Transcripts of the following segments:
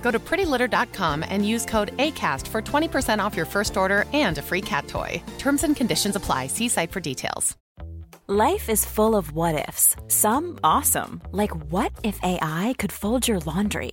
Go to prettylitter.com and use code ACAST for 20% off your first order and a free cat toy. Terms and conditions apply. See site for details. Life is full of what ifs. Some awesome, like what if AI could fold your laundry?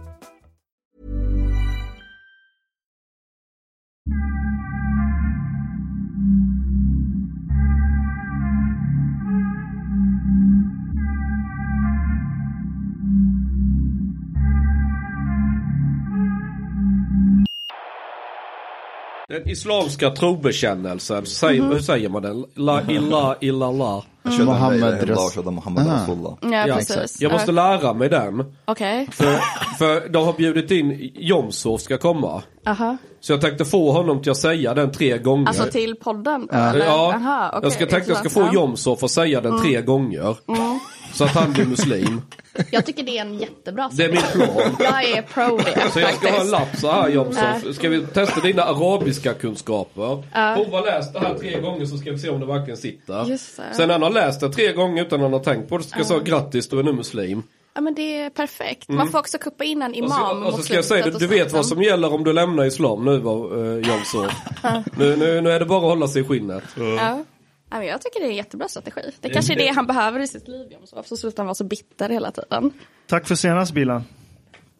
Den islamska trobekännelsen, säg, hur säger man den? La illa illallah. Mohammed Allah, Ras- Shada Muhammad Aha. Rasulullah. Ja, Ja, precis. Jag måste lära mig den. Okej. För, för de har bjudit in Jomshof ska komma. Aha. Så jag tänkte få honom till att säga den tre gånger. Alltså till podden? eller? Ja, Aha, okej, jag ska tänkte jag ska få. Jomshof att säga den tre gånger. Så att han blir muslim. Jag tycker det är en jättebra sak. Det är min plan. Jag är pro det Så jag ska ha en lapp så här Jomshof. Ska vi testa dina arabiska kunskaper? Prova läs det här tre gånger så ska vi se om det verkligen sitter. Just det. Sen han har läst det tre gånger utan han har tänkt på det så ska jag säga grattis du är nu muslim. Ja men det är perfekt. Man får också kuppa in en Mm. Och så, imam och så ska jag säga det, du så vet vad som gäller om du lämnar islam nu var uh, Jomshof. nu, nu, nu är det bara att hålla sig i skinnet. Ja. Men jag tycker det är en jättebra strategi. Det kanske är det han behöver i sitt liv. Så, slutar han vara så bitter hela tiden. Tack för senast Bilan.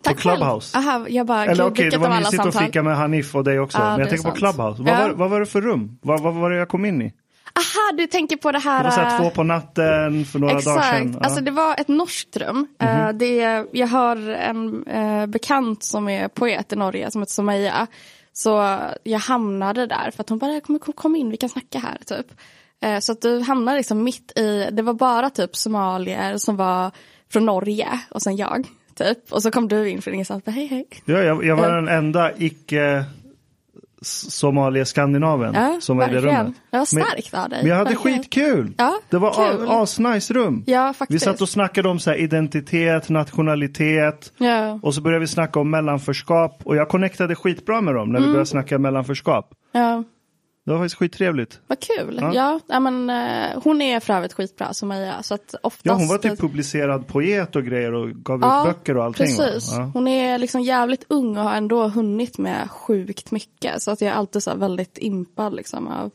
Tack Clubhouse. Själv. Aha, jag bara, Eller okej, det vilket av var mysigt att fika med Hanif och dig också. Ja, men det jag tänker på sant. Clubhouse. Vad, Ja. var, vad var det för rum? Vad, vad var det jag kom in i? Aha, du tänker på det här... Det var så här äh, två på natten för några dagar Exakt, sedan. Ja. alltså det var ett norskt rum. Eh, det, jag har en eh, bekant som är poet i Norge som heter Somaya. Så jag hamnade där för att hon bara, kom, kom, kom in, vi kan snacka här typ. Eh, så att du hamnar liksom mitt i, det var bara typ somalier som var från Norge och sen jag. Typ. Och så kom du in från ingenstans, hej hej. Ja, jag, jag var den enda icke somalier skandinaven Ja, som var i det rummet. Det var Men- starkt av dig. Men jag hade verkligen. skitkul. Ja, det var asnice rum. Ja, Vi faktiskt. satt och snackade om så identitet, nationalitet. Ja, Och så började vi snacka om mellanförskap. Och jag connectade skitbra med dem när vi Mm. började snacka mellanförskap. ja. Det var faktiskt skittrevligt. Vad kul. Ja. Ja, men, eh, hon är för övrigt skitbra som Maja. Så att oftast, Ja, hon var typ publicerad poet och grejer och gav Ja, ut böcker och allting. Precis. Ja. Hon är liksom jävligt ung och har ändå hunnit med sjukt mycket. Så att jag är alltid så här väldigt impad liksom av,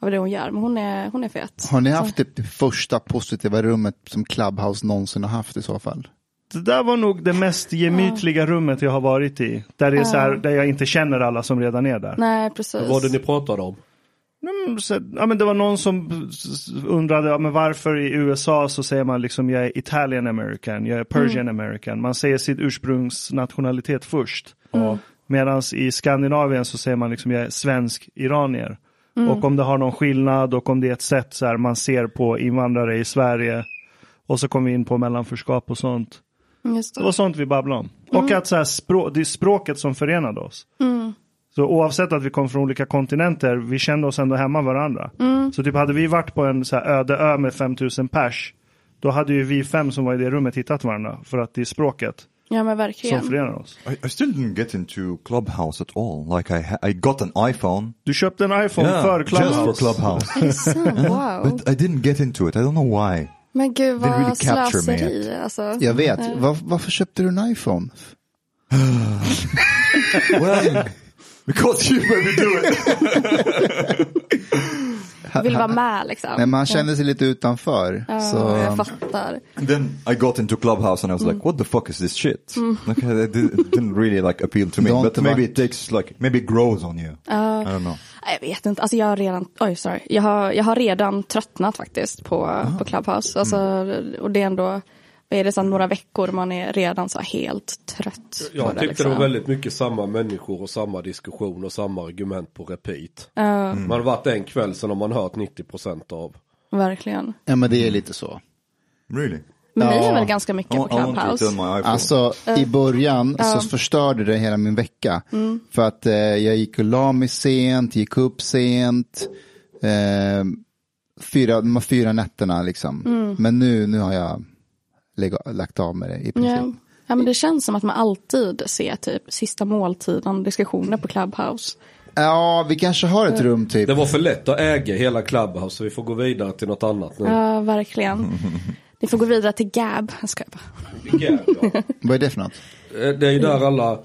av det hon gör. Men hon är, hon är fet. Har ni haft typ det första positiva rummet som Clubhouse någonsin har haft i så fall? Det där var nog det mest gemytliga rummet jag har varit i. Där, det är så här, där jag inte känner alla som redan är där. Nej, precis. Vad var det ni pratade om? Mm, så, ja, men det var någon som undrade ja, men varför i USA så säger man liksom jag är Italian American, jag är Persian American. Man säger sitt ursprungsnationalitet först. Medan i Skandinavien så säger man liksom jag är svensk iranier. Och om det har någon skillnad och om det är ett sätt så här man ser på invandrare i Sverige. Och så kom vi in på mellanförskap och sånt. Just Det det. var sånt vi babblade om. Och att så här, språ- det är språket som förenade oss. Så oavsett att vi kom från olika kontinenter, vi kände oss ändå hemma varandra. Så typ hade vi varit på en så här öde ö med 5000 pers, då hade ju vi fem som var i det rummet hittat varandra. För att det är språket Ja, men som verkligen. förenar oss. I, I still didn't get into Clubhouse at all. Like I, I got an iPhone. Du köpte en iPhone för just for Clubhouse. Clubhouse. Wow. But I didn't get into it. I don't know why. Men gud really vad me slöseri. Alltså. Jag vet. Var, varför köpte du en iPhone? well, because you made me do it. Vill vara med liksom. Nej, men han kände sig lite utanför. Ja, så, jag fattar. Then I got into Clubhouse and I was like, what the fuck is this shit? Like, it di- it didn't really like appeal to me. Don't But maybe it takes like, maybe it grows on you. I don't know. Jag vet inte, alltså jag har redan, oj sorry, jag har, jag har redan tröttnat faktiskt på, på Clubhouse. Alltså, Och det är ändå, vad är det, sedan några veckor man är redan så helt trött. Jag tyckte liksom. det var väldigt mycket samma människor och samma diskussion och samma argument på repeat. Ja, Man har varit en kväll sen har man hört 90% av. verkligen. ja men det är lite så. Really? Men ni Ja. är väl ganska mycket I, på Clubhouse? Alltså i början så förstörde det hela min vecka. För att eh, jag gick och la mig sent, gick upp sent. Eh, fyra, de fyra nätterna liksom. Men nu, nu har jag lagt av med det i princip. Ja. ja, men det känns som att man alltid ser typ sista måltiden diskussioner på Clubhouse. Ja, vi kanske har ett rum typ. Det var för lätt att äga hela Clubhouse så vi får gå vidare till något annat nu. Ja, verkligen. Ni får gå vidare till Gab. Jag bara. Gab, ja. Vad är det för något? Eh, Det är ju där alla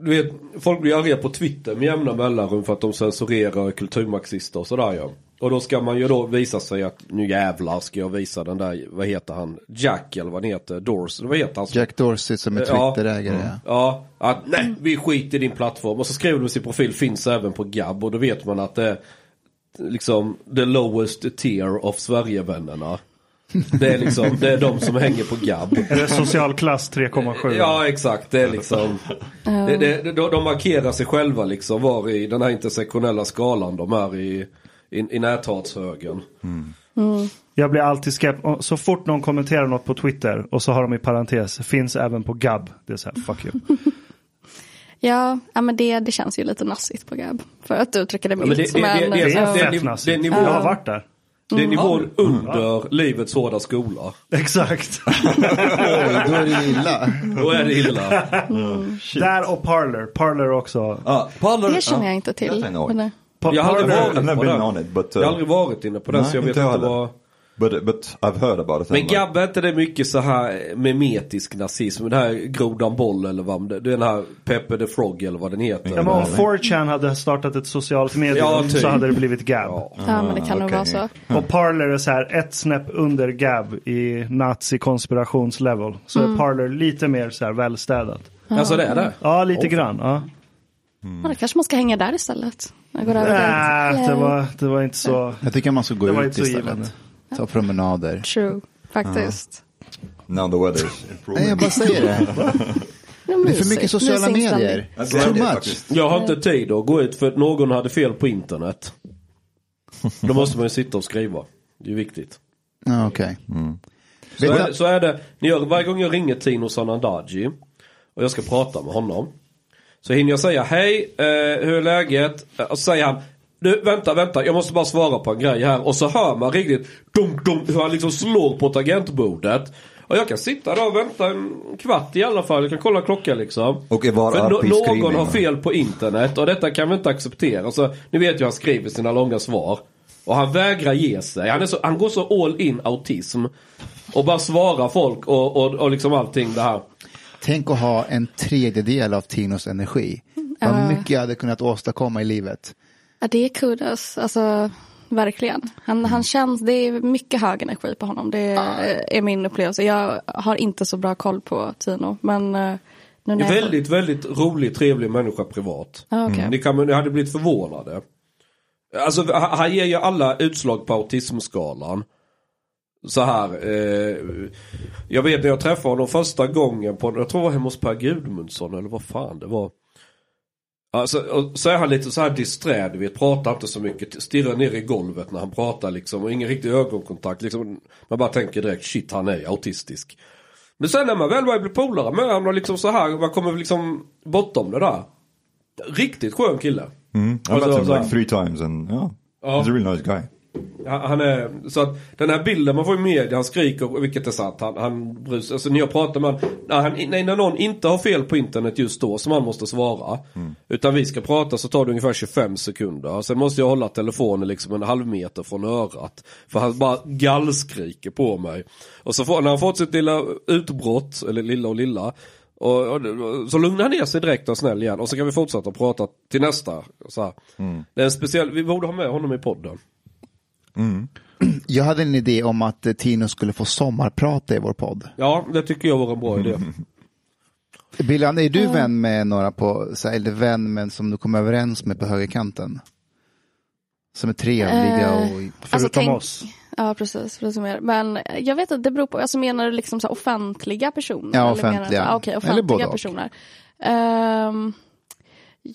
du vet, folk blir arga på Twitter med jämna mellanrum för att de censurerar kulturmarxister och sådär ja. Och då ska man ju då visa sig att nu jävlar ska jag visa den där, vad heter han, Jack eller vad han heter, Dors, vad heter han? Jack Dorsey som är. Twitter-ägare. Ja. Ja, att nej, vi skiter i din plattform. Och så skriver de sin profil, finns även på Gab. Och då vet man att det är liksom the lowest tier of Sverigevännerna. Det är liksom, det är de som hänger på Gab. Är det socialklass 3,7? Ja exakt, det är liksom det, det, de, de markerar sig själva liksom var i den här intersektionella skalan de är i, i, i näthatshögen. Jag blir alltid skeptisk. Så fort någon kommenterar något på Twitter och så har de i parentes, finns även på Gab. Det är så här, fuck you. Ja, ja men det, det känns ju lite nassigt på Gab. För att uttrycka det milt. det- det- det- men, det- Det är ja. det- fett det- nassigt. det är nivå- Jag har varit där. Det är nivån under livets hårda skola. Exakt. Oj, då är det illa. Då är det illa. där och Parler. Parler också. Ah, Parler, Det känner ah, jag inte till. Jag har aldrig varit I've never been on it, but, Jag har uh, aldrig varit inne på den Nej, så jag vet inte jag inte heller. vad. But, but I've heard about it. Men and, like, Gab är inte det mycket så här memetisk nazism? Den här grodan boll eller vad det Den här Peppe the Frog eller vad den heter. Ja, men om 4chan hade startat ett socialt medium Ja, typ. så hade det blivit Gab. Ja. ja, men det kan nog vara så. Och Parler är så här ett snäpp under Gab i nazi-konspirationslevel. Så är Parler lite mer så här välstädat. Alltså det är det? Ja, lite grann. Ja. Ja, då kanske man ska hänga där istället. Går över. Nej, det var, det var inte så. Jag tycker man ska gå Det var ut så istället. Ta promenader. True, faktiskt. now the weather is improving. Nej, jag bara säger det. Det är för mycket sociala medier. Jag Too much. Jag har inte tid att gå ut för att någon hade fel på internet. Då måste man ju sitta och skriva. Det är viktigt. Ja, Okej. Så Vet är, du- så är det, ni gör, varje gång jag ringer Tino Sanandaji och jag ska prata med honom. Så hinner jag säga hej, eh, hur är läget? Eh, Och så säger han, du vänta, vänta, jag måste bara svara på en grej här. Och så hör man riktigt dunk, dunk, hur han liksom slår på tangentbordet. Och jag kan sitta där och vänta en kvart i alla fall, jag kan kolla klockan liksom. Och vara För no- någon har fel på internet och detta kan vi inte acceptera. Så ni vet ju han skriver sina långa svar. Och han vägrar ge sig. Han, är så, han går så all in autism. Och bara svarar folk och, och, och liksom allting det här. Tänk att ha en tredjedel av Tinos energi. Vad mycket jag hade kunnat åstadkomma i livet. Ja, det är kudos, alltså verkligen. Han, han känns, det är mycket hög energi på honom. Det är, är min upplevelse. Jag har inte så bra koll på Tino, men eh, nu när jag- väldigt, väldigt rolig, trevlig människa privat. Ja, okej. Ni, kan, ni hade blivit förvånade. Alltså han han ger ju alla utslag på autismskalan. Så här. Eh, jag vet när jag träffade honom första gången på, jag tror det var hemma hos Per Gudmundsson eller vad fan det var. Alltså, så är han lite så här disträ, du vet, pratar inte så mycket, stirrar ner i golvet när han pratar liksom och ingen riktig ögonkontakt. Liksom, man bara tänker direkt, shit han är autistisk. Men sen när man väl börjar bli polare med honom liksom så här, man kommer liksom bortom det där. Riktigt skön kille. Mm. I've met him like three times and yeah, Ja. he's a really nice guy. Han är, så att den här bilden man får i media, han skriker, vilket är sant, han, han brus, alltså när jag pratar med när, han, nej, när någon inte har fel på internet just då som han måste svara. Utan vi ska prata så tar det ungefär 25 sekunder. Sen måste jag hålla telefonen liksom en halv meter från örat. För han bara gallskriker på mig. Och så får, när han fått sitt lilla utbrott, eller lilla och lilla. Och, och, så lugnar han ner sig direkt och snäll igen och så kan vi fortsätta prata till nästa. Så här. Det är en speciell, vi borde ha med honom i podden. Jag hade en idé om att eh, Tino skulle få sommarprata i vår podd. Ja, det tycker jag var en bra idé. Billan, är du vän med några på, eller vän med som du kom överens med på högerkanten? Som är trevliga och... Alltså, Förutom tänk- oss. Ja, precis. som er. Men jag vet att det beror på, alltså menar du liksom så offentliga personer? Ja, Eller menar du offentliga. Eller både offentliga och. personer.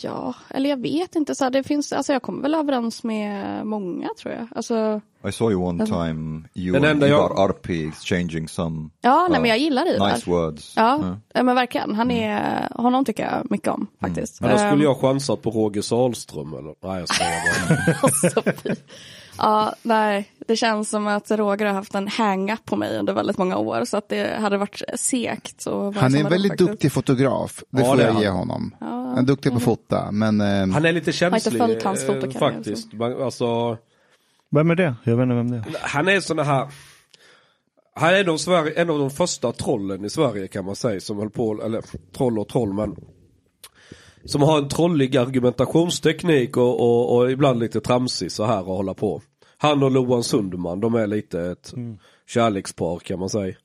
Ja, eller jag vet inte. Så här, det finns, alltså jag kommer väl överens med många tror jag. Alltså, I saw you one time, you Den and enda jag- Ivar Arpi exchanging some ja, nej uh, men jag gillar Ivar. nice words. Ja, ja, men verkligen. Han är, honom tycker jag mycket om faktiskt. Men då skulle Ehm, jag chansat på Roger Sahlström eller? Nej jag skojar bara. alltså, ja, nej, det känns som att Roger har haft en hang-up på mig under väldigt många år. Så att det hade varit segt. Han är en väldigt faktiskt. duktig fotograf. Det Ja, får det jag han. ge honom. Han är duktig på att fota, men... eh, Han är lite känslig följt hans eh, faktiskt. Man, alltså, Vem är det? Jag vet inte vem det är. han är sån här han är en av, Sverige, en av de första trollen i Sverige kan man säga som höll på, eller troll och troll men Som har en trollig argumentationsteknik och, och, och ibland lite tramsig så här och hålla på. Han och Loan Sundman, de är lite ett kärlekspar kan man säga.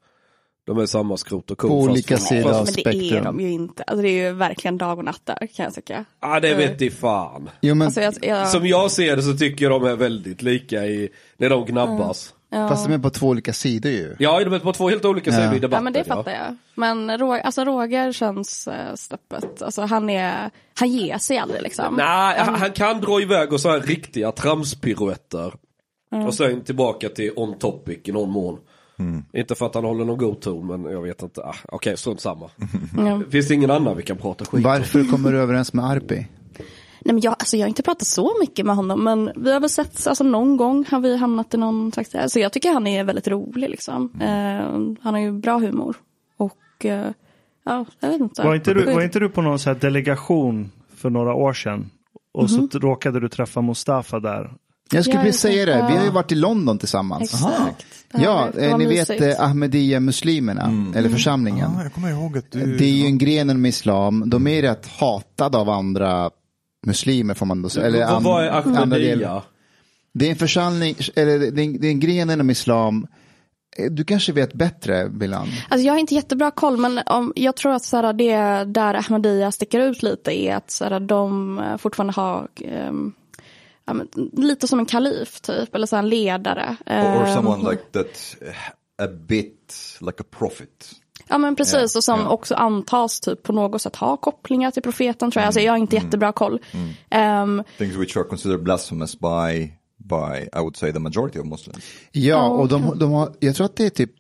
De är samma skrot och ko. På olika sidor av Men det är spektrum. de ju inte. Alltså det är ju verkligen dag och natt där kan jag tycka. Ja det vet i fan. Jo, men Alltså jag, jag, Som jag ser det så tycker jag de är väldigt lika i, när de gnabbas. fast de är på två olika sidor ju. Ja, de är på två helt olika sidor i ja debatten. men det fattar jag. Men Roger, alltså Roger känns äh, steppet. Alltså han är, han ger sig aldrig liksom. Nej, han, han kan dra iväg och så här riktiga tramspiruetter. Och sen tillbaka till on topic i någon mån. Inte för att han håller någon god ton, men jag vet inte. Ah, Okej, strunt samma. Ja. Finns det ingen annan vi kan prata skit om? Varför kommer du överens med Arpi? Nej, men jag, alltså jag har inte pratat så mycket med honom men vi har väl sett, alltså någon gång har vi hamnat i någon slags, alltså jag tycker han är väldigt rolig liksom. Eh, han har ju bra humor. Och eh, ja, jag vet inte. Var inte, du, var inte du på någon så här delegation för några år sedan? Och så t- råkade du träffa Mustafa där. Jag skulle precis säga det, vi har ju varit i London tillsammans. Exakt. Ja, eh, ni vet eh, Ahmadiyya-muslimerna, eller församlingen. Ah, jag kommer ihåg att du... Det är ju en gren inom islam, de är rätt hatade av andra muslimer får man då säga. Eller Vad vad är an- Ahmadiyya? Det är en församling, eller det är en, det är en gren inom islam. Eh, Du kanske vet bättre, Bilan? Alltså jag har inte jättebra koll men om, jag tror att så här, det där Ahmadiyya sticker ut lite är att så här, de eh, fortfarande har ehm, ja, men, lite som en kalif typ eller så en ledare. Or, or Ehm, someone like that, uh, a bit like a prophet. Ja men precis Ja, och som ja. också antas typ på något sätt ha kopplingar till profeten tror jag. Alltså jag har inte jättebra koll. Ehm, Things which are considered blasphemous by, by I would say the majority of Muslims. Ja, och de, de har, jag tror att det är typ,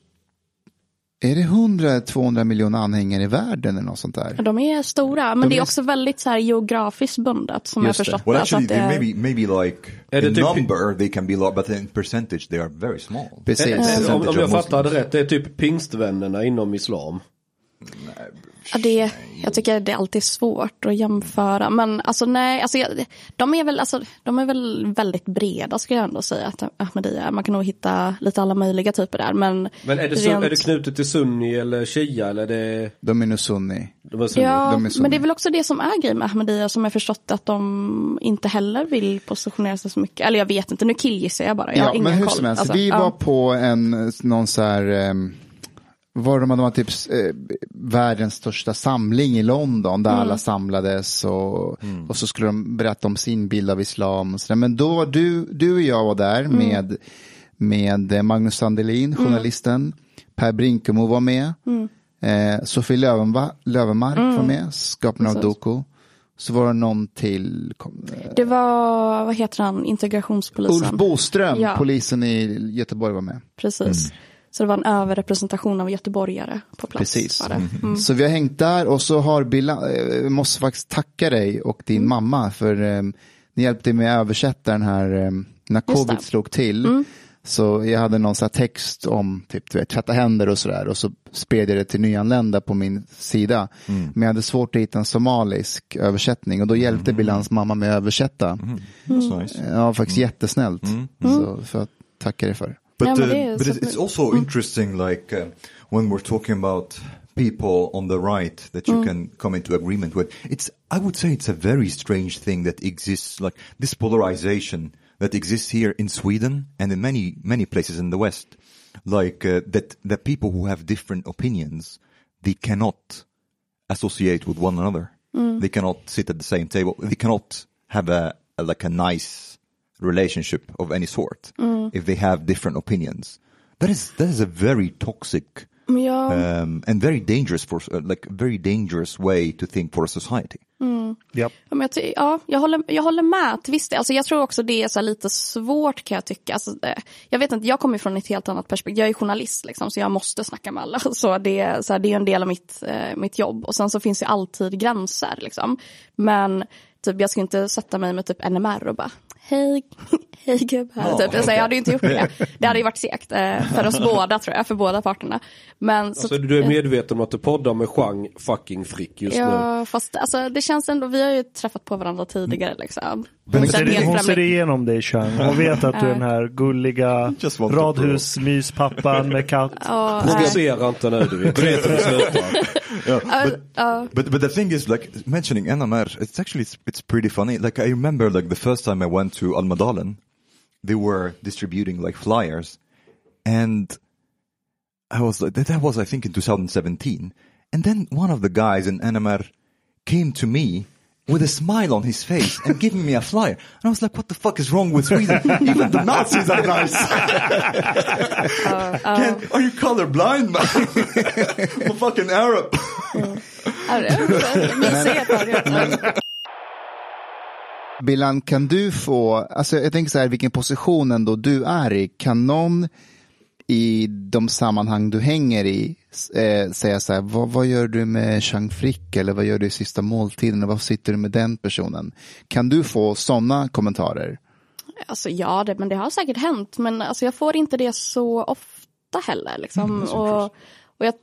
är det 100-200 miljoner anhängare i världen eller något sånt där? de är stora men De det är är- också väldigt så här geografiskt bundet som Just jag förstått Well, det. Actually, det maybe maybe like Är det in typ- number they can be large, but in percentage they are very small. Precis. Om, om jag fattade rätt, det är typ pingstvännerna inom islam. Ja, det, jag tycker det är alltid svårt att jämföra. Men alltså nej, alltså, jag, de, är väl, alltså, de är väl väldigt breda skulle jag ändå säga att Ahmadiyya är. Man kan nog hitta lite alla möjliga typer där. Men, Men är det, rent- är det knutet till sunni eller shia eller är det... De är nu sunni. De är sunni? Ja, de är sunni. men det är väl också det som är grejen med Ahmadiyya som jag förstått att de inte heller vill positionera sig så mycket. Eller jag vet inte, nu killgissar jag bara. Jag Ja, men hur koll. som helst, Alltså, vi ja. var på en, någon så här, um, var de, de var typ eh, världens största samling i London där Mm. alla samlades och, och så skulle de berätta om sin bild av islam. Och så där. Men då var du, du och jag var där Mm. med, med eh, Magnus Sandelin, journalisten, Per Brinkemo var med, Mm. eh, Sofie Lövenva, Lövenmark var med, skaparen av. Doku. Så var det någon till, kom, eh, Det var, vad heter han, integrationspolisen. Ulf Boström, Ja. polisen i Göteborg var med. Precis. Så det var en överrepresentation av göteborgare på plats. Precis. Det. Mm. Så vi har hängt där och så har Billa, eh, jag måste faktiskt tacka dig och din Mm. mamma för eh, ni hjälpte mig att översätta den här eh, när covid det. slog till. Mm. Så jag hade någon sån här text om typ, du vet, tvätta händer och sådär och så spred jag det till nyanlända på min sida. Mm. Men jag hade svårt att hitta en somalisk översättning och då hjälpte Bilans mamma mig att översätta. Mm. That's nice. Ja, faktiskt jättesnällt. Så för att tacka dig för. But, uh, but it's, also interesting, like uh, when we're talking about people on the right that you can come into agreement with. It's, I would say it's a very strange thing that exists, like this polarization that exists here in Sweden and in many, many places in the West. Like, uh, that, that people who have different opinions, they cannot associate with one another. They cannot sit at the same table. They cannot have a, a like a nice relationship of any sort if they have different opinions. That is that is a very toxic Men jag, um, and very dangerous for uh, like very dangerous way to think for a society. Japp. Ja, men jag, ja, jag, håller, jag håller med till viss del. Alltså, jag tror också det är så lite svårt kan jag tycka. Alltså, det, jag vet inte, jag kommer från ett helt annat perspektiv. Jag är journalist liksom, så jag måste snacka med alla. Så det, är- så här, det är en del av mitt, eh, mitt jobb. Och sen så finns det alltid gränser. Liksom. Men typ, jag ska inte sätta mig med typ NMR och bara Hej, hej gubbar. typ. alltså, jag hade ju inte gjort det. Det hade ju varit segt eh, för oss båda tror jag, för båda parterna. Men, så, Alltså du är medveten om att du poddar med Chang fucking Frick just nu. Ja, fast alltså, det känns ändå, vi har ju träffat på varandra tidigare liksom. Hon Hon ser, hon ser igenom dig Chang. Hon vet att du är den här gulliga radhusmyspappan med katt. Nej. Provocera inte nu du vet. Vet hur det slutar. But but the thing is, like mentioning NMR, it's actually it's, it's pretty funny. Like I remember, like the first time I went to Almadalen, they were distributing like flyers, and I was like, that was I think in 2017, and then one of the guys in NMR came to me with a smile on his face and giving me a flyer, and I was like, what the fuck is wrong with Sweden? Even the Nazis are nice. Can, are you colorblind, man? I'm a fucking Arab. ja, det är mysig erfarenhet. Billan, kan du få, alltså jag tänker så här, vilken position ändå du är i. Kan någon i de sammanhang du hänger i eh, säga så här, vad, vad gör du med Chang Frick eller vad gör du i sista måltiden och vad sitter du med den personen? Kan du få sådana kommentarer? Alltså ja, det, men det har säkert hänt. Men alltså, jag får inte det så ofta heller. Liksom. och, och, jag,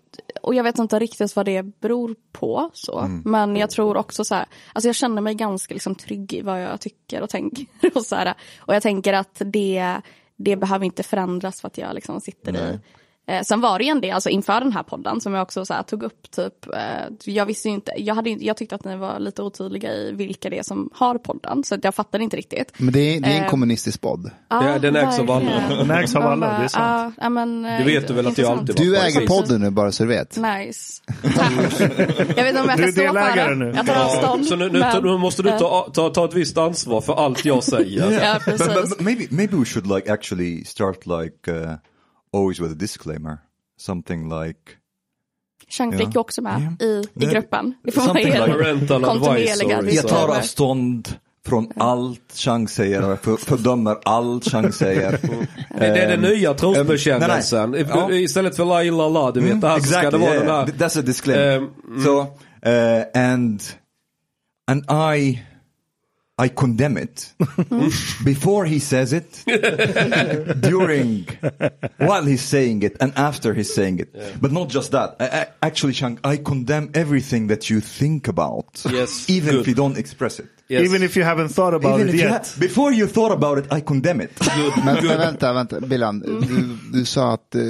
och jag vet inte riktigt vad det beror på. så. Men jag tror också så här, alltså jag känner mig ganska liksom, trygg i vad jag tycker och tänker. Och, så här, och jag tänker att det, det behöver inte förändras för att jag liksom, sitter i Eh, sen var det ju en del, alltså inför den här podden som jag också så här, tog upp typ, eh, jag visste ju inte, jag, hade, inte- jag tyckte att ni var lite otydliga i vilka det är som har podden, så att jag fattade inte riktigt. Men det är, det är en Eh, kommunistisk podd. Ja, den ägs av alla. Den ägs av alla, Ja, det är sant. Ja, ja, men, eh, Det vet du väl att jag alltid Du varit äger precis. podden nu bara så du vet. Nice. Tack. Jag vet inte om jag Du är kan stå för delägare det. nu. Jag tar avstånd. Så nu, nu, men- nu måste du ta, ta, ta ett visst ansvar för allt jag säger. Ja, but, but, precis. but maybe maybe we should like actually start like uh, always with a disclaimer, something like Chang fick ju också med Ja. i, i gruppen. Det får man like advisory. jag tar avstånd från allt Chang säger för, fördömer allt Chang säger. Det, det är den nya trosbekännelsen. Ja. Mm, Istället för la illa la, du vet. Det här så ska det vara yeah, den yeah. That's a disclaimer. Um, mm. So, uh, and and I I condemn it before he says it, during while he's saying it, and after he's saying it. But not just that. I, I, actually, Chang, I condemn everything that you think about, Yes, even good. if you don't express it. Yes. Even if you haven't thought about even it you yet. ha- before you thought about it, I condemn it. Men, men vänta, vänta, Billan, du, du sa att, eh,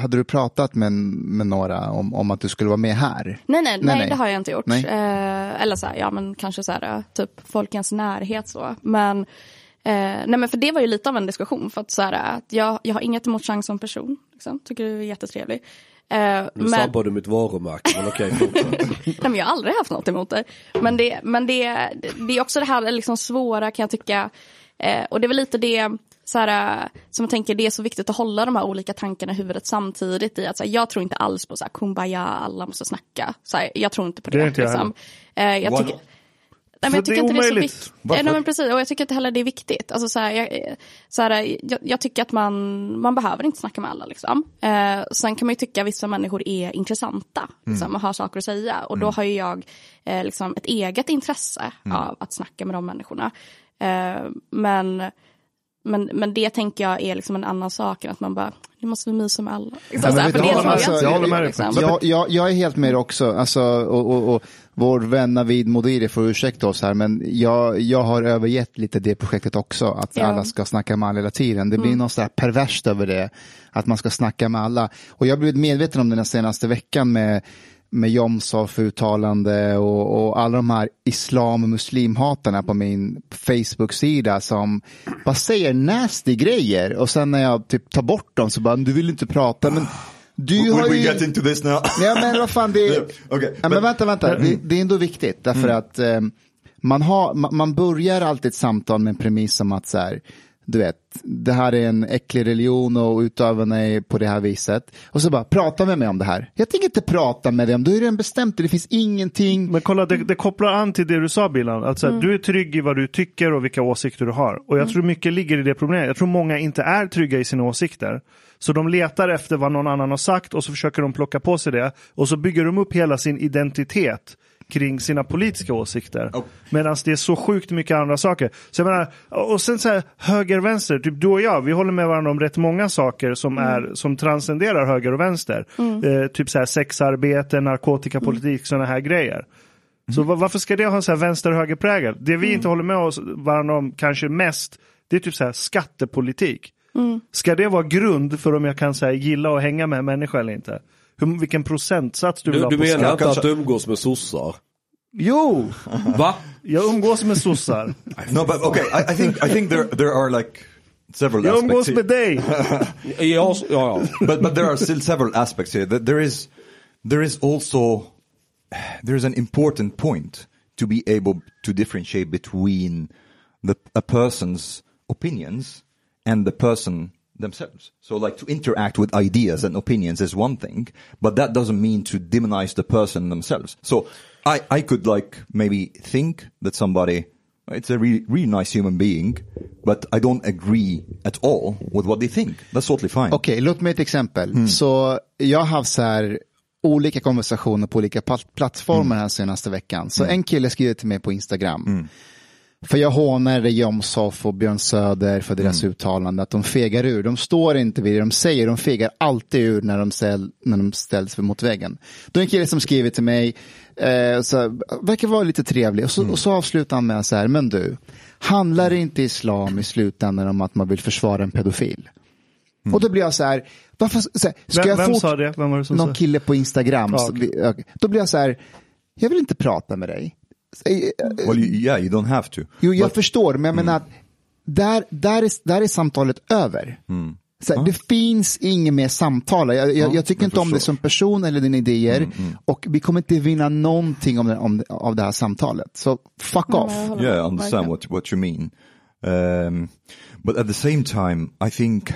hade du pratat med, med några om, om att du skulle vara med här? Nej, nej, nej, Nej, nej. det har jag inte gjort. Eh, eller så här, ja men kanske så här, typ folkens närhet så. Men, eh, nej men för det var ju lite av en diskussion. För att så här, att jag, jag har inget emot Chang som person. Liksom. Tycker du är jättetrevlig. Eh, Nu men, sabbar du mitt varumärke, men okej, fortsätt. nej, men jag har aldrig haft något emot det. Men det, men det, det är också det här liksom svåra kan jag tycka. Eh, och det är väl lite det så här, som jag tänker det är så viktigt att hålla de här olika tankarna i huvudet samtidigt. i att så här, Jag tror inte alls på så här, kumbaya, alla måste snacka. Så här, jag tror inte på det. Det är inte jag liksom. eh, jag tycker? Nej, men jag tycker det är inte det är så omöjligt. viktigt. Varför? Nej, men precis, och jag tycker inte heller det är viktigt. Alltså, så här, jag, eh, så här, jag, jag tycker att man, man behöver inte snacka med alla. Liksom. Eh, sen kan man ju tycka att vissa människor är intressanta liksom, och har saker att säga. Och då har ju jag eh, liksom, ett eget intresse av att snacka med de människorna. Eh, men, men, men det tänker jag är liksom en annan sak än att man bara, nu måste vi mysa med alla. Liksom, men så här, för det jag alltså, jag håller med dig liksom. faktiskt. Jag, jag, jag är helt med också. Alltså, och, och, och vår vän Navid Modiri får ursäkta oss här, men jag, jag har övergett lite det projektet också, att Ja. alla ska snacka med alla hela tiden. Det blir något så här perverst över det, att man ska snacka med alla. Och jag har blivit medveten om den här senaste veckan med, med Jomshof uttalande och, och alla de här islam och muslimhatarna på min Facebook-sida som bara säger nasty grejer och sen när jag typ tar bort dem så bara, du vill inte prata, men du har we ju... get into this now? Ja men vad fan det är... Okay, Ja, men vänta, vänta. Det, det är ändå viktigt därför att eh, man, har, man, man börjar alltid ett samtal med en premiss om att så här, du vet, det här är en äcklig religion och utövarna är på det här viset. Och så bara, prata med mig om det här. Jag tänker inte prata med dig om, du är redan bestämt det, det finns ingenting. Men kolla, det, det kopplar an till det du sa Bilan. Att så här, Du är trygg i vad du tycker och vilka åsikter du har. Och jag tror mycket ligger i det problemet. Jag tror många inte är trygga i sina åsikter. Så de letar efter vad någon annan har sagt och så försöker de plocka på sig det. Och så bygger de upp hela sin identitet kring sina politiska åsikter. Medan det är så sjukt mycket andra saker. Så jag menar, och sen så här höger vänster, typ du och jag, vi håller med varandra om rätt många saker som, är, som transcenderar höger och vänster. Eh, typ så här sexarbete, narkotikapolitik, sådana här grejer. Så va- varför ska det ha en så här vänster-höger-prägel? Det vi inte håller med oss varandra om kanske mest, det är typ så här skattepolitik. Ska det vara grund för om jag kan så här, gilla och hänga med en människa eller inte? Hur, vilken procentsats du vill Du, ha du på menar skatt? inte kanske- att du umgås med sossar? Jo! Va? Jag umgås med sossar. no, but okay, I, I think I think there there are like several Jag aspects. umgås here. med dig. Ja, ja, ja. but but there are still several aspects here. That there is there is also there is an important point to be able to differentiate between the a person's opinions and the person themselves. So like to interact with ideas and opinions is one thing, but that doesn't mean to demonize the person themselves. So I I could like maybe think that somebody it's a really, really nice human being, but I don't agree at all with what they think. That's totally fine. Okej, låt mig ett exempel. Hmm. Så jag har haft så här olika konversationer på olika plat- plattformar hmm. här senaste veckan. Så hmm. en kille skrev till mig på Instagram. För jag hånade Jomshof och Björn Söder för deras uttalande att de fegar ur. De står inte vid det de säger, de fegar alltid ur när de, ställ, när de ställs mot väggen. Då är en kille som skriver till mig, eh, så verkar vara lite trevlig och så, och så avslutar han med så här, men du, handlar inte islam i slutändan om att man vill försvara en pedofil? Och då blir jag så här, varför, så här ska Vem, jag vem fort- sa det? Vem var det som någon sa kille på Instagram. Ja, så okej. Då blir jag så här, jag vill inte prata med dig. Eh, Well, you, yeah, you don't have to. Jo, jag But- förstår, men jag menar att där, där, är, där är samtalet över. Så här, Det finns inget mer samtal. Jag, jag, Ja, jag tycker jag inte om dig förstår. som person eller dina idéer. Och vi kommer inte vinna någonting om det, om, av det här samtalet. Så fuck off. Yeah, I understand what what you mean. Um, but at the same time, I think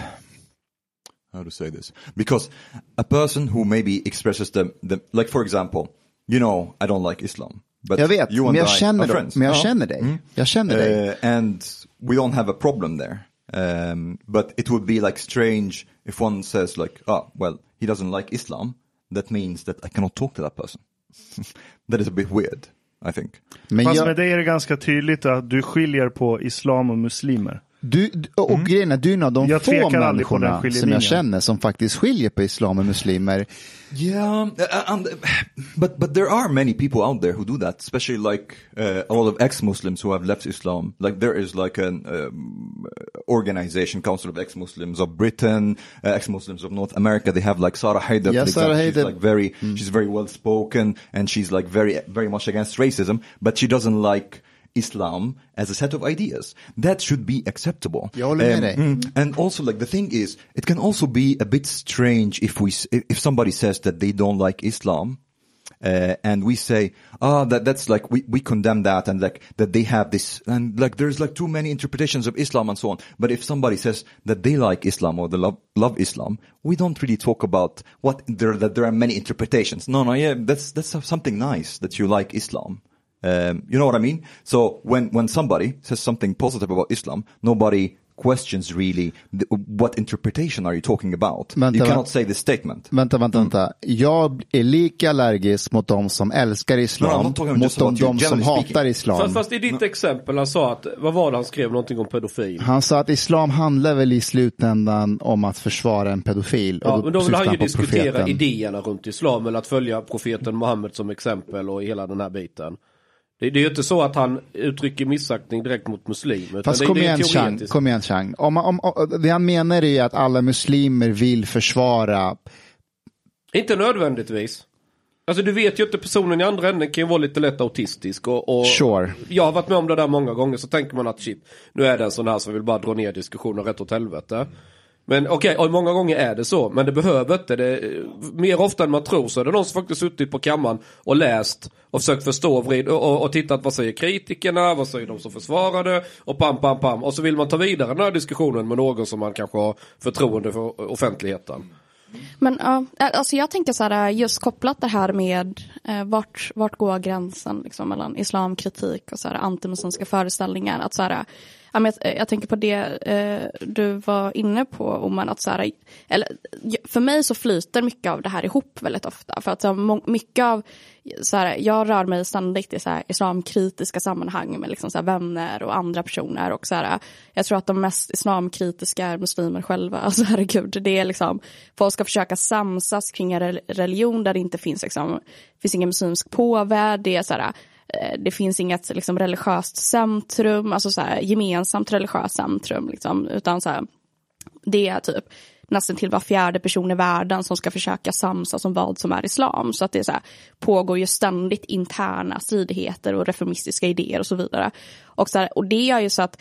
how to say this because a person who maybe expresses the, the like for example, you know, I don't like Islam. But Jag vet, you and men jag I känner are dem. Men jag Ja. känner dig. Mm. Jag känner dig. Uh, and we don't have a problem there. Um, but it would be like strange if one says like, oh, well, he doesn't like Islam. That means that I cannot talk to that person. that is a bit weird, I think. Men Fast jag, med dig är det ganska tydligt att du skiljer på islam och muslimer. Du, och och grejen är, du är en av de Jag få människorna som jag känner som faktiskt skiljer på islam och muslimer. Yeah, uh, and, but but there are many people out there who do that, especially like uh, a lot of ex-Muslims who have left Islam. Like there is like an um, organization, Council of Ex-Muslims of Britain, uh, ex-Muslims of North America. They have like Sarah Haider. Yeah, Sarah. Haider. She's like very, she's very well spoken, and she's like very very much against racism, but she doesn't like. Islam as a set of ideas. That should be acceptable. Med mm, and also like the thing is it can also be a bit strange if we if if somebody says that they don't like islam uh, and we say ah that that's like we, we condemn that and like that they have this and like there's like too many interpretations of islam and so on. But if somebody says that they like islam or they love love islam we don't really talk about what there that there are many interpretations. No no yeah that's that's something nice that you like islam um, you know what I mean? So when, when somebody says something positive about Islam, nobody questions really the, what interpretation are you talking about? Vänta, you cannot say the statement. Vänta, vänta, vänta. Jag är lika allergisk mot de som älskar No, no, islam not talking mot de, de som hatar speaking. islam. Fast, fast i ditt exempel, han sa att, vad var det han skrev någonting om pedofil? Han sa att islam handlar väl i slutändan om att försvara en pedofil. Ja, och men då vill han ju diskutera profeten. idéerna runt islam, eller att följa profeten Muhammed som exempel och hela den här biten. Det, det är ju inte så att han uttrycker missaktning direkt mot muslimer. Fast kom det igen Chang, kom igen Chang. Om, om, om, det han menar är att alla muslimer vill försvara Inte nödvändigtvis. Alltså du vet ju inte, personen i andra änden kan ju vara lite lätt autistisk och, och Sure. jag har varit med om det där många gånger så tänker man att shit, nu är det en sån här som vill bara dra ner diskussionen rätt åt helvete. Men okej, okay, många gånger är det så, men det behöver inte. Det, mer ofta än man tror så är det någon som faktiskt suttit på kammaren och läst och försökt förstå och, vrid, och, och, tittat vad säger kritikerna, vad säger de som försvarar det och pam, pam, pam. Och så vill man ta vidare den här diskussionen med någon som man kanske har förtroende för offentligheten. Men ja, alltså jag tänker så här, just kopplat det här med eh, vart, vart går gränsen liksom, mellan islamkritik och så här, antimuslimska föreställningar. Att så här, men jag, jag tänker på det eh, du var inne på, Oman, att så här, eller, för mig så flyter mycket av det här ihop väldigt ofta. För att så, här, mycket av, så här, jag rör mig ständigt i så här, islamkritiska sammanhang med liksom, så här, vänner och andra personer. Och så här, jag tror att de mest islamkritiska är muslimer själva. Alltså herregud, det är liksom, folk ska försöka samsas kring en religion där det inte finns, liksom, finns ingen muslimsk påvärld. Det är så här, Eh, det finns inget liksom, religiöst centrum, alltså så här, gemensamt religiöst centrum. Liksom, utan så här, det är typ nästan till var fjärde person i världen som ska försöka samsas om vad som är islam. Så att det är så här, pågår ju ständigt interna stridigheter och reformistiska idéer och så vidare. Och, så här, och det gör ju så att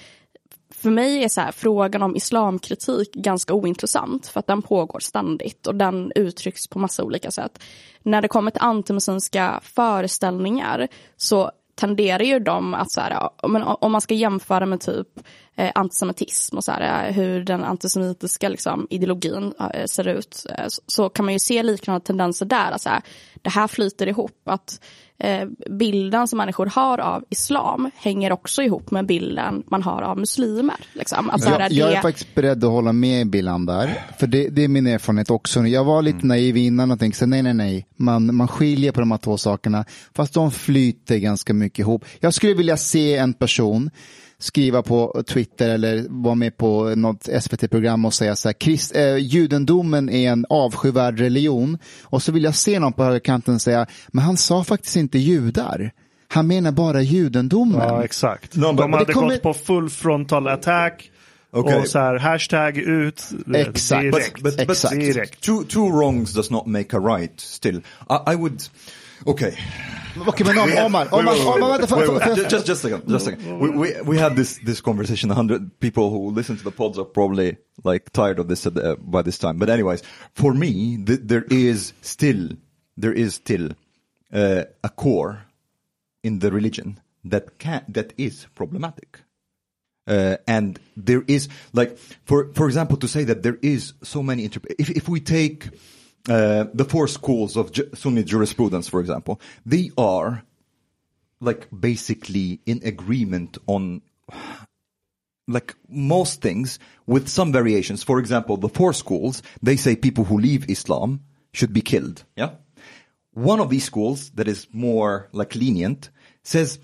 för mig är så här, frågan om islamkritik ganska ointressant för att den pågår ständigt och den uttrycks på massa olika sätt. När det kommer till antimuslimska föreställningar så tenderar ju de att så här, om man ska jämföra med typ eh, antisemitism och så här, eh, hur den antisemitiska liksom, ideologin eh, ser ut så, kan man ju se liknande tendenser där. Att, så här, det här flyter ihop. att Bilden som människor har av islam hänger också ihop med bilden man har av muslimer. Liksom. Att, så här, Jag, jag det- är faktiskt beredd att hålla med Billan där. För det, det är min erfarenhet också. Jag var lite naiv innan och tänkte så, nej, nej, nej. Man, man skiljer på de här två sakerna. Fast de flyter ganska mycket ihop. Jag skulle vilja se en person skriva på Twitter eller vara med på något SVT-program och säga så här, Krist, eh, judendomen är en avskyvärd religion. Och så vill jag se någon på högerkanten säga, men han sa faktiskt inte judar. Han menar bara judendomen. Ja, exakt. No, but- de but hade det kommer- gått på full frontal attack. Okej. Och så här, hashtag ut. Exakt. Direkt. But, but Exakt. Direkt. two, two wrongs does not make a right still. I, I would, okay. Okej, men om, Omar, Omar, Omar, vänta, Wait, wait, för, ju- just, just a second, just a second. We, we, we had this, this conversation, a hundred people who listen to the pods are probably like tired of this the, by this time. But anyways, for me, th- there is still, there is still uh, a core in the religion that can, that is problematic. Uh, and there is like for for example to say that there is so many if if we take uh, the four schools of Ju- Sunni jurisprudence for example they are like basically in agreement on like most things with some variations. For example the four schools they say people who leave Islam should be killed. Yeah. One of these schools that is more like lenient says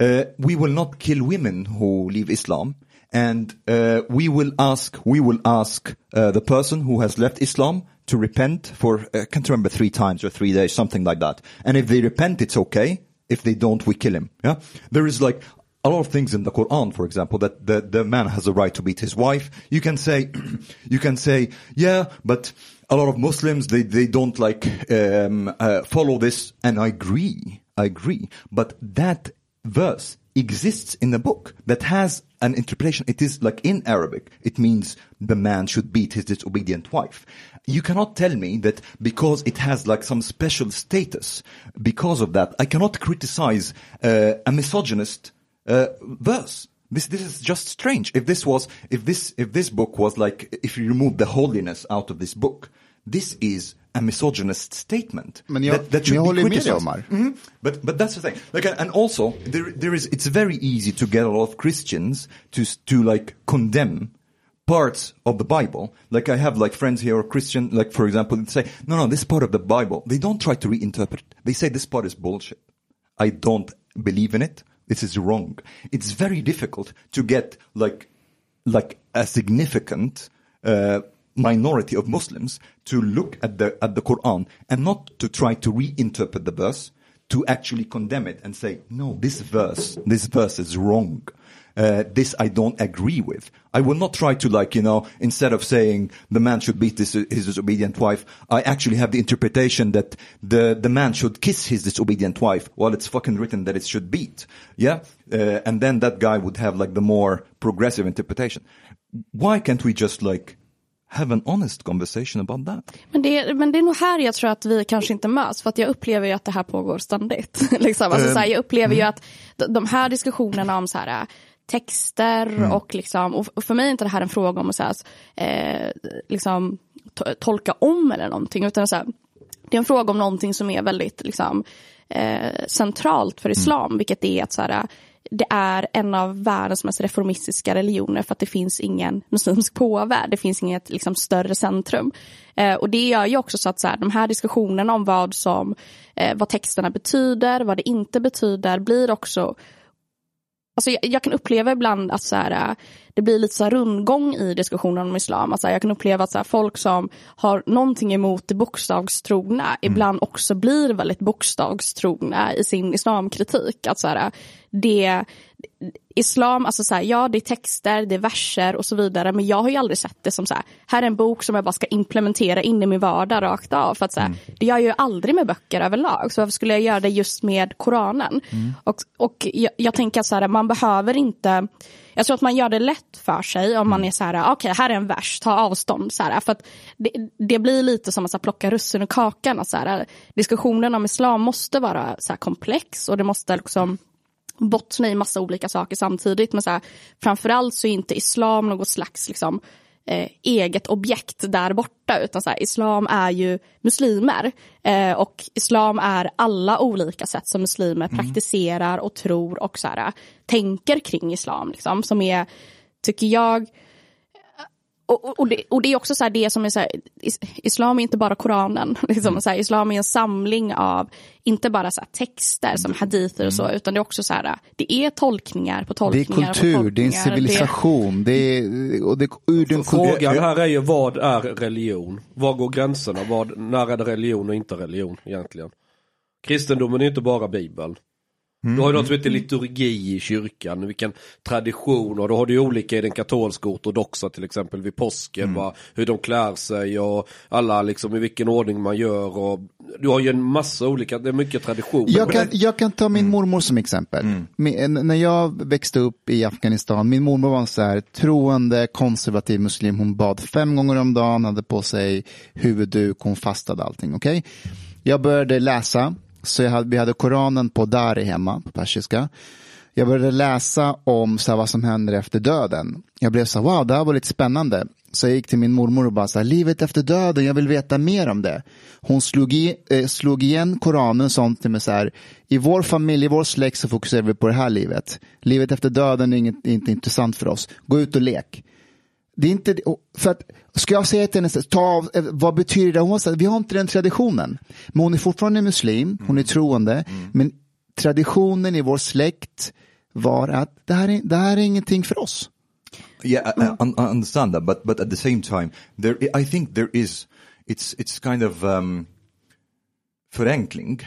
uh, we will not kill women who leave Islam, and uh, we will ask we will ask uh, the person who has left Islam to repent for uh, I can't remember three times or three days, something like that. And if they repent, it's okay. If they don't, we kill him. Yeah, there is like a lot of things in the Quran, for example, that the, the man has a right to beat his wife. You can say, you can say, yeah, but a lot of Muslims, they, they don't like, um, uh, follow this. And I agree. I agree. But that verse exists in the book that has an interpretation. It is like in Arabic, it means the man should beat his disobedient wife. You cannot tell me that because it has like some special status, because of that, I cannot criticize uh, a misogynist uh, verse. This this is just strange. If this was if this if this book was like if you remove the holiness out of this book, this is a misogynist statement Men jag- that, that should be håller med dig, criticized. Omar. Mhm. But but that's the thing. Like and also there there is it's very easy to get a lot of Christians to to like condemn parts of the Bible, like I have like friends here or Christian, like for example, they say, no, no, this part of the Bible, they don't try to reinterpret. They say this part is bullshit. I don't believe in it. This is wrong. It's very difficult to get like, like a significant, uh, minority of Muslims to look at the, at the Quran and not to try to reinterpret the verse, to actually condemn it and say, no, this verse, this verse is wrong. Uh, this I don't agree with. I will not try to like, you know, instead of saying the man should beat his, his disobedient wife, I actually have the interpretation that the, the man should kiss his disobedient wife while it's fucking written that it should beat. Yeah? Uh, and then that guy would have like the more progressive interpretation. Why can't we just like have an honest conversation about that. Men det, men det är nog här jag tror att vi kanske inte möts, för att jag upplever ju att det här pågår ständigt. liksom. alltså, så här, jag upplever ju att de här diskussionerna om så här, texter mm. och liksom, och för mig är inte det här en fråga om att här, eh, liksom, to tolka om eller någonting, utan så här, det är en fråga om någonting som är väldigt liksom, eh, centralt för islam, mm. vilket är att så här, det är en av världens mest reformistiska religioner för att det finns ingen muslimsk påve, det finns inget liksom, större centrum. Eh, och det gör ju också så att så här, de här diskussionerna om vad som, eh, vad texterna betyder, vad det inte betyder, blir också Alltså jag, jag, kan uppleva ibland att så här, det blir lite så här rundgång i diskussionen om islam. Alltså jag kan uppleva att så här, folk som har någonting emot det bokstavstrogna mm. ibland också blir väldigt bokstavstrogna i sin islamkritik. Att så här, det, islam, alltså så här, ja det är texter, det är verser och så vidare men jag har ju aldrig sett det som så här, här är en bok som jag bara ska implementera in i min vardag rakt av. För att så här, mm. Det gör jag ju aldrig med böcker överlag så varför skulle jag göra det just med Koranen? Mm. Och, och jag, jag tänker så här, man behöver inte jag tror att man gör det lätt för sig om man mm. är så här, okej okay, här är en vers, ta avstånd. Så här, för att det, det blir lite som att så här, plocka russin ur kakan. Och så här, diskussionen om islam måste vara så komplex och det måste liksom bottna i massa olika saker samtidigt. Men så här, framförallt så är inte islam något slags liksom, eh, eget objekt där borta. Utan så här, islam är ju muslimer. Eh, och islam är alla olika sätt som muslimer mm. praktiserar och tror och så här, tänker kring islam. Liksom, som är, tycker jag, och, och, det, och, det, är också så här, det som är så här, islam är inte bara Koranen. Liksom, mm. så här, islam är en samling av, inte bara så här, texter som hadither och så, mm. utan det är också så här, det är tolkningar på tolkningar. Det är kultur, det är en civilisation. Det, det är, och det, ur den Frågan här är ju, vad är religion? Var går gränserna? Vad, när är det religion och inte religion egentligen? Kristendomen är inte bara bibeln. Mm. Du har ju något som heter liturgi i kyrkan, vilken tradition och då har du ju olika i den katolska ortodoxa till exempel vid påsken, mm. va, hur de klär sig och alla liksom i vilken ordning man gör och du har ju en massa olika, det är mycket traditioner. Jag kan, jag kan ta min mm. mormor som exempel. Mm. Min, när jag växte upp i Afghanistan, min mormor var en så här troende konservativ muslim, hon bad fem gånger om dagen, hade på sig huvudduk, hon fastade allting, okej? Okay? Jag började läsa så jag hade, vi hade Koranen på Dari hemma, på persiska. Jag började läsa om så här, vad som händer efter döden. Jag blev så här, wow, det här var lite spännande. Så jag gick till min mormor och bara så här, livet efter döden, jag vill veta mer om det. Hon slog, i, eh, slog igen Koranen och sånt till mig så här, i vår familj, i vår släkt så fokuserar vi på det här livet. Livet efter döden är, inget, är inte intressant för oss. Gå ut och lek. Det är inte, för att, ska jag säga till henne, ta av, eh, vad betyder det? Hon säger, vi har inte den traditionen. Men hon är fortfarande muslim, hon är troende. Mm. Men traditionen i vår släkt var att det här är, det här är ingenting för oss. Yeah, I, I, I understand that, but, but at the same time, there, I think there is, it's, it's kind of um, förenkling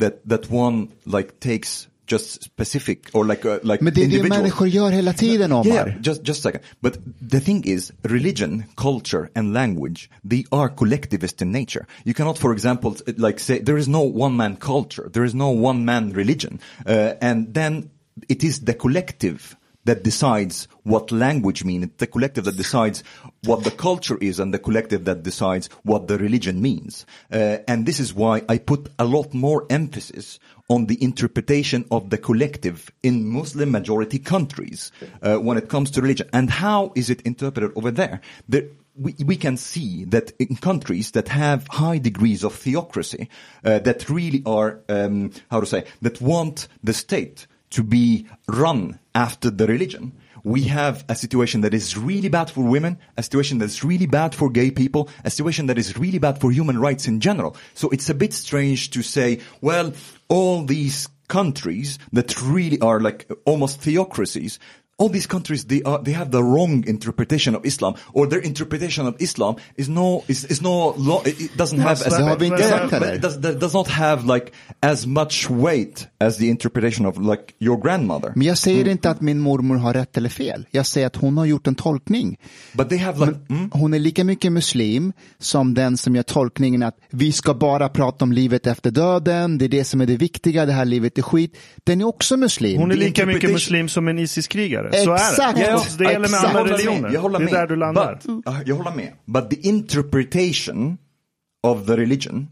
that, that one like takes just specific or like uh, like Men det är det människor gör hela tiden Omar. Yeah, just just a second. But the thing is religion, culture and language they are collectivist in nature. You cannot for example like say there is no one man culture, there is no one man religion. Uh, and then it is the collective that decides what language means. It's the collective that decides what the culture is and the collective that decides what the religion means. Uh, and this is why I put a lot more emphasis on the interpretation of the collective in Muslim majority countries uh, when it comes to religion. And how is it interpreted over there? we, we, can see that in countries that have high degrees of theocracy, uh, that really are, um, how to say, that want the state to be run after the religion. We have a situation that is really bad for women, a situation that's really bad for gay people, a situation that is really bad for human rights in general. So it's a bit strange to say, well, all these countries that really are like almost theocracies, all these countries they are they have the wrong interpretation of Islam or their interpretation of Islam is no is, is no lo- it doesn't have as Yeah, it does, that does not have like as much weight as the interpretation of like your grandmother. Men jag säger inte att min mormor har rätt eller fel. Jag säger att hon har gjort en tolkning. But they have like mm, Hon är lika mycket muslim som den som gör tolkningen att vi ska bara prata om livet efter döden, det är det som är det viktiga, det här livet är skit. Den är också muslim. Hon är lika mycket muslim som en ISIS-krigare. Så Exakt. är det. Ja, det gäller med alla Jag håller med, religioner. Jag håller det är med. där du landar. But, uh, jag håller med. But the interpretation of the religion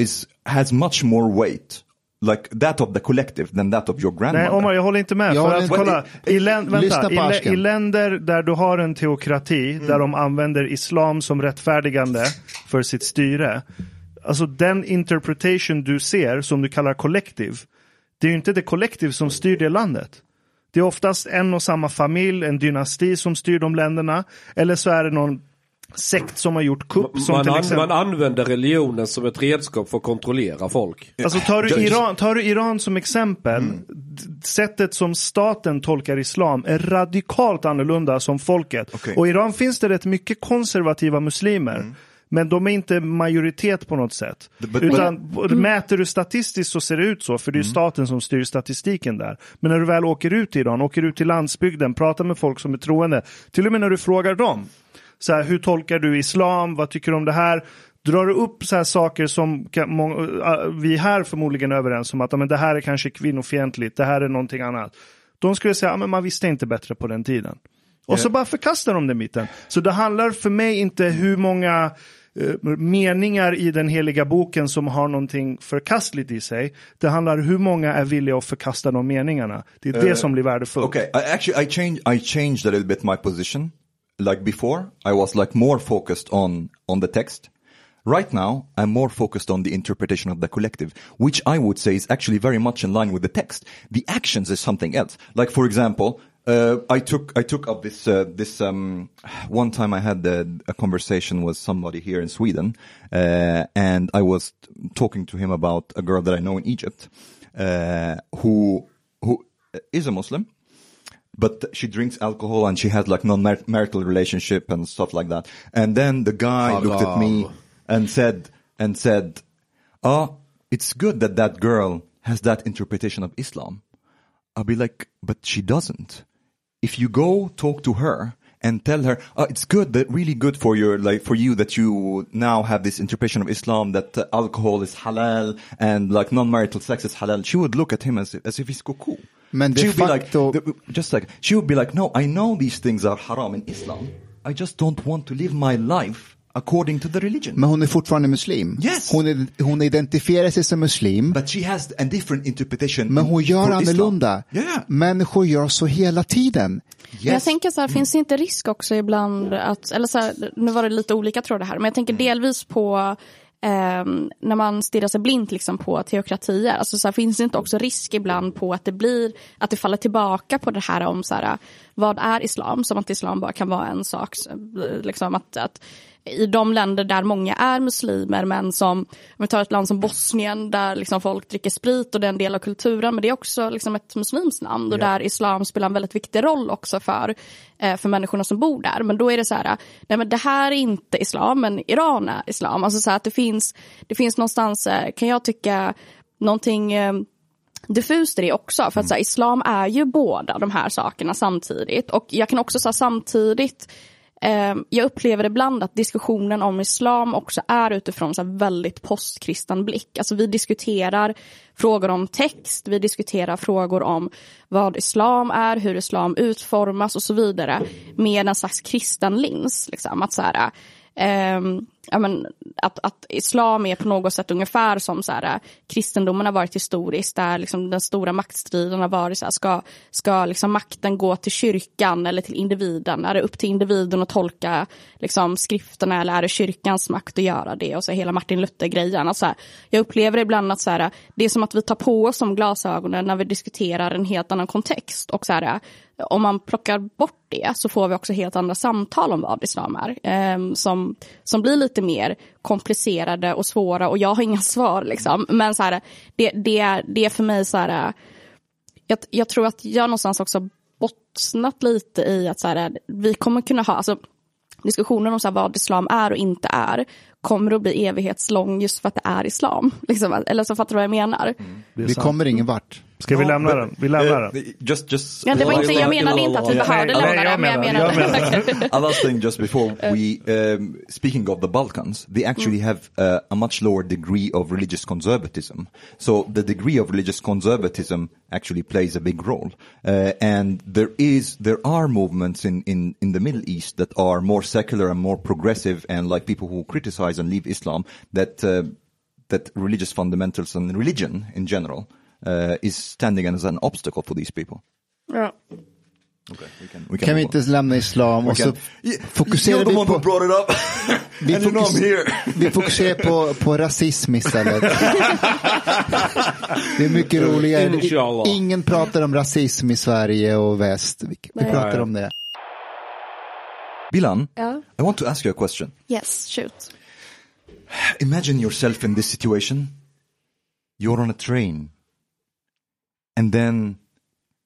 is has much more weight, like that of the collective than that of your Nej, grandmother. Omar, jag håller inte med. Jag för håller att, inte- kolla, i, län, vänta, i, i länder där du har en teokrati, Mm. där de använder islam som rättfärdigande för sitt styre. Alltså den interpretation du ser, som du kallar kollektiv, det är ju inte det kollektiv som styr det landet. Det är oftast en och samma familj, en dynasti som styr de länderna. Eller så är det någon sekt som har gjort kupp. Som Man, till an, exempel... man använder religionen som ett redskap för att kontrollera folk. Alltså tar du, Iran, tar du Iran som exempel, d- sättet som staten tolkar islam är radikalt annorlunda som folket. Okej. Och i Iran finns det rätt mycket konservativa muslimer. Men de är inte majoritet på något sätt. But- Utan mäter du statistiskt så ser det ut så, för det är staten som styr statistiken där. Men när du väl åker ut i Iran, åker ut till landsbygden, pratar med folk som är troende, till och med när du frågar dem, så här, hur tolkar du islam, vad tycker du om det här? Drar du upp så här saker som må, äh, vi här förmodligen är överens om att men det här är kanske kvinnofientligt, det här är någonting annat. De skulle säga att man visste inte bättre på den tiden. Och så bara förkastar de den biten. Så det handlar för mig inte hur många eh, meningar i den heliga boken som har någonting förkastligt i sig. Det handlar hur många är villiga att förkasta de meningarna. Det är det som blir värdefullt. Okay, I, actually, I changed. I changed a little bit my position. Like before, I was like more focused on on the text. Right now, I'm more focused on the interpretation of the collective, which I would say is actually very much in line with the text. The actions is something else. Like for example, uh, I took I took up this uh, this um, one time I had a, a conversation with somebody here in Sweden, uh, and I was talking to him about a girl that I know in Egypt, uh, who who is a Muslim, but she drinks alcohol and she has like non-marital relationship and stuff like that. And then the guy looked at me and said, and said, oh, it's good that that girl has that interpretation of Islam. I'll be like, but she doesn't. If you go talk to her and tell her, oh, it's good, that really good for your, like, for you that you now have this interpretation of Islam that uh, alcohol is halal and like non-marital sex is halal, she would look at him as, if- as if he's cuckoo. De she would be like, just like, she would be like, no, I know these things are haram in Islam. I just don't want to live my life according to the religion. Men hon är fortfarande muslim. Yes. Hon, är, hon identifierar sig som muslim. But she has a different interpretation. Men hon gör annorlunda. Islam. Yeah. Människor gör så hela tiden. Men Jag tänker så här, finns det inte risk också ibland att, eller så här, nu var det lite olika trådar här, men jag tänker delvis på ehm, när man stirrar sig blind liksom på teokratier, alltså så här, finns det inte också risk ibland på att det blir, att det faller tillbaka på det här om så här, vad är islam, som att islam bara kan vara en sak, liksom att, att i de länder där många är muslimer men som, om vi tar ett land som Bosnien där liksom folk dricker sprit och det är en del av kulturen men det är också liksom ett muslimskt land och där islam spelar en väldigt viktig roll också för, eh, för människorna som bor där. Men då är det så här, nej men det här är inte islam men Iran är islam. Alltså så här att det finns, det finns någonstans, eh, kan jag tycka, någonting eh, diffust i det också. För att så här, islam är ju båda de här sakerna samtidigt. Och jag kan också säga samtidigt Ehm, jag upplever ibland att diskussionen om islam också är utifrån så här väldigt postkristen blick. Alltså vi diskuterar frågor om text, vi diskuterar frågor om vad islam är, hur islam utformas och så vidare med en slags kristen lins. Liksom. Att så här, ehm, ja, men, att, att islam är på något sätt ungefär som så här, äh, kristendomen har varit historiskt, där liksom den stora maktstriden har varit så här, ska, ska liksom makten gå till kyrkan eller till individen? Är det upp till individen att tolka liksom, skrifterna eller är det kyrkans makt att göra det? Och så hela Martin Luther-grejen. Alltså, jag upplever ibland att så här, det är som att vi tar på oss de glasögonen när vi diskuterar en helt annan kontext. Och så här, äh, om man plockar bort det så får vi också helt andra samtal om vad islam är. Eh, som, som blir lite mer komplicerade och svåra och jag har inga svar. Liksom. Men så här, det, det, det är för mig så här, jag, jag tror att jag någonstans också bottnat lite i att så här, vi kommer kunna ha, alltså, diskussionen om så här, vad islam är och inte är kommer att bli evighetslång just för att det är islam. Liksom. Eller så fattar du vad jag menar? Mm. Vi kommer ingen vart. Ska vi lämna den? Vi lämnar den. Just, just. Ja, det var inte, jag menade inte att vi behövde lämna den, men jag menade... A last thing just before we, um, speaking of the Balkans, they actually have uh, a much lower degree of religious conservatism. So the degree of religious conservatism actually plays a big role. Uh, and there is, there are movements in, in, in the Middle East that are more secular and more progressive and like people who criticize and leave Islam that, uh, that religious fundamentals and religion in general uh, is standing as an obstacle for these people. Ja. Okay, we can, we Kan vi move inte lämna islam och så Yeah, fokuserar You're the vi one who på, brought it up. vi, and you know fokus, I'm here. vi fokuserar på, på rasism istället. Det är mycket roligare. Inshallah. Ingen pratar om rasism i Sverige och väst. Vi, vi Nej. pratar om det. Bilan, Ja. I want to ask you a question. Yes, shoot. Imagine yourself in this situation. You're on a train. And then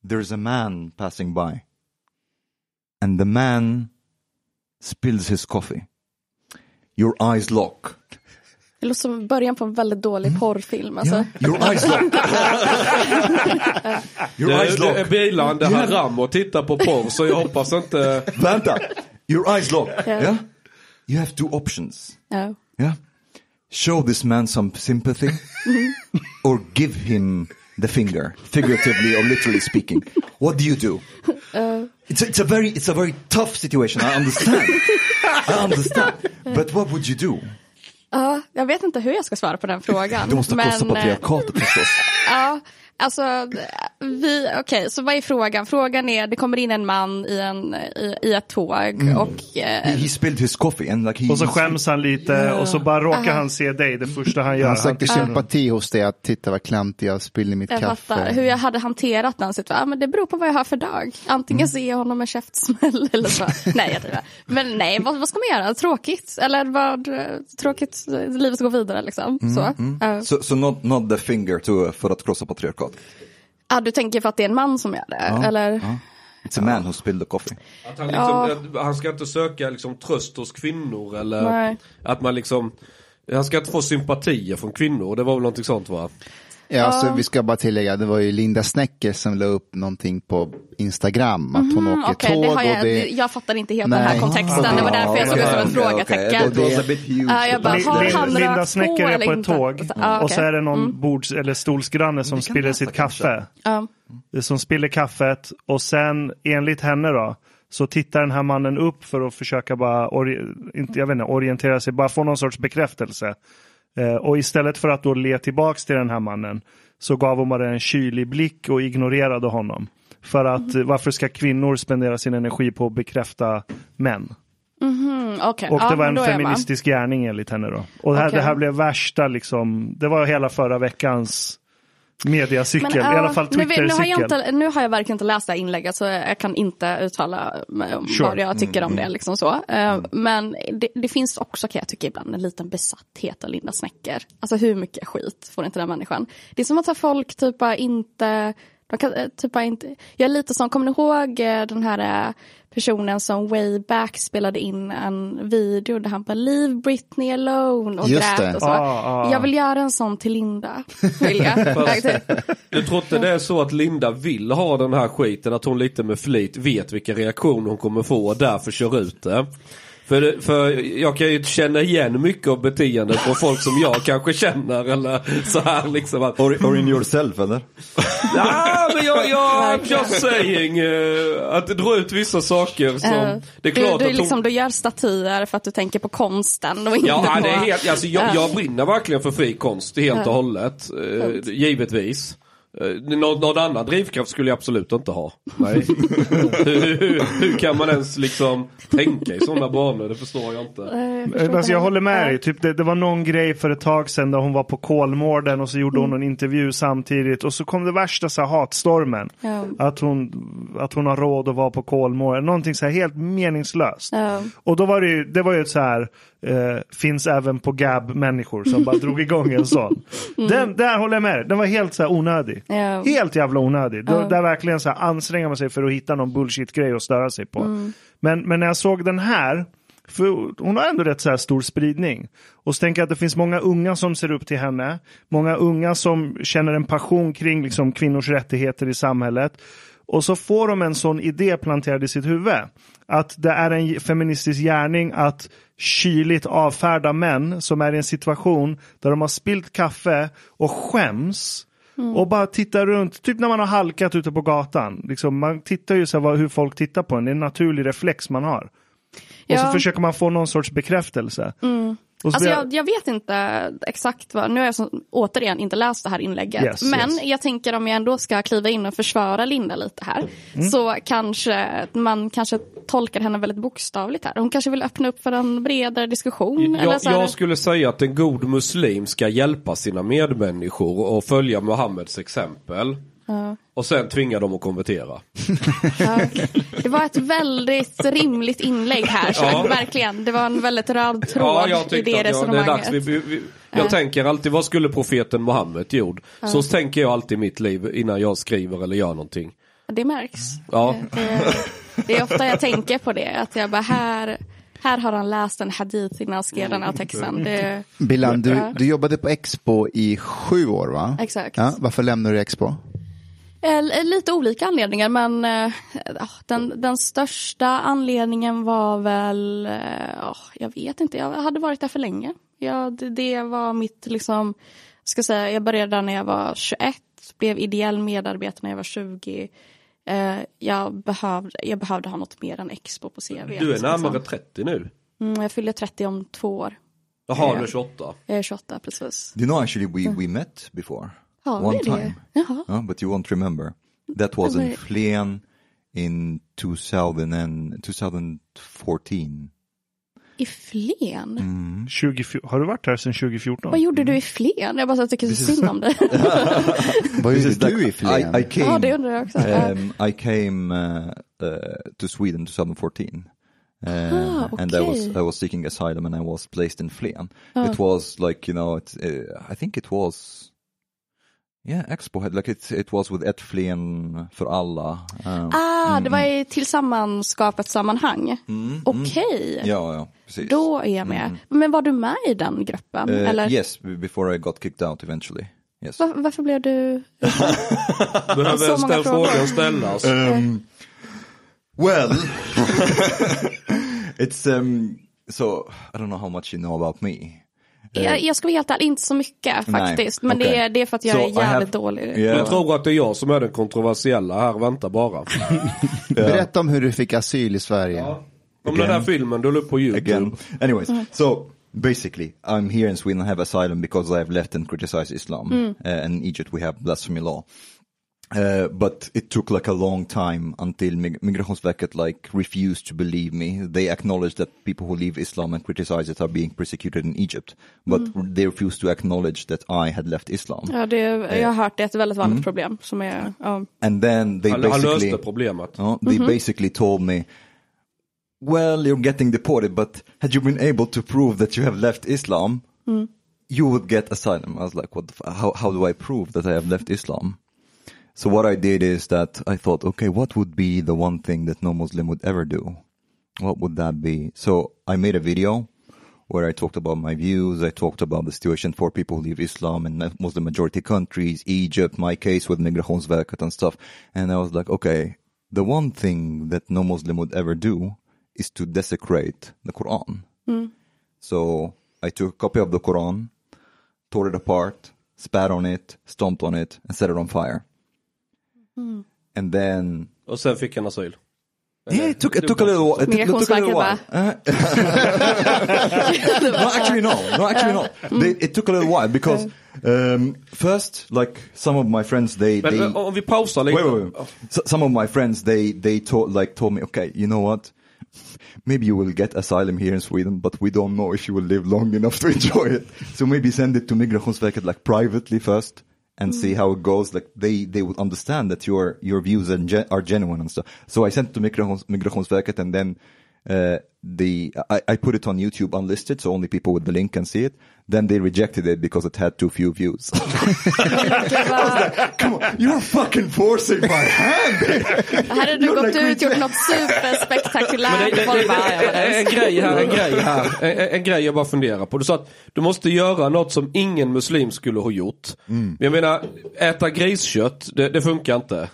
there's a man passing by. And the man spills his coffee. Your eyes lock. Det låter som början på en väldigt dålig mm. porrfilm. Alltså. Yeah, your eyes lock. your eyes Det, det är lock. bilan, det här ram och titta på porr så jag hoppas inte... Vänta. Your eyes lock. Yeah. Yeah. You have two options. Ja. Yeah. Show this man some sympathy mm-hmm. or give him the finger, figuratively or literally speaking. What do you do? It's a, it's a very it's a very tough situation. I understand. I understand. But what would you do? Ja, jag vet inte hur jag ska svara på den frågan. Du måste men, eh, patriarkatet förstås. Ja, alltså, vi, okej, så vad är frågan? Frågan är, det kommer in en man i, en, i, i ett tåg och... He, Eh, he spilled his coffee and like he Och så skäms han lite och så bara råkar han se dig det första han gör. Han sökte sympati hos dig att titta vad klantig jag spiller mitt jag kaffe. fattar. Hur jag hade hanterat den situationen, men det beror på vad jag har för dag. Antingen ser jag honom med käftsmäll eller så. nej, jag driver. Men nej, vad, vad ska man göra? Tråkigt? Eller vad, tråkigt, livet ska gå vidare liksom. så. Ja. So, so not, not the finger to, för att krossa patriarkat. Ah, du tänker för att det är en man som gör det? Eller? It's a man who spilled the coffee. Att han, liksom, han ska inte söka liksom, tröst hos kvinnor eller Nej. att man liksom han ska inte få sympatier från kvinnor, det var väl någonting sånt va? Ja, alltså, vi ska bara tillägga, det var ju Linda Snäcker som la upp någonting på Instagram, att hon åker Mhm, Okej, tåg det har jag, och det... jag fattar inte helt den här Nej. kontexten. Det var därför jag såg ut som ett Okay, okay. frågetecken. Jag bara, har han Linda Snäcker på är på ett tåg Ah, och så är det någon bords eller stolsgranne som spiller sitt kaffe. Ja. Som spiller kaffet och sen enligt henne då så tittar den här mannen upp för att försöka bara jag vet inte, orientera sig, bara få någon sorts bekräftelse. Eh, och istället för att då le tillbaks till den här mannen så gav hon bara en kylig blick och ignorerade honom. För att eh, varför ska kvinnor spendera sin energi på att bekräfta män? Mm, okej. Och ja, det var men en feministisk gärning enligt henne då. Och det här, Okej. det här blev värsta liksom, det var hela förra veckans mediacykel, Men, i alla fall nu, vet- nu, har jag Twittercykel. inte, nu har jag verkligen inte läst det här inlägget så jag kan inte uttala mig Sure. vad jag tycker om det. Liksom så. Eh, Men det, det finns också kan jag tycka ibland en liten besatthet av Linda Snäcker. Alltså hur mycket skit får inte den människan? Det är som att folk typ inte de kan, eh, typ inte, jag är lite som, kommer ni ihåg eh, den här personen som way back spelade in en video där han bara leave Britney alone och Just grät det. och så. Ah, ah. Jag vill göra en sån till Linda. Vill jag. Fast- Du tror inte det är så att Linda vill ha den här skiten, att hon lite med flit vet vilka reaktioner hon kommer få och därför kör ut det? För, för jag kan ju känna igen mycket av beteendet på folk som jag kanske känner eller så här liksom. Att, Or, or in yourself eller? Ja, men jag, jag just saying. Uh, att dra ut vissa saker som... Eh, det är klart du, du, att liksom, hon... du gör statyer för att du tänker på konsten och inte Ja, på... det är helt, alltså, jag, Ja. jag brinner verkligen för fri konst helt och hållet. Uh, givetvis. Uh, någon, någon annan drivkraft skulle jag absolut inte ha. Nej. hur, hur, hur kan man ens liksom tänka i sådana banor? Det förstår jag inte. förstår Alltså jag håller med dig. Typ det, det var någon grej för ett tag sedan där hon var på Kolmården och så gjorde Mm. hon en intervju samtidigt. Och så kom det värsta så här, hatstormen. Ja. Att, hon, att hon har råd att vara på Kolmården. Någonting så här helt meningslöst. Ja. Och då var det ju, det var ju ett så här, eh, finns även på Gab människor som bara drog igång en sån. Den, där håller jag med. Den var helt så här onödig. Mm. Ja. Helt jävla onödig. Då. Där verkligen så här anstränger man sig för att hitta någon bullshit-grej att störa sig på. Mm. Men, men när jag såg den här, för hon har ändå rätt så här stor spridning. Och så tänker jag att det finns många unga som ser upp till henne. Många unga som känner en passion kring liksom, kvinnors rättigheter i samhället. Och så får de en sån idé planterad i sitt huvud. Att det är en feministisk gärning att kyligt avfärda män som är i en situation där de har spilt kaffe och skäms. Och bara tittar runt, typ när man har halkat ute på gatan. Liksom, man tittar ju så här hur folk tittar på en, det är en naturlig reflex man har. Och så försöker man få någon sorts bekräftelse. Så Alltså jag, jag vet inte exakt vad, nu har jag så, återigen inte läst det här inlägget. Yes, men yes. jag tänker om jag ändå ska kliva in och försvara Linda lite här. Mm. Så kanske man kanske tolkar henne väldigt bokstavligt här. Hon kanske vill öppna upp för en bredare diskussion. eller Jag, så här. jag skulle säga att en god muslim ska hjälpa sina medmänniskor och följa Muhammeds exempel. Och sen tvinga dem att konvertera. Ja. Det var ett väldigt rimligt inlägg här. Så Ja. Verkligen. Det var en väldigt röd tråd Ja, jag i det att ja, det resonemanget. Vi, vi, vi, jag tänker alltid, vad skulle profeten Muhammed gjort? Så tänker jag alltid i mitt liv innan jag skriver eller gör någonting. Det märks. Ja. Det, det är ofta jag tänker på det. Att jag bara här, här har han läst en hadith innan han skrev den här texten. Det, Bilan, du, Ja. du jobbade på Expo i sju år va? Exakt. Ja, varför lämnade du Expo? Eh, Lite olika anledningar men eh, ja, den, den största anledningen var väl, eh, ja, jag vet inte, jag hade varit där för länge. Ja, det, det var mitt, liksom, ska säga, jag började där när jag var 21, blev ideell medarbetare när jag var 20. Eh, jag, behövde, jag behövde ha något mer än Expo på CV. Du är närmare liksom. 30 nu. Mm, jag fyller 30 om två år. Jaha, Ja. du är 28. Jag är 28 precis. Do you know actually we, we met before? Har One vi det? time. Jaha. Uh, but you won't remember. That was in Nej. Flen in 2000 and 2014. I Flen? 20, har du varit här sedan 2014? Vad gjorde du i Flen? Jag bara tycker så synd om dig. Vad This gjorde du i Flen? I, I came, Ja, det undrar jag också. Um, I came uh, uh, to Sweden 2014. Uh, Ah, And I was. I was seeking asylum and I was placed in Flen. It was like you know it, uh, I think it was yeah Expo had like it it was with ett Flen för alla. Um, Ah, det var i tillsammanskapets sammanhang. Okej, Ja ja precis. då är jag med. Men var du med i den gruppen? Uh, eller? Yes, before I got kicked out eventually. Yes. Var, varför blev du... Behöver ställa frågor. frågan ställas. Um, well, it's um. So I don't know how much you know about me. Jag, jag ska vara helt ärlig, inte så mycket Nej, faktiskt. Men det, okej. är, det är för att jag So är jävligt have- dålig. Yeah. Jag tror att det är jag som är den kontroversiella här, vänta bara. Berätta om hur du fick asyl i Sverige. Om den här filmen du la upp på YouTube. again. Anyways, so basically, I'm here in Sweden. I have asylum because I have left and criticized Islam. Uh, and in Egypt, we have blasphemy law. Uh, but it took like a long time until Mig- Migrationsverket like refused to believe me. They acknowledged that people who leave Islam and criticize it are being persecuted in Egypt, but they refused to acknowledge that I had left Islam. Ja, det, jag har hört det är ett väldigt vanligt problem. Som är, ja. And then they Han, han basically löste problemet. Uh, they basically told me, well, you're getting deported, but had you been able to prove that you have left Islam, you would get asylum. I was like, what? The f- how how do I prove that I have left Islam? So what I did is that I thought, okay, what would be the one thing that no Muslim would ever do? What would that be? So I made a video where I talked about my views. I talked about the situation for people who leave Islam in Muslim majority countries, Egypt, my case with Migrationsverket and stuff. And I was like, okay, the one thing that no Muslim would ever do is to desecrate the Quran. Hmm. So I took a copy of the Quran, tore it apart, spat on it, stomped on it, and set it on fire. And then Och sen fick han asyl. yeah, it took it took a little while. It took, took a little while. Uh, no, actually no, no, actually no. They, it took a little while because um, first, like some of my friends, they, they men om vi pausar wait, wait, wait. So, some of my friends, they they told like told me, okay, you know what? Maybe you will get asylum here in Sweden, but we don't know if you will live long enough to enjoy it. So maybe send it to Migrationsverket like privately first and see how it goes. Like they they would understand that your your views are, gen- are genuine and stuff. So I sent it to Migrations, Migrationsverket and then uh, the I, I put it on YouTube unlisted, so only people with the link can see it. Then they rejected it because it had too few views. Come on, you're fucking forcing my hand. Hade du gått like ut gjort reject- något superspektakulärt. En grej här, en grej här, en, en grej jag bara funderar på. Du sa att du måste göra något som ingen muslim skulle ha gjort. Men Jag menar, äta griskött, det, det funkar inte.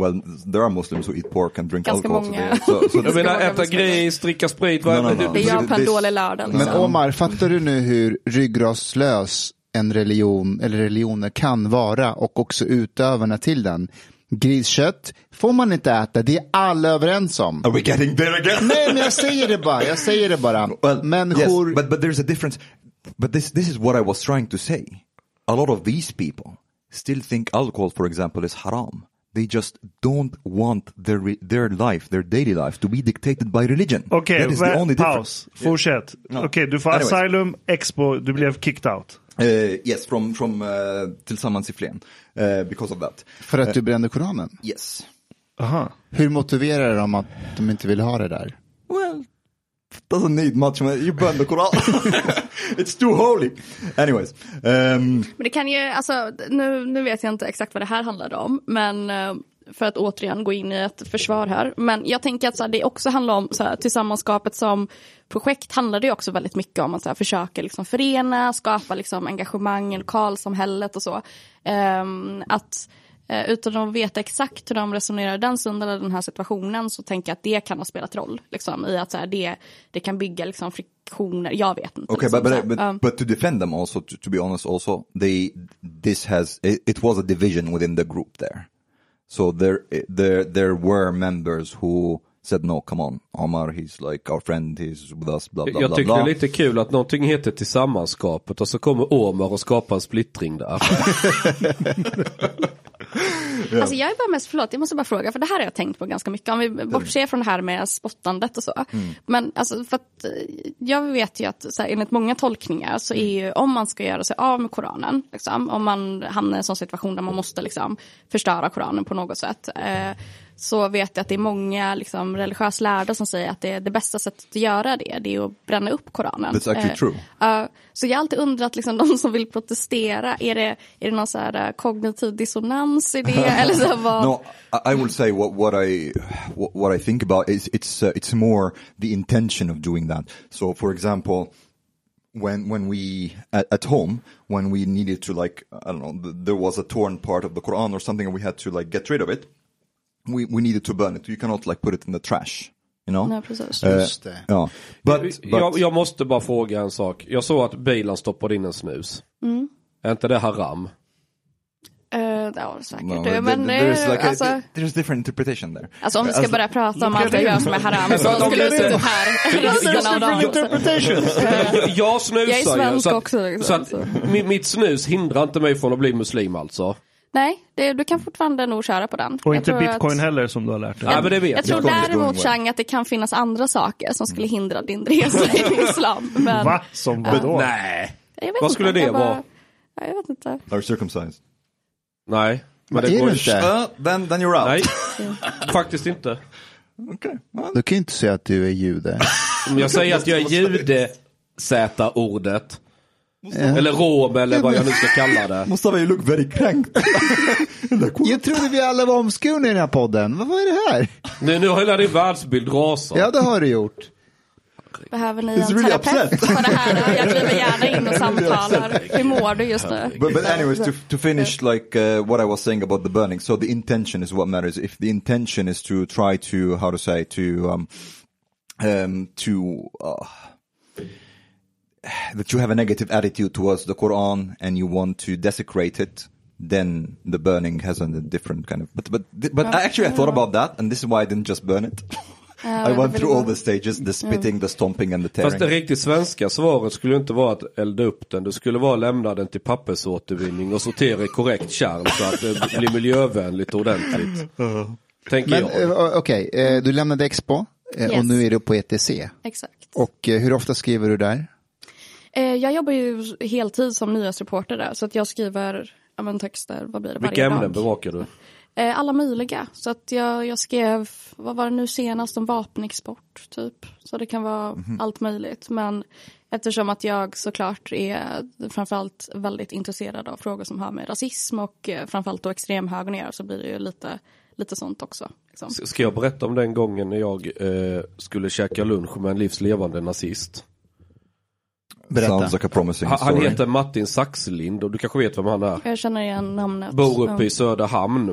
Well, there are Muslims who eat pork and drink Ganska alcohol. många. Jag menar, äta gris, dricka sprit, No, no, no. Det gör på en This- dålig lördag. Men Liksom. Omar, fattar du nu hur ryggradslös en religion eller religioner kan vara och också utövarna till den? Griskött får man inte äta, det är alla överens om. Are we getting there again? Nej, men jag säger det bara, jag säger det bara. Well, Människor... yes, but but there's a difference. But this this is what I was trying to say. A lot of these people still think alcohol, for example, is haram. They just don't want their their life, their daily life, to be dictated by religion. Okej, that is the vä- only difference. paus. Fortsätt. No. Okej, du får Anyways. asylum, expo, du blev kicked out. Uh, yes, from from uh, Tillsammans i Flen, uh, because of that. För att du brände Koranen? Yes. Aha. Hur motiverar de att de inte vill ha det där? Well, doesn't need much. man. You burn the Quran. it's too holy. Anyways. Um, Men det kan ju, alltså, nu, nu vet jag inte exakt vad det här handlade om, men eh, för att återigen gå in i ett försvar här. Men jag tänker att så här, det också handlar om så här, tillsammanskapet som projekt handlar det också väldigt mycket om att så här, försöka liksom, förena, skapa liksom, engagemang i lokalsamhället och så. Ehm, att utan att veta exakt hur de resonerar i den stunden eller den här situationen så tänker jag att det kan ha spelat roll. Liksom, I att så här, det, det kan bygga liksom, friktioner, jag vet inte. Okay, liksom, but but, but, Ja. but to defend them also, to, to be honest, also they this has it, it was a division within the group there. So there there there were members who said no, come on, Omar, he's like our friend, he's with us, blah blah Jag blah tycker det är lite kul att någonting heter tillsammanskapet och så kommer Omar och skapar en splittring där. Alltså jag är bara mest, förlåt, jag måste bara fråga, för det här har jag tänkt på ganska mycket. Om vi bortser från det här med spottandet och så. Men alltså för att eh, jag vet ju att så här, enligt många tolkningar så är ju om man ska göra sig av med Koranen, liksom, om man hamnar i en sån situation där man måste liksom, förstöra Koranen på något sätt. Eh, så vet jag att det är många liksom, religiösa lärda som säger att det, är det bästa sättet att göra det, det är att bränna upp Koranen. That's actually Eh, true. Ja, så jag har alltid undrat, liksom, de som vill protestera, är det, är det någon så här, eh, kognitiv dissonans i det? Eller så vad... No, I, I will say what what I what, what I think about is it's uh, it's more the intention of doing that. So, for example, when when we at, at home when we needed to like I don't know th- there was a torn part of the Quran or something and we had to like get rid of it, we we needed to burn it. You cannot like put it in the trash, you know. Nej, precis. Uh, Just det. yeah, but, but jag, jag måste bara fråga en sak. Jag såg att bilen stoppade in en snus. Mm. Är inte det haram? Eh, ja, säkert. no, det, there- men there's eh, like a- alltså, there's different interpretation there. alltså om vi ska Alltså- börja prata om allt jag gör som är haram så skulle vi sitta här resten av dagen. jag, jag snusar Jag är ju, svensk så att, också, liksom, så att mitt snus hindrar inte mig från att bli muslim alltså. Nej, det, du kan fortfarande nog köra på den. Och Jag inte bitcoin att, heller som du har lärt dig. Nej men det vet Jag jag. tror däremot. Chang att det kan finnas andra saker som skulle hindra din resa i islam. Men, Va? Som vadå? Nej. Jag vet Vad inte, skulle det jag bara- vara? Ja, Jag vet inte. Are circumcised? Nej. Men Är det går du inte? Uh, then then you're out. Nej, faktiskt inte. Okay. Du kan ju inte säga att du är jude. Om jag säger att jag är jude, Z-ordet. Eller rom eller vad jag nu ska kalla det. Mustafa, you look very cranked. Jag trodde vi alla var omskurna i den här podden. Vad var det här? Nu, nu har hela din världsbild rasat. Ja, det har du gjort. Behöver ni It's en really terapeut upset. för det här? Jag kliver gärna in och samtalar. Hur mår du just nu? But, but anyways, to, to finish like uh, what I was saying about the burning. So the intention is what matters. If the intention is to try to, how to say, to um, um, to uh, that you have a negative attitude towards the Quran and you want to desecrate it, then the burning has a different kind of. But but but actually, I thought about that, and this is why I didn't just burn it. I went through all the stages: the spitting, the stomping, and the tearing. Fast det riktigt svenska svaret skulle inte vara att elda upp den. Det skulle vara att lämna den till pappersåtervinning och sortera i korrekt kärn så att det blir miljövänligt och ordentligt. Tänker Men jag. eh, okej, eh, du lämnade Expo eh, Yes. och nu är du på ETC. Exakt. Och hur ofta skriver du där? Eh, jag jobbar ju heltid som nyhetsreporter där så att jag skriver ja, men texter, vad blir det, Vilka varje ämnen dag. bevakar du? Eh, alla möjliga. Så att jag, jag skrev, vad var det nu senast, om vapenexport typ. Så det kan vara allt möjligt. Men eftersom att jag såklart är framförallt väldigt intresserad av frågor som har med rasism och eh, framförallt då extremhögern att göra så blir det ju lite, lite sånt också. Liksom. Ska jag berätta om den gången när jag eh, skulle käka lunch med en livslevande nazist? Berätta. Sounds like a promising Han, han story. heter Martin Saxlind och du kanske vet vem han är? Jag känner igen namnet. Bor uppe i Söderhamn.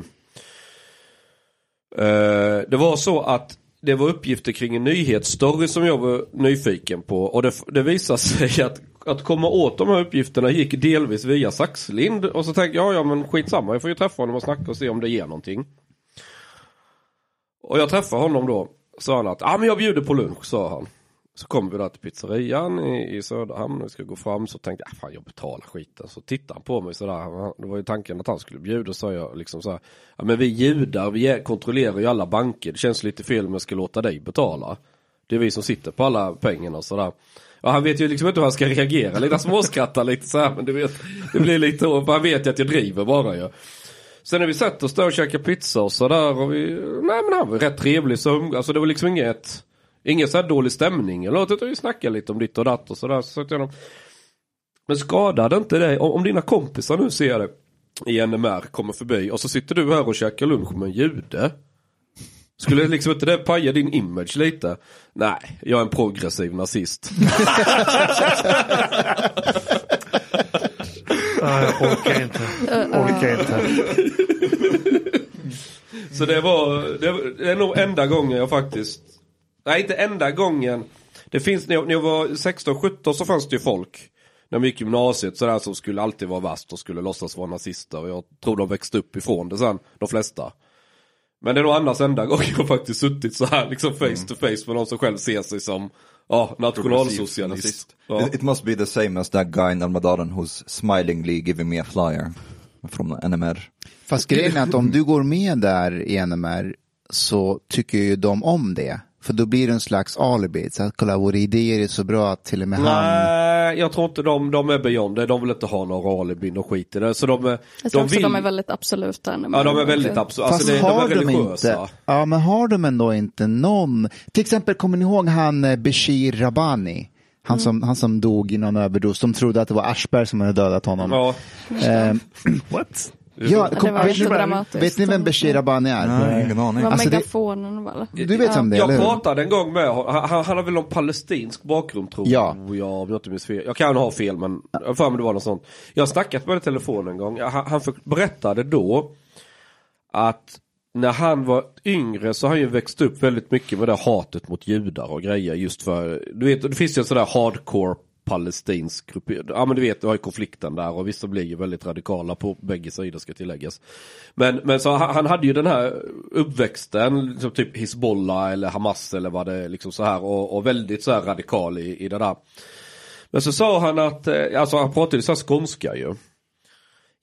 Eh, det var så att det var uppgifter kring en nyhetsstory som jag var nyfiken på och det, det visade sig att att komma åt de här uppgifterna gick delvis via Saxlind och så tänkte jag, ja men skitsamma, jag får ju träffa honom och snacka och se om det ger någonting. Och jag träffade honom då, sa han att, ja men jag bjuder på lunch, sa han. Så kommer vi där till pizzerian i, i Söderhamn och vi ska gå fram så tänkte jag, ah, fan jag betalar skiten. Så tittade han på mig sådär, det var ju tanken att han skulle bjuda, så jag liksom så här, ja men vi judar, vi är, kontrollerar ju alla banker, det känns lite fel om jag ska låta dig betala. Det är vi som sitter på alla pengarna och sådär. Ja, han vet ju liksom inte hur han ska reagera, lite småskrattar lite så här, men du vet, det blir lite, han vet ju att jag driver bara ju. Sen när vi satt oss där och käkade pizza och sådär och vi, nej men han var rätt trevlig så, alltså det var liksom inget, ingen så här dålig stämning eller något, utan vi snackade lite om ditt och datt och sådär. Så jag honom, men skadade inte det, om, om dina kompisar nu ser det i NMR kommer förbi och så sitter du här och käkar lunch med en jude. Skulle liksom inte det paja din image lite? Nej, jag är en progressiv nazist. Ja, jag orkar inte. Orkar inte. Så det var, det, var- det är nog enda gången jag faktiskt, nej inte enda gången. Det finns, när jag, när jag var 16-17 så fanns det ju folk. När man gick i gymnasiet sådär som skulle alltid vara värst och skulle låtsas vara nazister. Och jag tror de växte upp ifrån det sen, de flesta. Men det är nog annars enda gången jag faktiskt suttit så här liksom face to face med någon som själv ser sig som ja, nationalsocialist. Ja. It, it must be the same as that guy in Almadaden who's smilingly giving me a flyer from NMR. Fast grejen är att om du går med där i NMR så tycker ju de om det. För då blir det en slags alibi. Så att kolla, våra idéer är så bra att till och med han... Nej, jag tror inte de, de är beyond det. De vill inte ha några alibin och skit i det. Så de, är- Jag tror de också vill... de är väldigt absoluta. Ja, de är väldigt absolut. Fast Alltså det, de är har de inte, ja men har de ändå inte någon, till exempel kommer ni ihåg han eh, Bashir Rabani? Han, som, han som dog i någon överdos, de trodde att det var Aschberg som hade dödat honom. Ja. Eh, What? Ja, det kom, var vet, ni, vet ni vem Bashir Rabani är? Nej, ingen aning. Alltså, det- megafonen. Du vet vem det är, Jag pratade en gång med honom. han, han, har väl någon palestinsk bakgrund tror Ja. jag. Om jag inte minns fel. Jag kan ha fel men jag för mig det var något sånt. Jag har snackat med i telefon en gång. Han, han för, berättade då att när han var yngre så har han ju växt upp väldigt mycket med det hatet mot judar och grejer just för, du vet det finns ju en sån där hardcore palestinsk grupp, ja men du vet du har ju konflikten där och vissa blir ju väldigt radikala på bägge sidor ska tilläggas. Men, men så han, han hade ju den här uppväxten, liksom typ Hizbollah eller Hamas eller vad det är liksom så här och, och väldigt så här radikal i, i det där. Men så sa han att, eh, alltså han pratade ju så här skånska ju.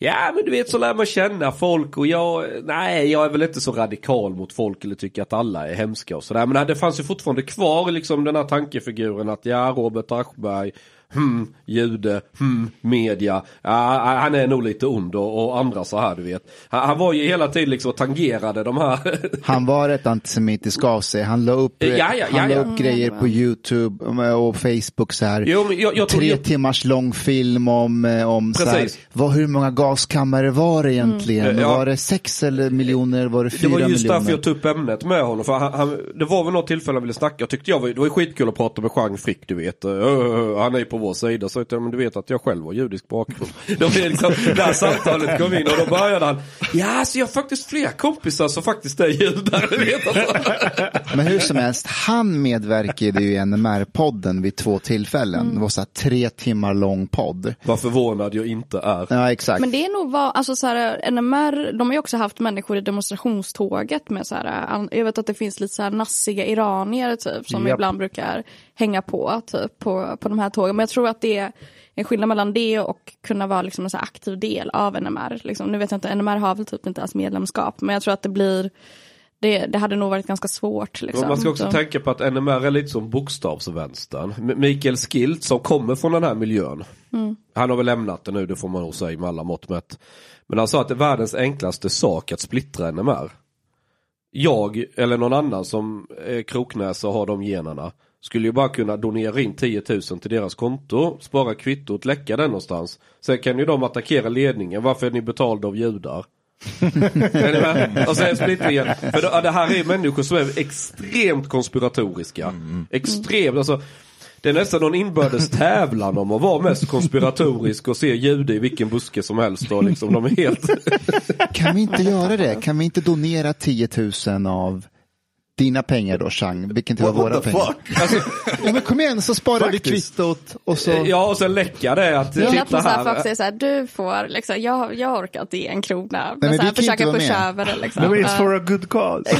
Ja men du vet så lär man känna folk och jag, nej jag är väl inte så radikal mot folk eller tycker att alla är hemska och sådär. Men det fanns ju fortfarande kvar liksom den här tankefiguren att ja Robert Aschberg, hmm, jude, hmm, media. Ja, han är nog lite ond och, och andra så här du vet. Han, han var ju hela tiden liksom tangerade de här Han var rätt antisemitisk av sig. Han la upp, Ja, ja, han la upp grejer på YouTube och Facebook så här. Jo, jag- jag Tre jag- timmars lång film om, eh, om så här, vad, hur många gaskammare var det egentligen? Mm. Var det sex eller miljoner? Var det Det fyra var just miljoner? därför jag tog upp ämnet med honom. För han, han, det var väl något tillfälle han ville snacka. Jag tyckte jag var, det var skitkul att prata med Jean Frick, du vet. Uh, han är ju på vår sida. Så att, men du vet att jag själv har judisk bakgrund. Liksom, det här samtalet kom in och då började han. Ja, så jag har faktiskt flera kompisar som faktiskt är judar. alltså. Men hur som helst, han medverkade ju i NMR-podden vid två tillfällen. Det var så här tre timmar lång podd. Vad förvånad jag inte är. Ja, exakt. Men det är nog vad, alltså så här, NMR, de har ju också haft människor i demonstrationståget med så här, jag vet att det finns lite så här nassiga iranier typ som Japp. ibland brukar hänga på typ på, på de här tågen. Men jag tror att det är en skillnad mellan det och kunna vara liksom en så aktiv del av NMR. Liksom. Nu vet jag inte, NMR har väl typ inte ens medlemskap, men jag tror att det blir, det, det hade nog varit ganska svårt. Liksom. Man ska också Så- tänka på att NMR är lite som bokstavsvänstern. Mikael Skilt som kommer från den här miljön. Han har väl lämnat det nu, det får man nog säga med alla mått mätt. Men han sa att det är världens enklaste sak att splittra NMR. Jag eller någon annan som är kroknäsa och har de generna skulle ju bara kunna donera in 10 000 till deras konto, spara kvittot, läcka den någonstans. Sen kan ju de attackera ledningen, varför är ni betalda av judar? Och sen splittringen. För då, det här är människor som är extremt konspiratoriska. Extremt, alltså. Det är nästan någon inbördes tävlan om att vara mest konspiratorisk och se jude i vilken buske som helst. Och liksom, de är helt... Kan vi inte göra det? Kan vi inte donera 10 000 av dina pengar då, Chang? Vilken till What, våra pengar? fuck? Ja, men kom igen, så sparar vi kvittot och så... Ja, och sen läcka det att Jag titta här, folk säger så här, du får, liksom, jag, jag orkar inte ge en krona. men Men så här, inte försöka vara pusha med. över det. Liksom. No, it's for a good cause.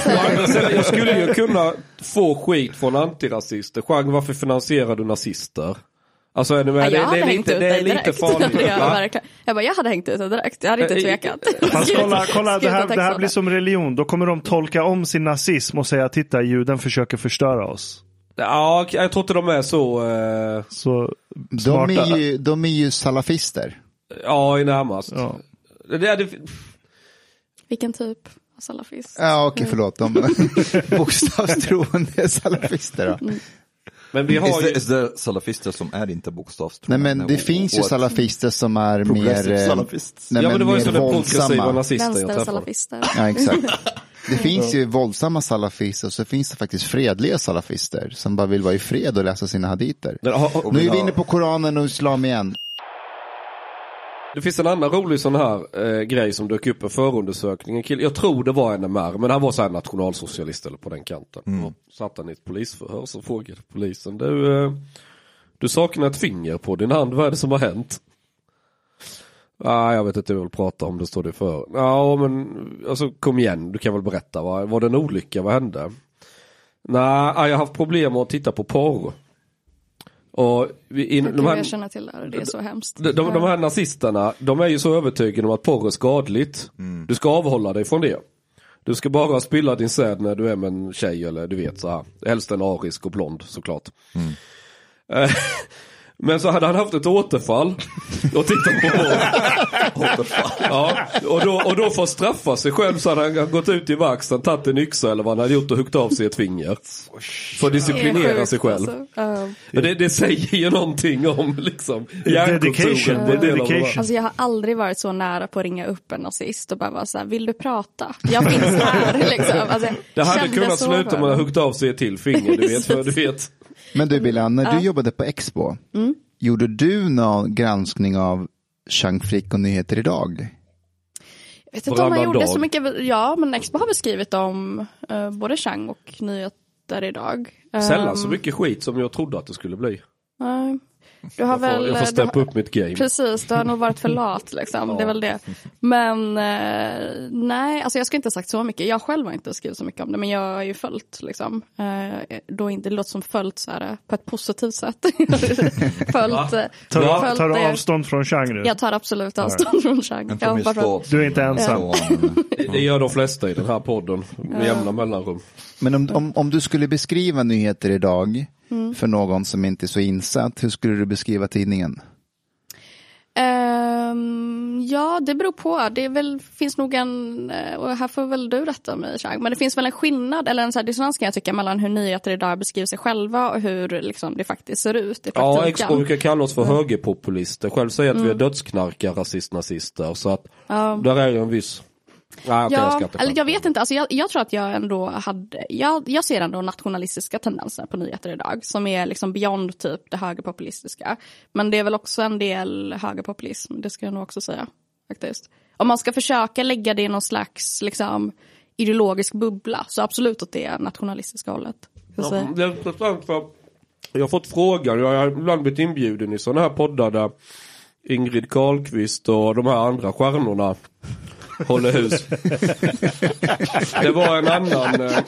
Jag skulle ju kunna få skit från antirasister. Chang, varför finansierar du nazister? Alltså är ni med? Ja, det, jag det hade är hängt lite, ut det är lite farligt. jag, verkligen. jag bara, jag hade hängt ut dig direkt. Jag hade inte Eh, tvekat. Fast kolla, kolla det, här, det här blir som religion. Då kommer de tolka om sin nazism och säga titta juden försöker förstöra oss. Ja, jag tror inte de är så... Eh, Så De smarta. är, ju, de är ju salafister. ja, i närmast. Ja. Det, det, Vilken typ av salafist? Ja, okej, förlåt. De bokstavstroende salafister då. Men vi har there, ju... is there salafister som är inte Nej, bokstavstroende? men det finns ju salafister som är mer... eh, salafists. Nej, Ja, men det var ju mer så den progressiva nazister jag träffade. Ja, exakt. Det finns ju våldsamma salafister och så finns det faktiskt fredliga salafister som bara vill vara i fred och läsa sina haditer. Men Nu är vi inne på Koranen och Islam igen. Det finns en annan rolig sån här eh, grej som dök upp i förundersökningen. Jag tror det var NMR, men han var så här nationalsocialist eller på den kanten. Och satt han i ett polisförhör så frågade polisen, du, eh, du saknar ett finger på din hand, vad är det som har hänt? Ah, jag vet inte vad jag vill prata om, det står det för. Ja, men alltså kom igen, du kan väl berätta, va? var det en olycka, vad hände? Nej, ah, jag har haft problem med att titta på porr. Och in, Jag de här, jag känner till det det är så hemskt. de, de, de här nazisterna, de är ju så övertygade om att porr är skadligt. Du ska avhålla dig från det. Du ska bara spilla din säd när du är med en tjej eller du vet så här. Helst en arisk och blond såklart. Eh, Men så hade han haft ett återfall och tittat på porr. ja, och, då, och då för att straffa sig själv så hade han gått ut i verkstaden, tagit en yxa eller vad han hade gjort och huggit av sig ett finger. För att disciplinera sig själv. Alltså. Det, det säger ju någonting om liksom hjärnkontoret Dedication, på en del av de här- dedication. Alltså jag har aldrig varit så nära på att ringa upp en nazist och bara vara så här, vill du prata? Jag finns här liksom. Alltså, Det hade kunnat sluta med att dem. huggt av sig ett till finger, du vet. För du vet. Men du Billan, när du jobbade på Expo, gjorde du någon granskning av Chang Frick och Nyheter Idag? Jag vet inte om man gjorde dag. så mycket, ja men Expo har väl skrivit om eh, både Chang och nyheter idag. Sällan så Ehm, mycket skit som jag trodde att det skulle bli. nej. Du har Jag får, väl, jag får du steppa har- upp mitt game. Precis, du har nog varit för lat liksom. Det är väl det. Men eh, nej, alltså jag skulle inte ha sagt så mycket. Jag själv har inte skrivit så mycket om det, men jag har ju följt liksom. Eh, då inte, det låter som följt så här, eh, på ett positivt sätt. följt, eh, Tar, följt tar du avstånd från Chang nu? Jag tar absolut avstånd från Chang. Du är inte ensam. Det, det gör de flesta i den här podden med jämna mellanrum. Men om, om, om du skulle beskriva Nyheter Idag för någon som inte är så insatt, hur skulle du beskriva tidningen? Ehm, ja, det beror på. Det är väl, finns nog en, eh, och här får väl du rätta mig Chang, men det finns väl en skillnad eller en så här dissonans kan jag tycka mellan hur nyheter idag beskriver sig själva och hur liksom, det faktiskt ser ut i Ja, praktiken. Expo brukar kalla oss för högerpopulister. Själv säger att vi är dödsknarkar, rasist, nazister. Så att där är ju en viss Jag ska Ja, inte eller jag vet inte. Alltså jag, jag tror att jag ändå hade, jag, jag ser ändå nationalistiska tendenser på nyheter idag som är liksom beyond typ det högerpopulistiska. Men det är väl också en del högerpopulism, det ska jag nog också säga. faktiskt. Om man ska försöka lägga det i någon slags liksom, ideologisk bubbla så absolut åt det nationalistiska hållet. Jag Ja, det är intressant för jag har fått frågan, jag har ibland blivit inbjuden i sådana här poddar där Ingrid Carlqvist och de här andra stjärnorna håller hus. Det var en annan, eh,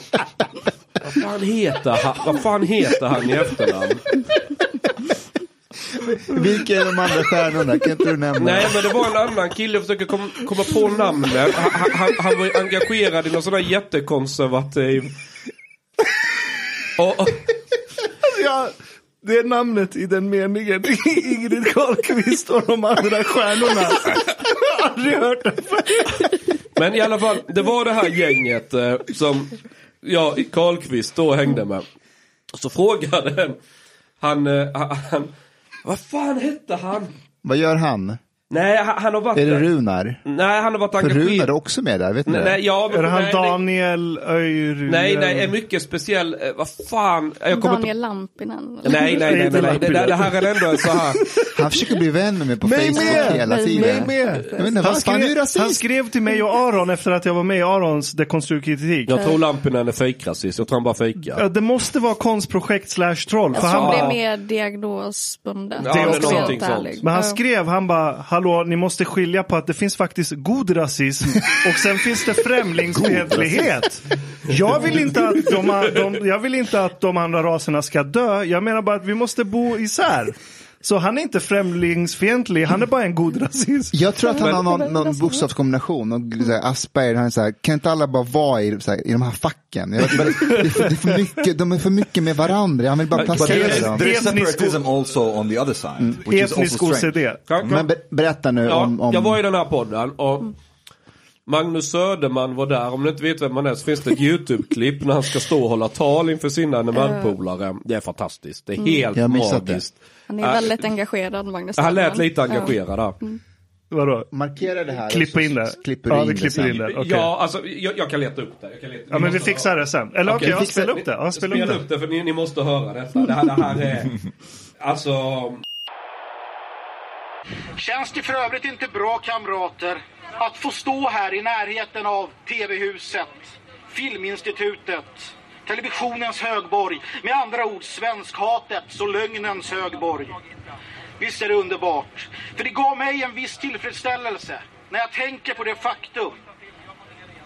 vad fan heter han, vad fan heter han i efternamn? Vilka är de andra stjärnorna? Kan inte du nämna? Nej men det var en annan kille, jag försöker kom, komma på namnet. Han, han, han var engagerad i någon sån här jättekonservativ... Och, och, Ja, det är namnet i den meningen. Ingrid Carlqvist och de andra stjärnorna. Jag har aldrig hört det Men i alla fall, det var det här gänget eh, som jag, Karlqvist då hängde med. Och så frågade han, eh, han, han, vad fan hette han? Vad gör han? Nej, han, han har varit Är det. Runar? Nej, han har varit För Runar är engagerad. också med där, vet du Nej, nej, ja, men, Är det han nej, Daniel Öjryd? nej, nej, är mycket speciell, eh, vad fan, jag kommer Daniel. Lampinen. Nej, nej, nej, nej, nej, det, det, det här är ändå en så här. Han försöker bli vän med mig på Mig Facebook med! hela Mig tiden. med! Jag vet inte, Han vad fan, är skrev, han rasist! skrev till mig och Aron efter att jag var med i Arons dekonstruktiv kritik. Jag tror Lampinen är fejkrasist, jag tror han bara fejkar. Ja, det måste vara konstprojekt slash troll. För Jag han är bara, mer diagnosbundet. Ja, det är ska vara någonting helt sånt. ärlig. men han Ja. skrev, han bara, hallå, ni måste skilja på att det finns faktiskt god rasism och sen finns det främlingsfientlighet. Jag vill, inte att de, de, jag vill inte att de andra raserna ska dö, jag menar bara att vi måste bo isär. Så han är inte främlingsfientlig, han är bara en god rasist. Jag tror att han har någon, någon bokstavskombination, någon, så här, Asperger, han är så här, kan inte alla bara vara i, så här, i de här facken? Jag vet, det, är för, det är för mycket, de är för mycket med varandra, han vill bara placera dem. there is separatism also on the other side, which is Etnisk also strange. OCD. Men ber, berätta nu Ja, om, om jag var i den här podden och Magnus Söderman var där. Om ni inte vet vem man är så finns det ett YouTube-klipp när han ska stå och hålla tal inför sina NMR-polare. Det är fantastiskt. Det är helt Jag har missat magiskt. Han är väldigt engagerad, Magnus Han lät Söderman. lite engagerad där. Vadå? markera det här. Klippa in det. Klipper Ja, vi in det klipper in det. Okej. Ja, alltså jag, jag kan leta upp det. Jag kan leta, Ja, men vi fixar det sen. Eller okej, okay, spela upp det. Ja, spela upp det. upp det för ni, ni måste höra detta. Det här, det här är... Alltså... Känns det för övrigt inte bra kamrater att få stå här i närheten av TV-huset, Filminstitutet, televisionens högborg, med andra ord svenskhatets och lögnens högborg. Visst är det underbart? För det gav mig en viss tillfredsställelse när jag tänker på det faktum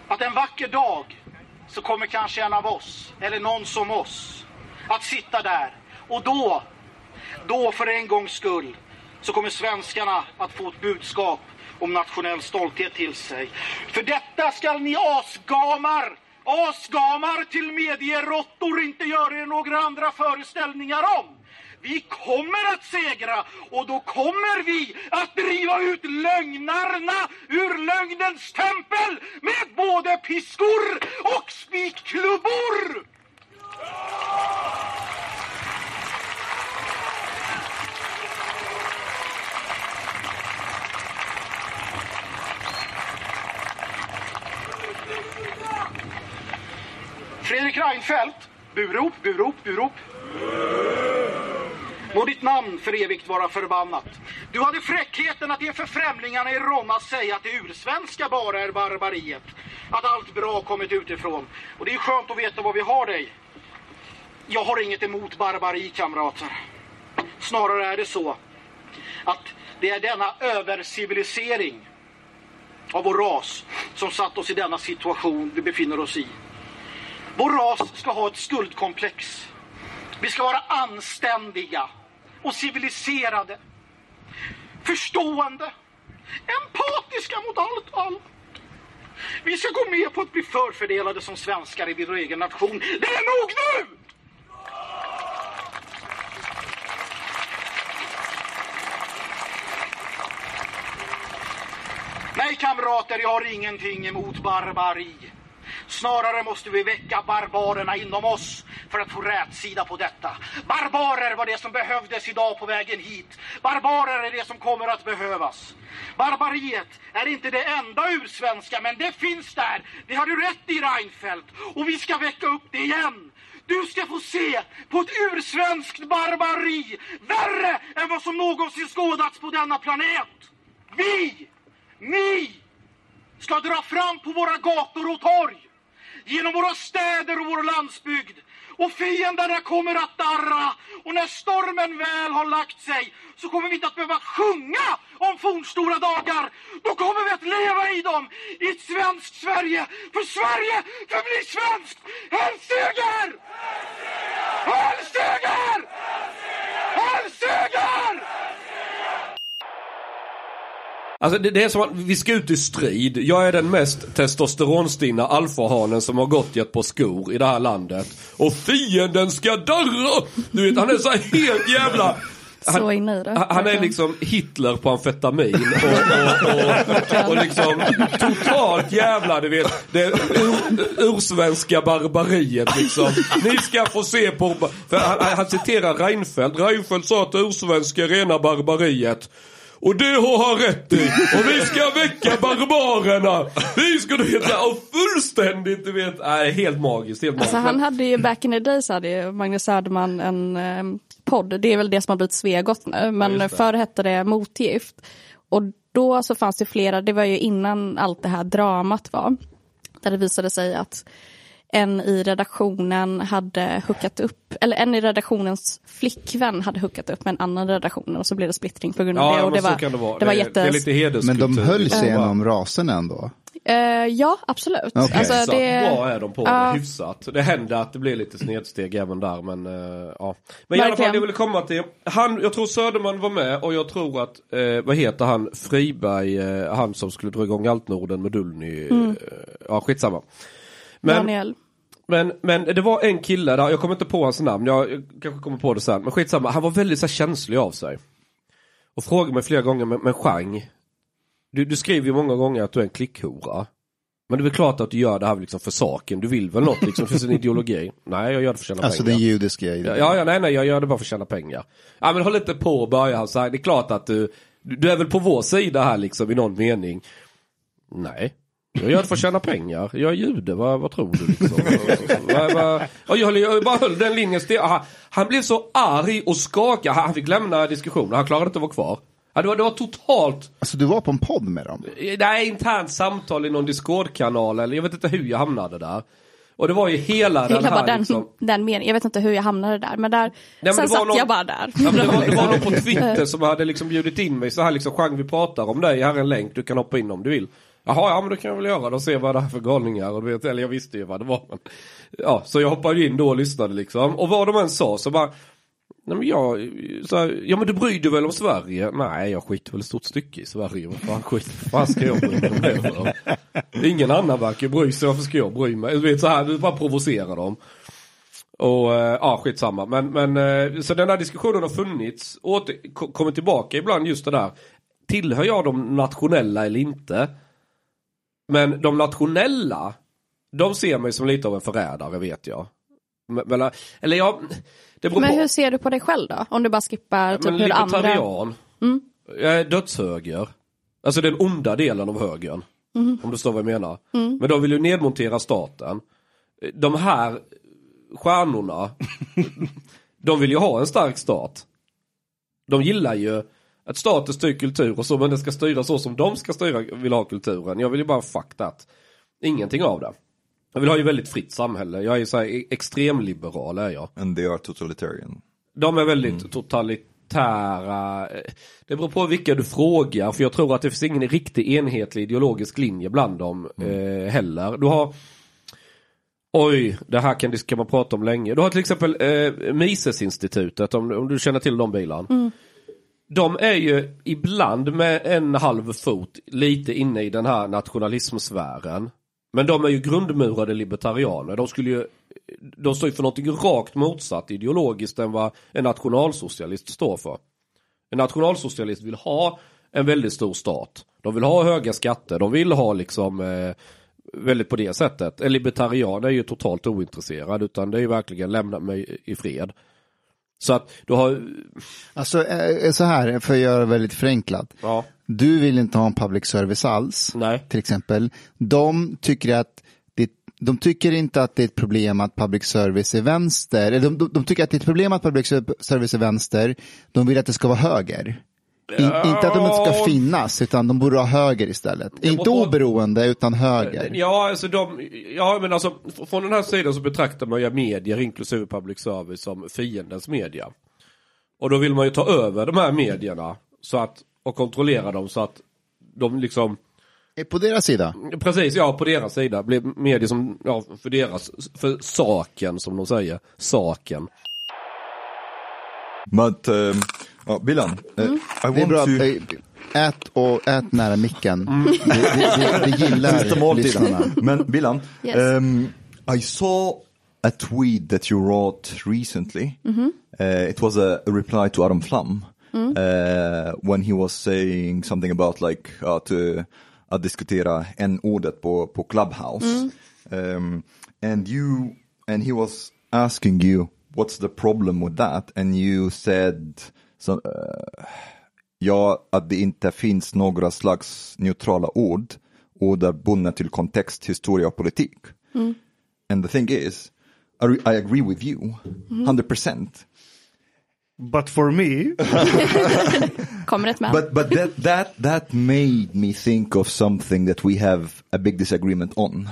att en vacker dag så kommer kanske en av oss, eller någon som oss, att sitta där och då då för en gångs skull så kommer svenskarna att få ett budskap om nationell stolthet till sig. För detta skall ni asgamar, asgamar till medieråttor inte göra er några andra föreställningar om. Vi kommer att segra och då kommer vi att driva ut lögnarna ur lögnens tempel med både piskor och spikklubbor! Fredrik Reinfeldt. Burop, burop, burop. Må ditt namn för evigt vara förbannat. Du hade fräckheten att inför främlingarna i Ronna säga att det ursvenska bara är barbariet. Att allt bra kommit utifrån. Och det är skönt att veta var vi har dig. Jag har inget emot barbari, kamrater. Snarare är det så att det är denna övercivilisering av vår ras som satt oss i denna situation vi befinner oss i. Vår ras ska ha ett skuldkomplex. Vi ska vara anständiga och civiliserade. Förstående. Empatiska mot allt och allt. Vi ska gå med på att bli förfördelade som svenskar i vår egen nation. Det är nog nu! Nej kamrater, jag har ingenting emot barbari. Snarare måste vi väcka barbarerna inom oss för att få rätsida på detta. Barbarer var det som behövdes idag på vägen hit. Barbarer är det som kommer att behövas. Barbariet är inte det enda ursvenska, men det finns där. Det har du rätt i, Reinfeldt. Och vi ska väcka upp det igen. Du ska få se på ett ursvenskt barbari värre än vad som någonsin skådats på denna planet. Vi, ni, ska dra fram på våra gator och torg, genom våra städer och vår landsbygd. Och fienderna kommer att darra. Och när stormen väl har lagt sig så kommer vi inte att behöva sjunga om fornstora dagar. Då kommer vi att leva i dem, i ett svenskt Sverige. För Sverige förblir svenskt! Hälseger! Hälseger! Hälseger! Alltså det, det är som att vi ska ut i strid. Jag är den mest testosteronstinna alfahanen som har gått i ett par skor i det här landet. Och fienden ska darra! Du vet, han är så helt jävla... Han, Så inne i det. han är liksom Hitler på amfetamin och, och, och, och liksom totalt jävla, du vet, det ur, ursvenska barbariet liksom. Ni ska få se på, för han, han citerar Reinfeldt, Reinfeldt sa att ursvenska är rena barbariet. Och det har han rätt i. Och vi ska väcka barbarerna. Vi ska, du vet, och fullständigt, du vet, nej, helt magiskt, helt magiskt. Alltså han hade ju back in the days hade ju Magnus Söderman en eh, podd. Det är väl det som har blivit Svegot nu. Men det. förr hette det Motgift. Och då så fanns det flera, det var ju innan allt det här dramat var. Där det visade sig att en i redaktionen hade hookat upp, eller en i redaktionens flickvän hade hookat upp med en annan redaktion och så blev det splittring på grund av det. Ja, Och det men så var, det vara. det var det, jätte... det är lite hederskultur. Men de höll sig Ja. genom rasen ändå. Eh, ja, absolut. Okej. Alltså, Hyfsat det... bra är de på Ja. det, hyfsat. Det händer att det blir lite snedsteg även där men uh, ja. Men i alla fall det jag vill komma till. Han, jag tror Söderman var med och jag tror att, eh, vad heter han, Friberg, han som skulle dra igång allt Norden med Dullny. Mm. ja skitsamma. Men, Daniel. men, men det var en kille där, jag kommer inte på hans namn, jag, jag kanske kommer på det sen. Men skitsamma, han var väldigt så här, känslig av sig. Och frågade mig flera gånger, men, men Chang, du, du skriver ju många gånger att du är en klickhora. Men det är väl klart att du gör det här liksom för saken, du vill väl något liksom för sin ideologi? Nej, jag gör det för att tjäna Alltså pengar. den judiska Ja, ja, nej, nej, jag gör det bara för att tjäna pengar. Ja, men håll inte på och börja han så här. Det är klart att du, du är väl på vår sida här liksom i någon mening. Nej. Jag gör det för att tjäna pengar. Jag är jude, vad, vad tror du liksom? vad, vad, och jag, höll, jag bara höll den linjen stel. Han, han blev så arg och skakad. Han, han fick lämna diskussionen. Han klarade inte att vara kvar. Ja, det, var, det var totalt, Alltså du var på en podd med dem? nej, internt samtal i någon Discord-kanal eller jag vet inte hur jag hamnade där. Och det var ju hela den Jag här den, liksom, den meningen. Jag vet inte hur jag hamnade där. Men där, men sen satt någon- jag bara där. Ja, men det, var, det var någon på Twitter som hade liksom bjudit in mig så här liksom Chang vi pratar om dig, här är en länk, du kan hoppa in om du vill. Jaha, ja men det kan jag väl göra då, se vad det här är för galningar och du vet, eller jag visste ju vad det var. Men, ja, så jag hoppade in då och lyssnade liksom. Och vad de än sa så bara, nej men jag, så här, ja men du bryr dig väl om Sverige? Nej, jag skiter väl ett stort stycke i Sverige. Vad fan, skit, vad fan ska jag bry mig om? Ingen annan verkar bry sig, varför ska jag bry mig? Du vet så här, du bara provocerar dem. Och eh, ja, skitsamma. Men, men eh, så den här diskussionen har funnits, åter, kommer tillbaka ibland just det där. Tillhör jag de nationella eller inte? Men de nationella, de ser mig som lite av en förrädare vet jag. Men, eller jag, det beror Men på. hur ser du på dig själv då? Om du bara skippar typ men hur andra... libertarian. Jag är dödshöger. Alltså den onda delen av högern. Om du förstår vad jag menar. Men de vill ju nedmontera staten. De här stjärnorna, de vill ju ha en stark stat. De gillar ju att staten styr kultur och så, men det ska styra så som de ska styra, vill ha kulturen. Jag vill ju bara fuck that. Ingenting av det. Jag vill ha ju väldigt fritt samhälle. Jag är ju så här extremliberal är jag. And they are totalitarian. De är väldigt totalitära. Det beror på vilka du frågar. För jag tror att det finns ingen riktig enhetlig ideologisk linje bland dem eh, heller. Du har Oj, det här kan, kan man prata om länge. Du har till exempel eh, Misesinstitutet, om, om du känner till de bilarna. De är ju ibland med en halv fot lite inne i den här nationalismsfären. Men de är ju grundmurade libertarianer. De skulle ju de står ju för någonting rakt motsatt ideologiskt än vad en nationalsocialist står för. En nationalsocialist vill ha en väldigt stor stat. De vill ha höga skatter, de vill ha liksom eh, väldigt på det sättet. En libertarian är ju totalt ointresserad utan det är ju verkligen lämna mig i fred. Så att du har... Alltså eh, så här, för att göra det väldigt förenklat. Ja. Du vill inte ha en public service alls, Nej. till exempel. De tycker att det, de tycker inte att det är ett problem att public service är vänster. De, de, de tycker att det är ett problem att public service är vänster. De vill att det ska vara höger. In, inte att de inte ska finnas, utan de borde ha höger istället. inte oberoende, utan höger. Ja, alltså de, ja men alltså från den här sidan så betraktar man ju medier inklusive public service som fiendens media. Och då vill man ju ta över de här medierna så att, och kontrollera dem så att de liksom, Är På deras sida. precis ja på deras sida blir medier som, ja för deras, för saken som de säger, saken. But, um, oh, Bilan, uh, I Det är want bra, to... eh, ät och ät nära micken. Det, det, det, det gillar lyssnarna. Men Bilan, Yes. um, I saw a tweet that you wrote recently. Uh, it was a, a reply to Adam Flam uh, when he was saying something about like uh, to, att diskutera en ordet på, på Clubhouse. Um, and you and he was asking you what's the problem with that and you said so, uh, Ja, att det inte finns några slags neutrala ord, ord är bundna till kontext, historia och politik. And the thing is, I, re- I agree with you, 100%. But for me, Kommer ett men. But but that that that made me think of something that we have a big disagreement on.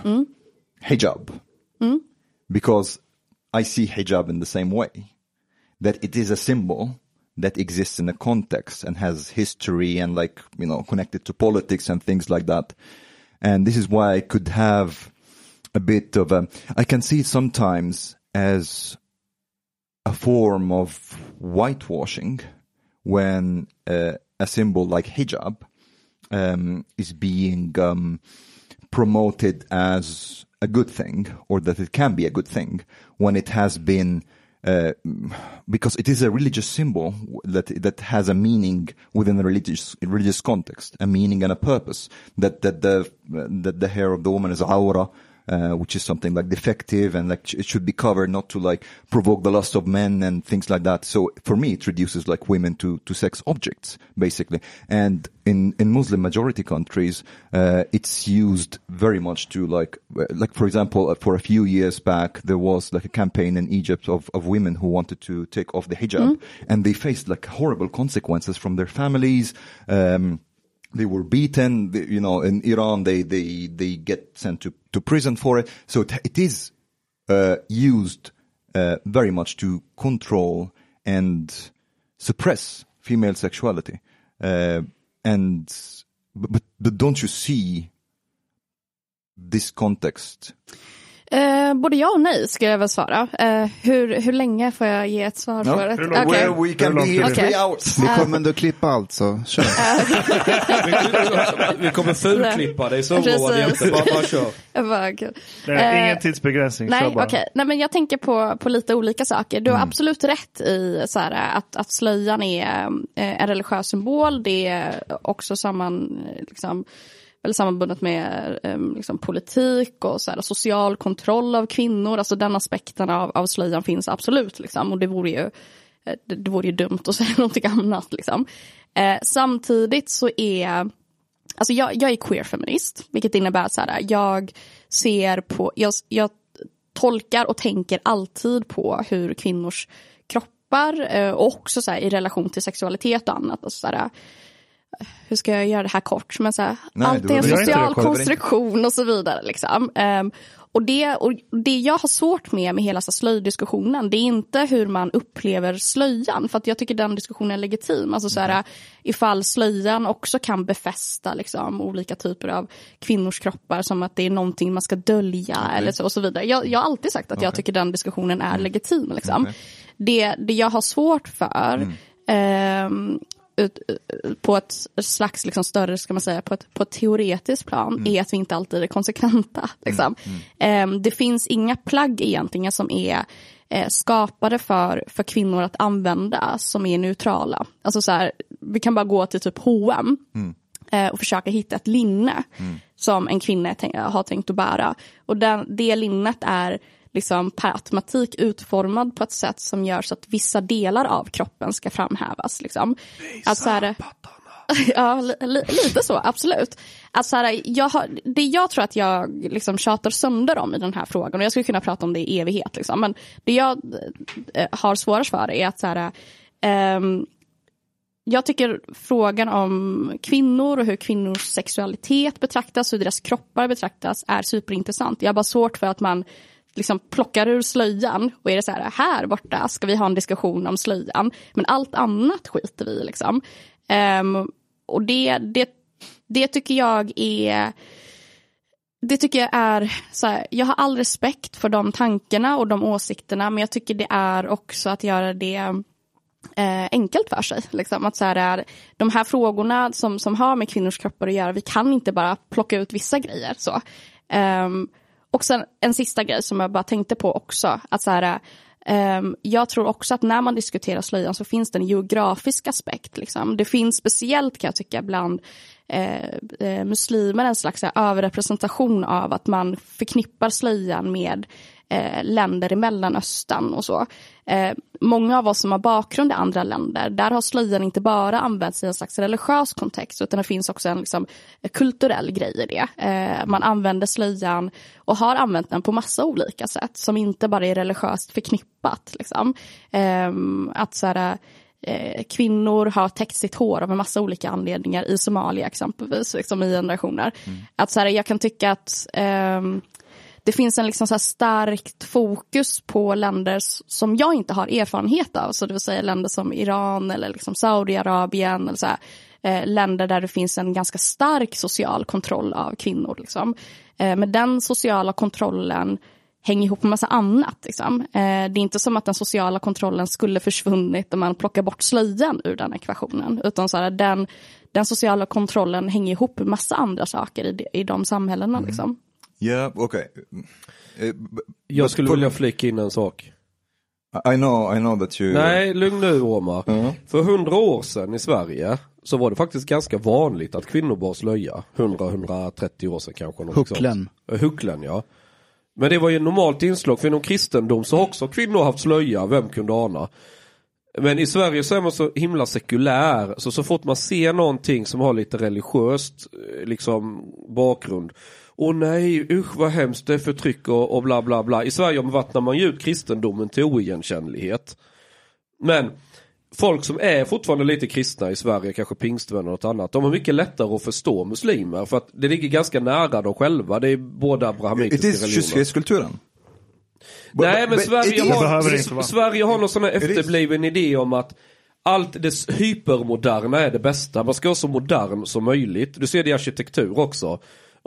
Hijab. Because I see hijab in the same way. That it is a symbol that exists in a context and has history and like, you know, connected to politics and things like that. And this is why I could have a bit of a, I can see it sometimes as a form of whitewashing when uh, a symbol like hijab um, is being um, promoted as a good thing or that it can be a good thing when it has been uh, because it is a religious symbol that that has a meaning within a religious religious context, a meaning and a purpose. That that the that the hair of the woman is aura, uh, which is something like defective and like it should be covered not to like provoke the lust of men and things like that. So for me, it reduces like women to, to sex objects basically. And in, in Muslim majority countries, uh, it's used very much to like, like for example, uh, for a few years back, there was like a campaign in Egypt of, of women who wanted to take off the hijab and they faced like horrible consequences from their families. Um, they were beaten. You know, in Iran, they they they get sent to to prison for it. So it, it is uh, used uh, very much to control and suppress female sexuality. Uh, and but but don't you see this context? Eh, både ja och nej ska jag väl svara. Eh, hur, hur länge får jag ge ett svar långt- Okej. Where we can be here three hours. Vi kommer ändå klippa allt så kör. Vi kommer fulklippa dig så oroa dig Precis. inte, bara, bara kör. Bara, Eh, ingen tidsbegränsning. Nej, okej. bara. Nej, men jag tänker på, på lite olika saker. Du har Mm. absolut rätt i så här, att, att slöjan är eh, en religiös symbol. Det är också samman, eh, liksom, väldigt sammanbundet med eh, liksom, politik och så här, social kontroll av kvinnor. Alltså den aspekten av, av slöjan finns absolut. Liksom. Och det vore ju eh, det, det vore ju dumt att säga någonting annat. Liksom. Eh, samtidigt så är Alltså jag, jag är queer-feminist, vilket innebär att så här, jag ser på, jag, jag tolkar och tänker alltid på hur kvinnors kroppar eh, och också så här, i relation till sexualitet och annat. Alltså, så här, hur ska jag göra det här kort? Men så här, Nej, allt är en social konstruktion och så vidare. Liksom. Ehm, och, det, och det jag har svårt med med hela så slöjdiskussionen, det är inte hur man upplever slöjan. För att jag tycker den diskussionen är legitim. Alltså så här, ifall slöjan också kan befästa liksom, olika typer av kvinnors kroppar som att det är någonting man ska dölja eller så, och så vidare. Jag, jag har alltid sagt att jag tycker den diskussionen är legitim. Liksom. Okej. Det, det jag har svårt för ehm, ut, på ett slags liksom större, ska man säga, på ett, på ett teoretiskt plan är att vi inte alltid är konsekventa. Liksom. Ehm, det finns inga plagg egentligen som är eh, skapade för, för kvinnor att använda som är neutrala. Alltså så här, vi kan bara gå till typ H&M. eh, och försöka hitta ett linne som en kvinna tänk- har tänkt att bära. Och den, det linnet är liksom per automatik utformad på ett sätt som gör så att vissa delar av kroppen ska framhävas. Liksom. Att så här, ja, li, li, lite så, absolut. Att så här, jag har, det jag tror att jag liksom tjatar sönder om i den här frågan, och jag skulle kunna prata om det i evighet, liksom, men det jag eh, har svårast för är att så här, ehm, jag tycker frågan om kvinnor och hur kvinnors sexualitet betraktas, hur deras kroppar betraktas är superintressant. Jag har bara svårt för att man liksom plockar ur slöjan och är det så här, här borta ska vi ha en diskussion om slöjan. Men allt annat skiter vi i liksom. Um, och det, det, det tycker jag är det tycker jag är, så här, jag har all respekt för de tankarna och de åsikterna men jag tycker det är också att göra det eh, enkelt för sig. Liksom. Att så här, är, de här frågorna som, som har med kvinnors kroppar att göra, vi kan inte bara plocka ut vissa grejer. Så. Ehm, och sen en sista grej som jag bara tänkte på också, att så här, um, jag tror också att när man diskuterar slöjan så finns det en geografisk aspekt. Liksom. Det finns speciellt kan jag tycka bland eh, eh, muslimer en slags här, överrepresentation av att man förknippar slöjan med eh, länder i Mellanöstern och så. Eh, många av oss som har bakgrund i andra länder, där har slöjan inte bara använts i en slags religiös kontext utan det finns också en liksom, kulturell grej i det. Eh, man använder slöjan och har använt den på massa olika sätt som inte bara är religiöst förknippat. Liksom. Eh, att så här, eh, kvinnor har täckt sitt hår av en massa olika anledningar i Somalia exempelvis, liksom i generationer. Att så här, jag kan tycka att ehm, det finns en liksom så starkt fokus på länder som jag inte har erfarenhet av. Så det vill säga länder som Iran eller liksom Saudiarabien. Eller så här, eh, länder där det finns en ganska stark social kontroll av kvinnor. Liksom. Eh, men den sociala kontrollen hänger ihop med massa annat. Liksom. Eh, det är inte som att den sociala kontrollen skulle försvunnit om man plockar bort slöjan ur den ekvationen. Utan så här, den, den sociala kontrollen hänger ihop med massa andra saker i, de- i de samhällena. Liksom. Yeah, okay. Uh, b- Jag skulle vilja flika in en sak. I know, I know that you... Nej, lugn nu Omar. Ja. För hundra år sedan i Sverige så var det faktiskt ganska vanligt att kvinnor bar slöja. 100-130 år sedan kanske. Hucklen. sånt. Eh, Hucklen ja. Men det var ju normalt inslag, för inom kristendom så har också kvinnor haft slöja, vem kunde ana? Men i Sverige så är man så himla sekulär, så så fort man ser någonting som har lite religiöst eh, liksom bakgrund. Åh nej, usch vad hemskt, det är förtryck och, och bla bla bla. I Sverige vattnar man ju ut kristendomen till oigenkännlighet. Men folk som är fortfarande lite kristna i Sverige, kanske pingstvänner och något annat, de har mycket lättare att förstå muslimer för att det ligger ganska nära dem själva. Det är båda It abrahamitiska is religioner. kyskhetskulturen. Nej men Sverige is- har, det. Sverige har någon sån här is. efterbliven idé om att allt det hypermoderna är det bästa. Man ska vara så modern som möjligt. Du ser det i arkitektur också.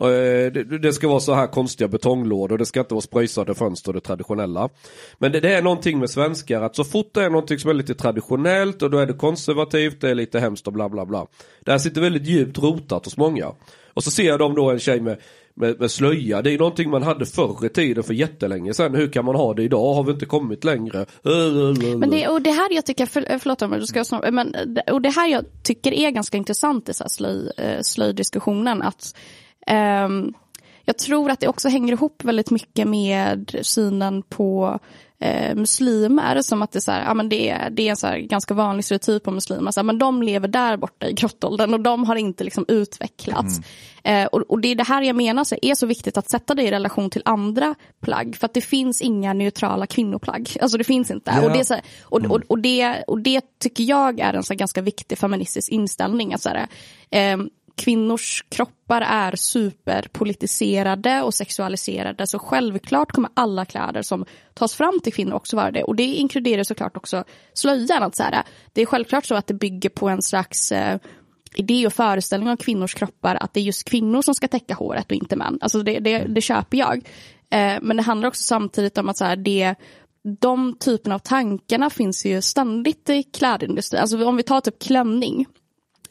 Eh, det, ska vara så här konstiga betonglådor, det ska inte vara spröjsade fönster, det traditionella. Men det, det är någonting med svenskar att så fort det är någonting som är lite traditionellt och då är det konservativt, det är lite hemskt och bla bla bla. Det här sitter väldigt djupt rotat hos många. Och så ser de då en tjej med, med, med slöja, det är någonting man hade förr i tiden för jättelänge sedan. Hur kan man ha det idag? Har vi inte kommit längre? Men det, och det här jag tycker, för, eh, förlåt om jag ska snabbt, men eh, och det här jag tycker är ganska intressant i så här slöj, slöjdiskussionen att ehm, jag tror att det också hänger ihop väldigt mycket med synen på eh, muslimer som att det är, så här, ja, men det är, det är en så ganska vanlig stereotyp om muslimer. Så här, men de lever där borta i grottåldern och de har inte liksom utvecklats. Eh, och, och det är det här jag menar så är så viktigt att sätta det i relation till andra plagg. För att det finns inga neutrala kvinnoplagg. Alltså det finns inte. Ja. Och, det så här, och, och, och, det, och det tycker jag är en så ganska viktig feministisk inställning. Att så här, eh, kvinnors kroppar är superpolitiserade och sexualiserade. Så självklart kommer alla kläder som tas fram till kvinnor också vara det. Och det inkluderar såklart också slöjan. Att så här, det är självklart så att det bygger på en slags eh, idé och föreställning om kvinnors kroppar att det är just kvinnor som ska täcka håret och inte män. Alltså det, det, det köper jag. Eh, men det handlar också samtidigt om att så här, det de typerna av tankarna finns ju ständigt i klädindustrin. Alltså om vi tar typ klänning.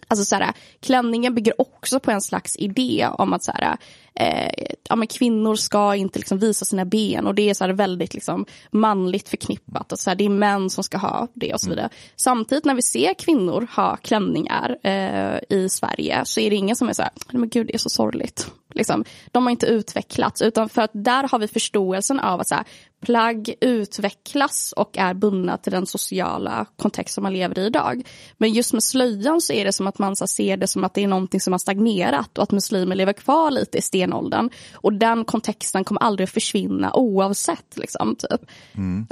Alltså så här, klänningen bygger också på en slags idé om att så här, eh, ja, men kvinnor ska inte liksom visa sina ben och det är så väldigt liksom manligt förknippat. Att så här, det är män som ska ha det och så vidare. Samtidigt när vi ser kvinnor ha klänningar eh, i Sverige så är det ingen som är så här, men gud det är så sorgligt. Liksom, de har inte utvecklats utan för att där har vi förståelsen av att så här, plagg utvecklas och är bundna till den sociala kontext som man lever i idag. Men just med slöjan så är det som att man så ser det som att det är någonting som har stagnerat och att muslimer lever kvar lite i stenåldern. Och den kontexten kommer aldrig att försvinna oavsett. Liksom, typ. Mm.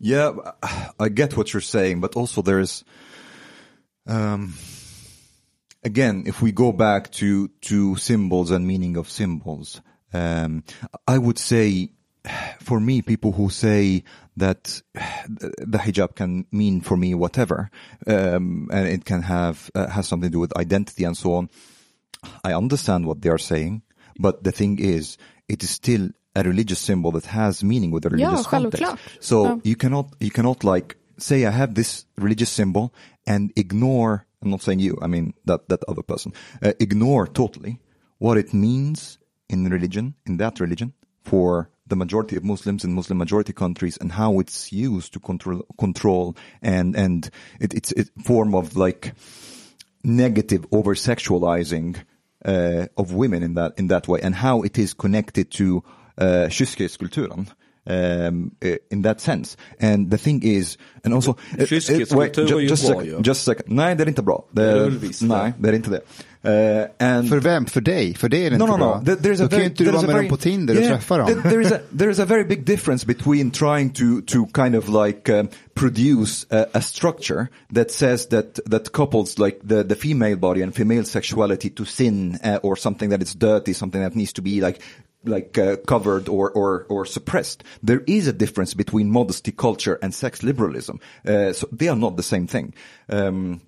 Yeah, I get what you're saying, but also there's um, again, if we go back to to symbols and meaning of symbols, um, I would say for me, people who say that the hijab can mean for me whatever, um, and it can have uh, has something to do with identity and so on. I understand what they are saying, but the thing is, it is still a religious symbol that has meaning with a religious yeah, context. So yeah. you cannot you cannot like say I have this religious symbol and ignore. I'm not saying you. I mean that that other person. Uh, ignore totally what it means in religion in that religion for the majority of Muslims in Muslim majority countries and how it's used to control control and and it, it's a form of like negative over sexualizing uh, of women in that in that way and how it is connected to uh, kyskhetskulturen. Um, in that sense. And the thing is, and also... Kyskhetskultur ju just, bra ju. Just a second. Nej, det är inte bra. Det, nej, det är inte det. Uh, and för vem? För dig? För det är det no, inte no, bra. No. There, Då kan ju inte du vara med dem på Tinder yeah, och träffa dem. There is, a, there is a very big difference between trying to, to kind of like um, produce a, a, structure that says that, that couples like the, the female body and female sexuality to sin uh, or something that is dirty, something that needs to be like like uh, covered or, or, or suppressed. There is a difference between modesty culture and sex liberalism. Uh, so they are not the same thing. Um,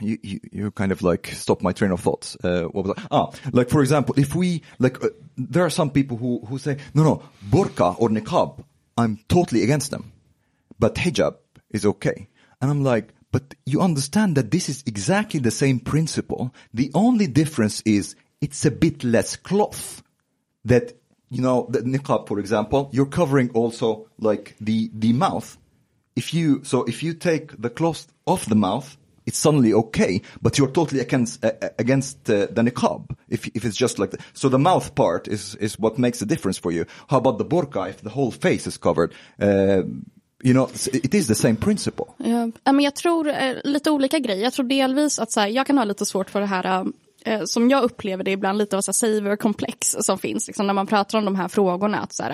you, you, you kind of like stop my train of thoughts. Uh, what was that? Ah, like for example, if we, like, uh, there are some people who, who say, no, no, burqa or niqab, I'm totally against them. But hijab is okay. And I'm like, but you understand that this is exactly the same principle. The only difference is it's a bit less cloth that you know the niqab for example you're covering also like the the mouth if you so if you take the cloth off the mouth it's suddenly okay but you're totally against uh, against uh, the niqab if if it's just like that. so the mouth part is is what makes the difference for you how about the burqa if the whole face is covered uh, You know, it is the same principle. Ja, men jag tror eh, lite olika grejer. Jag tror delvis att så här, jag kan ha lite svårt för det här um, eh, som jag upplever det ibland lite av så saver-komplex som finns liksom, när man pratar om de här frågorna. Att, så här,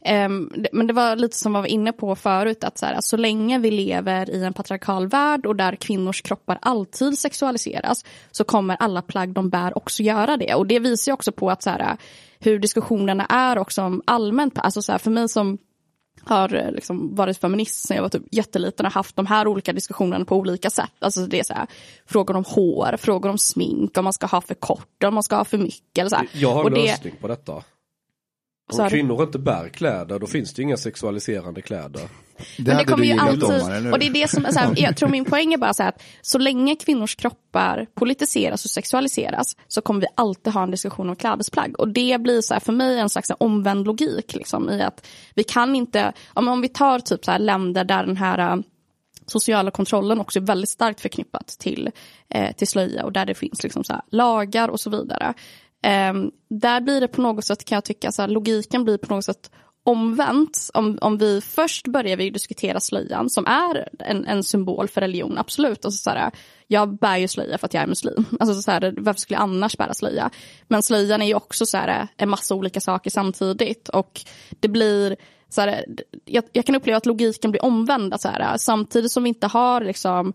eh, men det var lite som vi var inne på förut, att så, här, så länge vi lever i en patriarkal värld och där kvinnors kroppar alltid sexualiseras så kommer alla plagg de bär också göra det. Och det visar också på att så här, hur diskussionerna är också allmänt. Alltså så här, för mig som har eh, liksom varit feminist sen jag var typ jätteliten och haft de här olika diskussionerna på olika sätt. Alltså det är så här, frågor om hår, frågor om smink, om man ska ha för kort, om man ska ha för mycket. Eller så här. Jag har en det, lösning på detta. Om kvinnor inte bär kläder, då finns det inga sexualiserande kläder. Det men det kommer ju alltid, och det är det som, så här, jag tror min poäng är bara så här att så länge kvinnors kroppar politiseras och sexualiseras så kommer vi alltid ha en diskussion om klädesplagg. Och det blir så här, för mig en slags omvänd logik liksom, i att vi kan inte, om, om vi tar typ så här länder där den här äh, sociala kontrollen också är väldigt starkt förknippat till, eh, till slöja och där det finns liksom så lagar och så vidare. Eh, där blir det på något sätt kan jag tycka, så här, logiken blir på något sätt omvänt. Om, om vi först börjar vi diskutera slöjan som är en, en symbol för religion, absolut. Och så, så här, jag bär ju slöja för att jag är muslim. Alltså, så här, varför skulle jag annars bära slöja? Men slöjan är ju också så här, en massa olika saker samtidigt. Och det blir så här, jag, jag kan uppleva att logiken blir omvänd. Så här, samtidigt som vi inte har liksom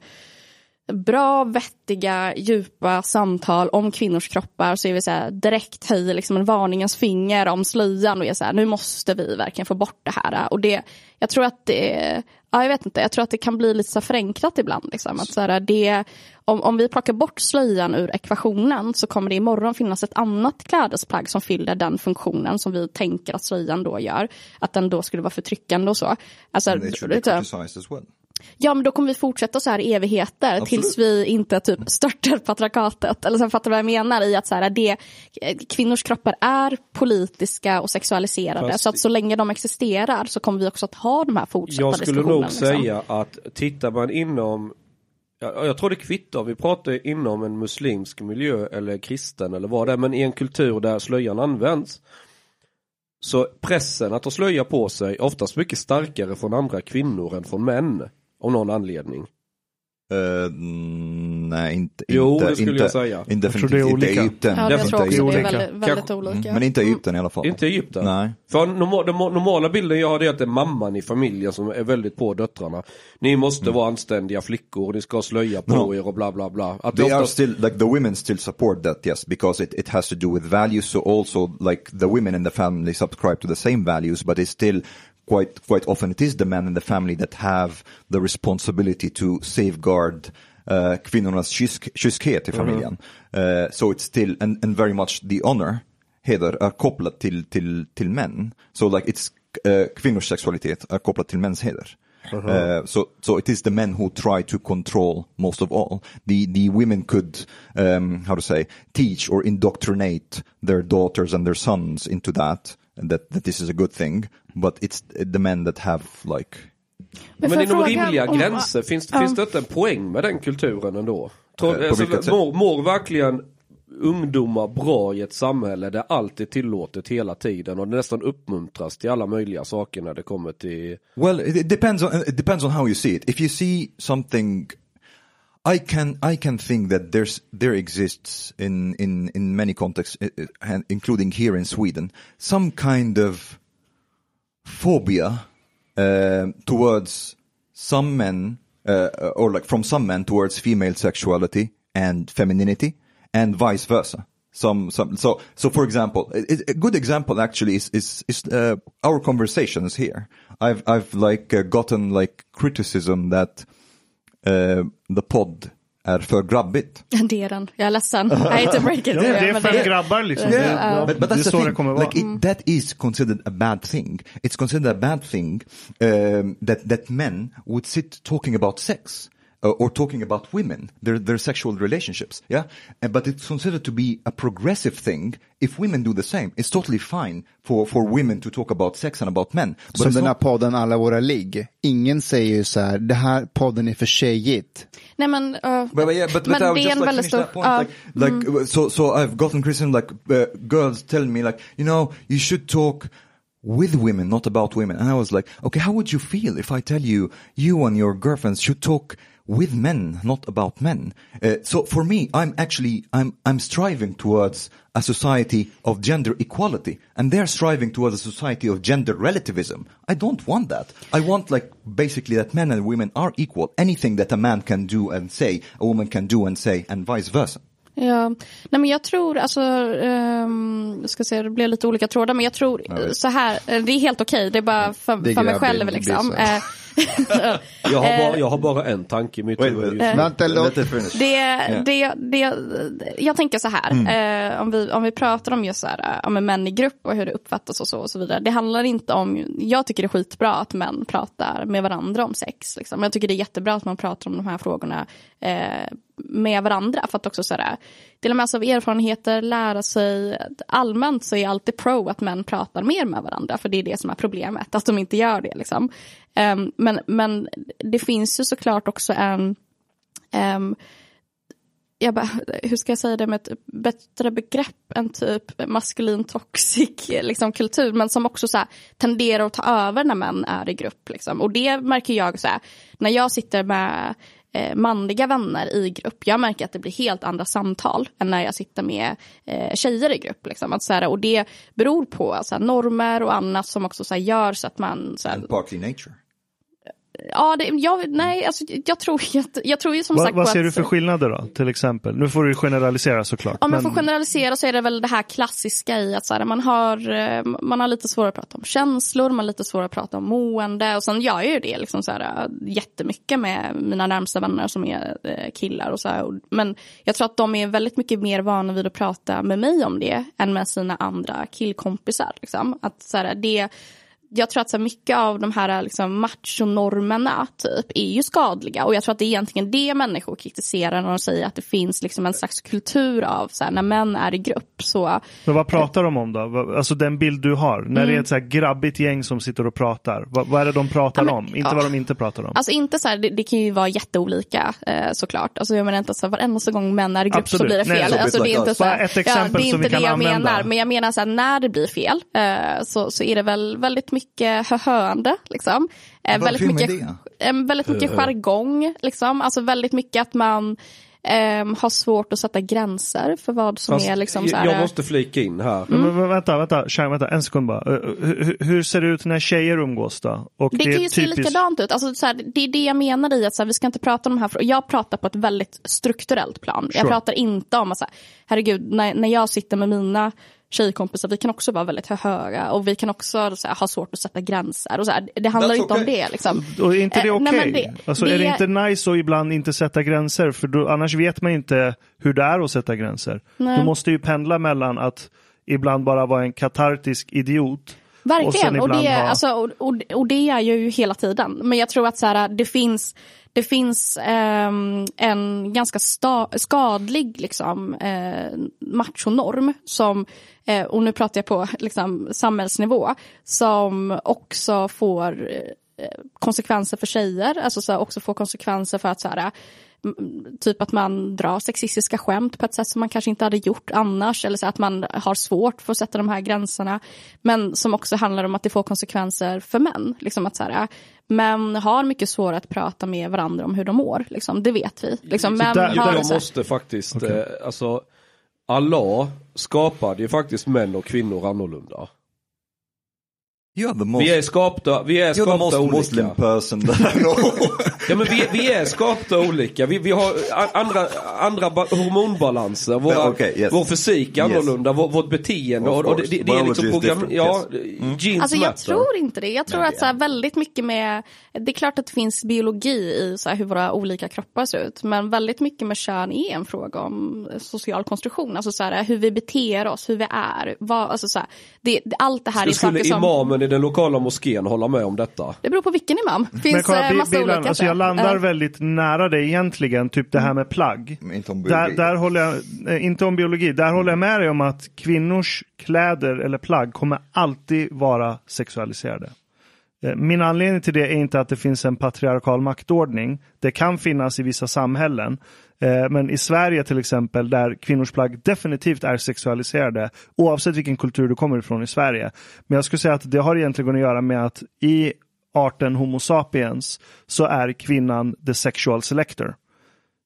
bra, vettiga, djupa samtal om kvinnors kroppar så är vi så här, direkt höjer liksom en varningens finger om slöjan och är så här, nu måste vi verkligen få bort det här. Och det, jag tror att det, ja, jag vet inte, jag tror att det kan bli lite så förenklat ibland. Liksom. Att så här, det, om, om vi plockar bort slöjan ur ekvationen så kommer det imorgon finnas ett annat klädesplagg som fyller den funktionen som vi tänker att slöjan då gör. Att den då skulle vara förtryckande och så. Alltså, And it should be criticized as well. Ja men då kommer vi fortsätta så här i evigheter Absolut. tills vi inte typ störtar patriarkatet. Eller så fattar du vad jag menar i att så här, det, kvinnors kroppar är politiska och sexualiserade. Fast- så att så länge de existerar så kommer vi också att ha de här fortsatta Jag skulle nog liksom. säga att tittar man inom jag, jag tror det kvittar, vi pratar inom en muslimsk miljö eller kristen eller vad det är, men i en kultur där slöjan används. Så pressen att ha slöja på sig är oftast mycket starkare från andra kvinnor än från män. Av någon anledning. Mm, nej, inte, Jo, inte, det skulle inte, jag säga. Inte, Jag tror det är definitivt inte olika. Egypten. Ja, jag tror också det är väldigt, väldigt olika. Mm, men inte Egypten i alla fall. Inte Egypten. Nej. För normal, den normala bilden jag har det är att det är mamman i familjen som är väldigt på döttrarna. Ni måste vara anständiga flickor, ni ska ha slöja på No. er och bla bla bla. Att det They are oftast- still like the women still support that yes because it, it has to do with values so also like the women in the family subscribe to the same values but it's still quite quite often it is the men in the family that have the responsibility to safeguard uh, kvinnornas kysk, kyskhet i familjen. Uh, so it's still and, and very much the honor heder är kopplat till, till, till män. So like it's uh, kvinnors sexualitet är kopplat till mäns heder. Uh, so, so it is the men who try to control most of all. The, the women could, um, how to say, teach or indoctrinate their daughters and their sons into that, and that, that this is a good thing. But it's the men that have like, Men Men inom rimliga om- gränser, finns, Ja. finns det inte en poäng med den kulturen ändå? Tror, Eh, alltså, mår, mår verkligen ungdomar bra i ett samhälle där allt är tillåtet hela tiden och det nästan uppmuntras till alla möjliga saker när det kommer till... well, it, depends on, it depends on how you see it. If you see something I can I can think that there's there exists in in in many contexts, uh, and including here in Sweden, some kind of phobia uh, towards some men, uh, or like from some men towards female sexuality and femininity, and vice versa. Some some so so for example, a good example actually is is is uh, our conversations here. I've I've like uh, gotten like criticism that uh, the pod är för grabbigt. Det är den. Jag är ledsen. I hate to break it. Ja, det är men fem grabbar liksom. Yeah, Det, but, but det är that's så det kommer vara. Like it, that is considered a bad thing. It's considered a bad thing um, that that men would sit talking about sex. Uh, or talking about women, their their sexual relationships, yeah. Uh, but it's considered to be a progressive thing if women do the same. It's totally fine for for women to talk about sex and about men. But Som it's den här not- podden Alla våra ligg. Ingen säger ju så här, det här podden är för tjejigt. Nej men, uh, But, but yeah, but, but men I would det är just en like väldigt stor... that point. ja, like, like so, so I've gotten criticism like uh, girls telling me like, you know, you should talk with women, not about women. And I was like, okay, how would you feel if I tell you, you and your girlfriends should talk with men, not about men? Uh, so for me, I'm actually, I'm, I'm striving towards a society of gender equality and they're striving towards a society of gender relativism. I don't want that. I want like basically that men and women are equal. Anything that a man can do and say, a woman can do and say and vice versa. Ja, nej men jag tror, alltså, um, jag ska säga, det blev lite olika trådar, men jag tror eh, så här, eh, det är helt okej, det är bara för, Det är för mig själv liksom. Eh, Jag har, Eh, bara, jag har bara en tanke i mitt huvud. Det, det, det, jag tänker så här, Mm. eh, om, vi, om vi pratar om just så här, eh, om män i grupp och hur det uppfattas och så, och så vidare. Det handlar inte om, jag tycker det är skitbra att män pratar med varandra om sex. Liksom. Jag tycker det är jättebra att man pratar om de här frågorna eh, med varandra. För att också så här, dela med sig av erfarenheter, lära sig. Allmänt så är jag alltid pro att män pratar mer med varandra. För det är det som är problemet, att de inte gör det. Liksom. Ehm, men, men det finns ju såklart också en ehm, jag bara, hur ska jag säga det med ett bättre begrepp än typ maskulin toxic liksom, kultur, men som också så här, tenderar att ta över när män är i grupp. Liksom. Och det märker jag så här, när jag sitter med Eh, manliga vänner i grupp, jag märker att det blir helt andra samtal än när jag sitter med eh, tjejer i grupp. Liksom. Att, så här, och det beror på så här, normer och annat som också så här, gör så att man... Så här, And partly nature ja, det, jag, nej, alltså, jag, tror, jag, jag tror ju som Vad, sagt vad ser att, du för skillnader då, till exempel? Nu får du generalisera såklart. Om men- får generalisera så är det väl det här klassiska i att så här, man, har, eh, man har lite svårare att prata om känslor, man har lite svårare att prata om mående. Och sen gör jag ju det liksom så här, eh, jättemycket med mina närmsta vänner som är eh, killar. Och så här. Men jag tror att de är väldigt mycket mer vana vid att prata med mig om det än med sina andra killkompisar. Liksom. Att så här, det jag tror att så mycket av de här liksom, machonormerna typ, är ju skadliga. Och jag tror att det är egentligen det människor kritiserar när de säger att det finns liksom, en slags kultur av så här, när män är i grupp. Så, Men vad pratar de om då? Alltså den bild du har, när det är ett så här grabbigt gäng som sitter och pratar. Vad, vad är det de pratar Ja, men- om? Inte ja. vad de inte pratar om. Alltså inte så här, det, det kan ju vara jätteolika eh, såklart. Alltså jag menar inte så här, varenda gång män är i grupp Absolut. så blir det Nej, fel. så alltså, det är inte så här, ett exempel ja, det är som vi inte kan det jag använda. menar. Men jag menar så här, när det blir fel eh, så, så är det väl väldigt mycket höhönde. Liksom. Eh, väldigt, mycket, eh, väldigt mycket jargong. Liksom. Alltså väldigt mycket att man ehm, har svårt att sätta gränser för vad som Fast är liksom så här, jag måste flika in här. Men, men, vänta, vänta, Chang, vänta, en sekund bara. Uh, hur, hur ser det ut när tjejer umgås då? Och Det kan är ju se typiskt- likadant ut. Alltså, så här, det är det jag menar i att så här, vi ska inte prata om de här frågorna. Jag pratar på ett väldigt strukturellt plan. Jag Sure. pratar inte om att, så här, herregud, när, när jag sitter med mina tjejkompisar, vi kan också vara väldigt höga och vi kan också så här, ha svårt att sätta gränser. Och så här, det handlar That's inte om okay. det. Liksom. Och är inte det Eh, okej? det- alltså, är det inte nice att ibland inte sätta gränser? För då, annars vet man inte hur det är att sätta gränser. Nej. Du måste ju pendla mellan att ibland bara vara en katartisk idiot. Och Verkligen, och, ibland det, ha- alltså, och, och, och det är ju hela tiden. Men jag tror att så här, det finns, det finns eh, en ganska skadlig liksom, eh, machonorm som, eh, och nu pratar jag på liksom, samhällsnivå, som också får eh, konsekvenser för tjejer, alltså så här, också får konsekvenser för att så här, typ att man drar sexistiska skämt på ett sätt som man kanske inte hade gjort annars eller så att man har svårt för att sätta de här gränserna. Men som också handlar om att det får konsekvenser för män. Liksom att så här, män har mycket svårare att prata med varandra om hur de mår. Liksom, det vet vi. Liksom, män där- har, där Jag så här, måste faktiskt, eh, alltså Allah skapade ju faktiskt män och kvinnor annorlunda. You are the most, Vi är skapta, vi är you're the skapta most olika. Muslim person that I know. Ja men vi, vi är skapta olika. Vi, vi har andra, andra ba- hormonbalanser. Våra, okej, yes. Vår fysik är Yes. annorlunda, vår, vårt beteende. Och, och det, det, det är liksom program... Ja, yes. jeans Alltså jag matter. tror inte det. Jag tror att så här, väldigt mycket med, det är klart att det finns biologi i så här, hur våra olika kroppar ser ut. Men väldigt mycket med kön är en fråga om social konstruktion. Alltså så här, hur vi beter oss, hur vi är. Vad, alltså, så här, det, allt det här är Skulle saker som... i den lokala moskén hålla med om detta? Det beror på vilken imam. Finns Men kolla, eh, massa Bilan, olika. alltså jag landar Eh, väldigt nära dig egentligen, typ det här med plagg. Men inte om Där, biologi. där håller jag, eh, inte om biologi, där håller jag med dig om att kvinnors kläder eller plagg kommer alltid vara sexualiserade. Eh, Min anledning till det är inte att det finns en patriarkal maktordning. Det kan finnas i vissa samhällen. Eh, men i Sverige till exempel, där kvinnors plagg definitivt är sexualiserade, oavsett vilken kultur du kommer ifrån i Sverige. Men jag skulle säga att det har egentligen att göra med att i arten Homo sapiens så är kvinnan the sexual selector.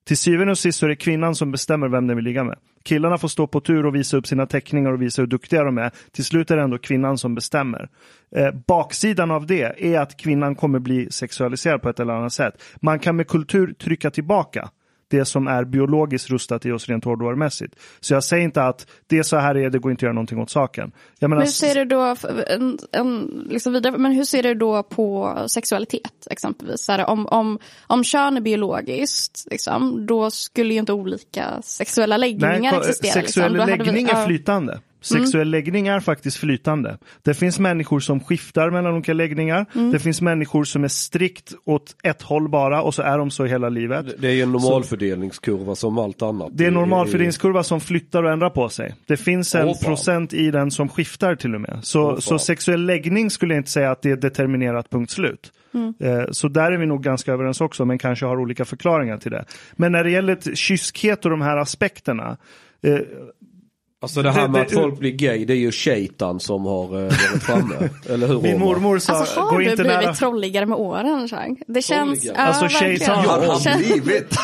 Till syvende och sist så är det kvinnan som bestämmer vem den vill ligga med. Killarna får stå på tur och visa upp sina teckningar och visa hur duktiga de är. Till slut är det ändå kvinnan som bestämmer. Eh, baksidan av det är att kvinnan kommer bli sexualiserad på ett eller annat sätt. Man kan med kultur trycka tillbaka det som är biologiskt rustat i oss rent hårdvarumässigt. Så jag säger inte att det är så här är, det går inte att göra någonting åt saken. Menar, Men hur ser du då, en, en, liksom vidare, men hur ser du då på sexualitet exempelvis? Så här, om, om, om kön är biologiskt, liksom, då skulle ju inte olika sexuella läggningar ko- existera. Sexuell liksom. Läggning är flytande. Sexuell läggning är faktiskt flytande. Det finns människor som skiftar mellan olika läggningar. Mm. Det finns människor som är strikt åt ett håll bara och så är de så hela livet. Det är en normalfördelningskurva som allt annat. Det är en normalfördelningskurva som flyttar och ändrar på sig. Det finns en fan. procent i den som skiftar till och med. Så, fan. så sexuell läggning skulle jag inte säga att det är determinerat punkt slut. Mm. Eh, Så där är vi nog ganska överens också, men kanske har olika förklaringar till det. Men när det gäller kyskhet och de här aspekterna. eh, Alltså det här Det- med det- att folk blir gay, det är ju shaitan som har eh, varit framme. Eller hur Min mormor sa, Alltså har gå du inte blivit nära. trolligare med åren, Chang? Det känns... Trolligare? Alltså, shaitan. Har han känns, blivit?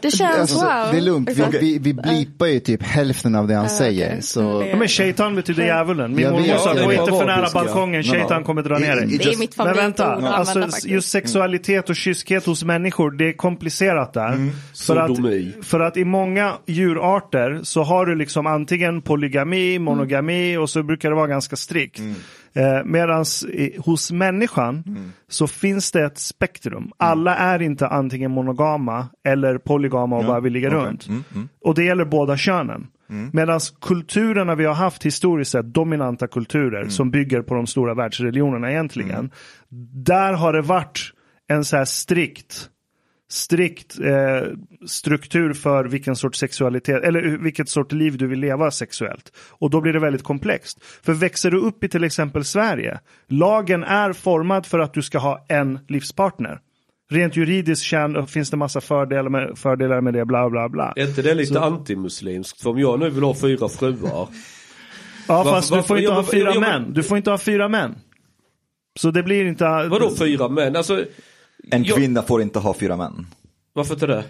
det känns Alltså, wow. Det är lugnt, vi, vi, vi blipar ju typ hälften av det han säger. Så... Ja, men shaitan betyder djävulen. Min Jag mormor sa, Ja, gå inte för nära balkongen, shaitan kommer dra ner dig. Det är just- mitt Men favoritord vänta, alltså, just sexualitet och kyskhet hos människor, det är komplicerat där. För, Sodomi. att, för att i många djurarter så har du liksom antingen polygami, monogami och så brukar det vara ganska strikt. Eh, Medan hos människan så finns det ett spektrum. Alla är inte antingen monogama eller polygama och bara vill ligga okej. runt. Och det gäller båda könen. Medan kulturerna vi har haft historiskt sett, dominanta kulturer som bygger på de stora världsreligionerna egentligen. Där har det varit en så här strikt strikt eh, struktur för vilken sorts sexualitet eller vilket sorts liv du vill leva sexuellt. Och då blir det väldigt komplext. För växer du upp i till exempel Sverige, lagen är formad för att du ska ha en livspartner. Rent juridiskt kän, finns det massa fördelar med, fördelar med det, bla bla bla. Är inte det lite antimuslimskt? För om jag nu vill ha fyra fruar. Ja, Varför- fast du varför- får inte jag- ha fyra jag- män. Du får inte ha fyra män. Så det blir inte... Vadå fyra män? Alltså, En jag- kvinna får inte ha fyra män. varför inte det?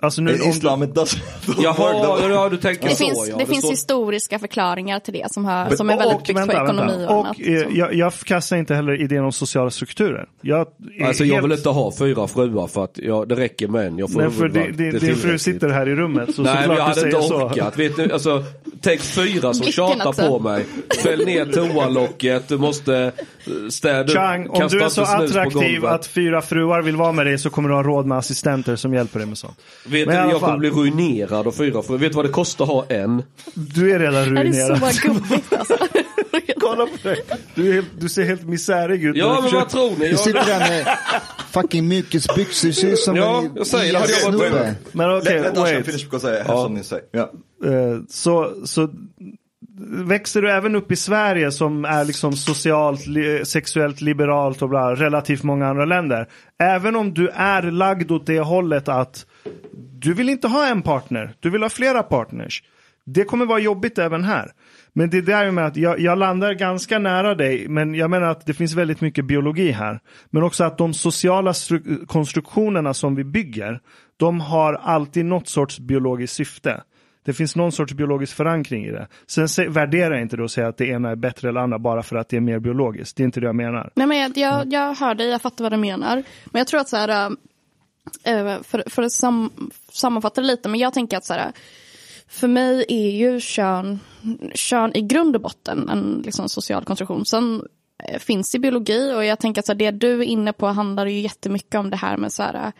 Alltså nu, du, Islam doesn't Jaha, ja, du tänker Det så finns, ja. det finns står- historiska förklaringar till det som, har, som är väldigt och, byggt på vänta, ekonomi vänta. och, och annat. eh, jag, jag förkastar inte heller idén om sociala strukturer. Jag, Alltså jag helt- vill inte ha fyra fruar för att ja, det räcker med en. Jag får Nej, för det, det, är din fru sitter här i rummet så Nej men såklart jag du hade inte säger orkat. så. Vet du, alltså, tänk fyra som Blicken tjatar också. på mig. Fäll ner toalocket, du måste eh, städa Chang, om kasta du är så attraktiv att fyra fruar vill vara med dig så kommer du ha råd med assistenter som hjälper dig med sånt. Vet Men du, jag kommer fall. bli ruinerad av fyra fruar. Vet du vad det kostar att ha en? Du är redan Det är ruinerad. så gubbigt alltså. Kolla på dig. Du, är helt, du ser helt misärig ut. Ja men vad försöker- tror ni? Du sitter Jag, där med fucking mjukisbyxor, ser ut som Ja, en jag säger det. Hade jag varit-. Men okej, Ashkan wait. finish. Yeah. Eh, så, så växer du även upp i Sverige som är liksom socialt, li, sexuellt liberalt och bla, relativt många andra länder. Även om du är lagd åt det hållet att du vill inte ha en partner, du vill ha flera partners. Det kommer vara jobbigt även här. Men det är där med att jag, jag landar ganska nära dig, men jag menar att det finns väldigt mycket biologi här. Men också att de sociala stru- konstruktionerna som vi bygger, de har alltid något sorts biologiskt syfte. Det finns någon sorts biologisk förankring i det. Sen se, värderar jag inte det och säger att det ena är bättre eller andra bara för att det är mer biologiskt. Det är inte det jag menar. Nej, men jag, jag, jag hör dig, jag fattar vad du menar. Men jag tror att så här, äh, för, för att sam, sammanfatta det lite, men jag tänker att så här, för mig är ju kön, kön i grund och botten en liksom, social konstruktion. Sen eh, finns det biologi och jag tänker att så här, det du är inne på handlar ju jättemycket om det här med så här, eh,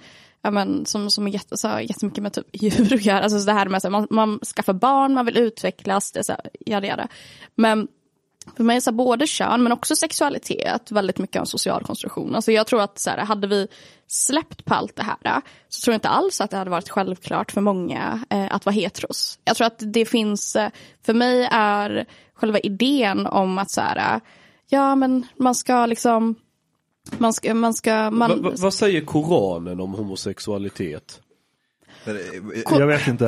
ja, men, som, som är jätte, så här, jättemycket med typ djur att göra. Alltså så det här med att man, man skaffar barn, man vill utvecklas, det är så här, jada, jada. Men för mig är så här, både kön men också sexualitet väldigt mycket en social konstruktion. Alltså jag tror att så här, hade vi släppt på allt det här så tror jag inte alls att det hade varit självklart för många eh, att vara heteros. Jag tror att det finns, eh, för mig är själva idén om att så här, ja men man ska liksom, man ska, man ska, man, Va, va, vad säger Koranen om homosexualitet? Jag vet inte.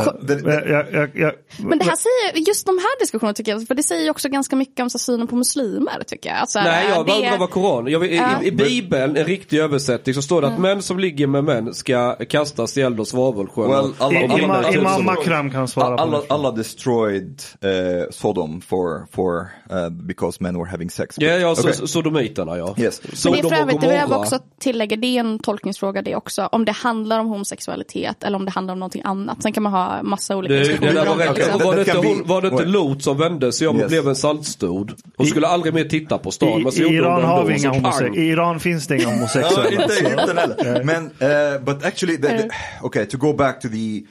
Jag, jag, jag, Men det här säger, just de här diskussionerna tycker jag, för det säger också ganska mycket om så synen på muslimer tycker jag. Alltså, Nej, jag bara det- undrar vad Koranen... Jag, i, i, I Bibeln, en riktig översättning, så står det att män som ligger med män ska kastas i eld och svavelsjö. Well, alla- alla- Imam, alla- Makram kan svara på Allah, det. Allah destroyed uh, Sodom for for uh, because men were having sex. Ja, ja, så, Okay. så, sodomiterna ja. Yes. Men det är för övrigt, det vill jag också tillägga, det är en tolkningsfråga det också. Om det handlar om homosexualitet eller om det handlar om någonting annat. Sen kan man ha massa olika Det, det diskussioner där var det. rätt. Var det, inte, hon, var det inte Lot som vände sig om och Yes. blev en saltstod? Hon skulle aldrig mer titta på stan. I, I Iran det har vi inga homosexuella. I Iran finns det inga homosexuella. inte, inte heller. Men, uh, but actually, the, the, okay, to go back to the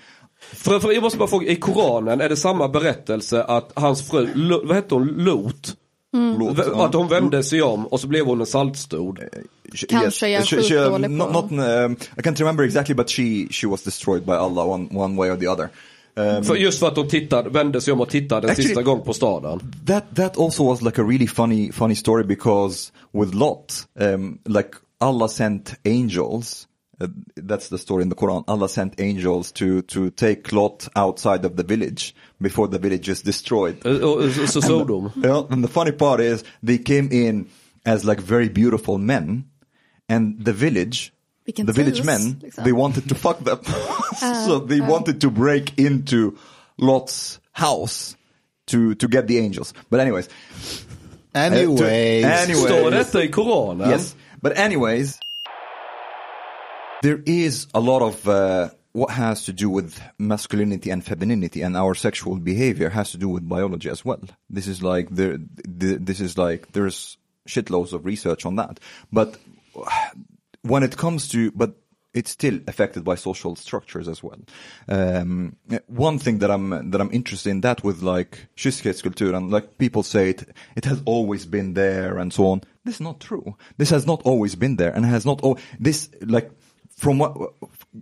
För, för jag måste bara fråga, i Koranen är det samma berättelse att hans fru, Lo- vad hette hon, Lot? Ja. Att hon vände sig om och så blev hon en saltstod. She- Kanske jag är she, she, not, not, um, I can't remember exactly, but she she was destroyed by Allah one one way or the other. Um, För, just för att hon tittade, vände sig om och tittade en Actually- sista gång på staden. that that also was like a really funny funny story because with Lot, um, like Allah sent angels. Uh, that's the story in the Quran. Allah sent angels to to take Lot outside of the village before the village is destroyed. Och- och- Så Sodom. Yeah, and the funny part is they came in as like very beautiful men, and the village, Vilken the village tis, men, liksom. they wanted to fuck them. so they wanted to break into Lot's house to to get the angels. But anyways, uh, to- Anyways. anyways, Står detta i Koranen? yes. But anyways, there is a lot of uh, what has to do with masculinity and femininity, and our sexual behavior has to do with biology as well. This is like there, this is like there's shitloads of research on that. But when it comes to, but it's still affected by social structures as well. Um, one thing that I'm that I'm interested in that with like kyskhetskultur and like people say it it has always been there and so on. This is not true. This has not always been there and has not all this like from what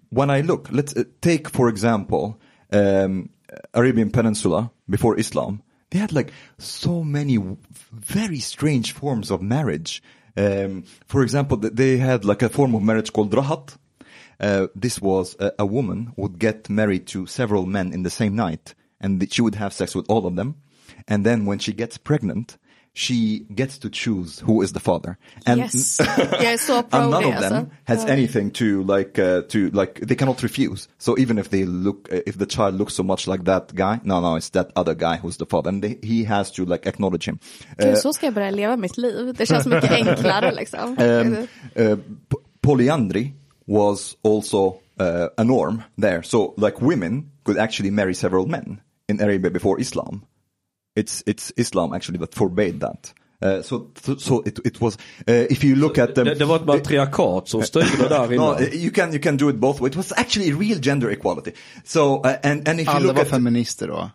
when I look. Let's uh, take for example um, Arabian Peninsula before Islam. They had like so many very strange forms of marriage. Um, for example, they had like a form of marriage called rahat. Uh, this was a, a woman would get married to several men in the same night, and she would have sex with all of them. And then when she gets pregnant, she gets to choose who is the father. And Yes. Är så and none of them has anything to like uh, to like they cannot refuse. So even if they look uh, if the child looks so much like that guy, no, no, it's that other guy who's the father, and they, he has to like acknowledge him. Gud, Uh, så ska jag börja leva mitt liv. Det känns mycket enklare liksom. um, uh, polyandry was also a norm there. So like women could actually marry several men in Arabia before Islam. It's it's Islam actually that forbade that. Uh, so so it it was uh, if you look at them, Det, det var ett matriarkat som styrde där no, innan. uh, you can you can do it both ways. It was actually real gender equality. So uh, and and if you Alla look var at feminister då.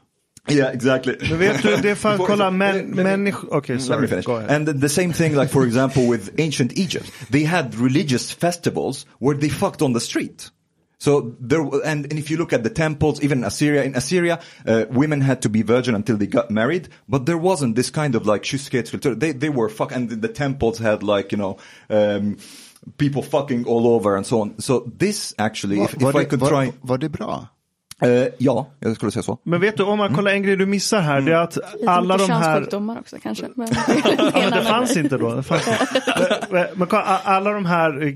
yeah exactly. Men vet du, det är för att kolla människor, okej sorry, go ahead. And the same thing, like for example, with ancient Egypt, they had religious festivals where they fucked on the street. So there, and, and if you look at the temples, even in Assyria, in Assyria, uh, women had to be virgin until they got married, but there wasn't this kind of like kyskhetskultur. They they were fuck, and the, temples had like you know. Um, People fucking all over and so on. So this actually, if, if I could var, try, var det bra? Uh, ja, jag skulle säga så. Men vet du, om man kollar en grej du missar här, det är att Lite alla de här... också kanske. Men, men det fanns inte då. Fanns inte. Men- men- alla de här eh,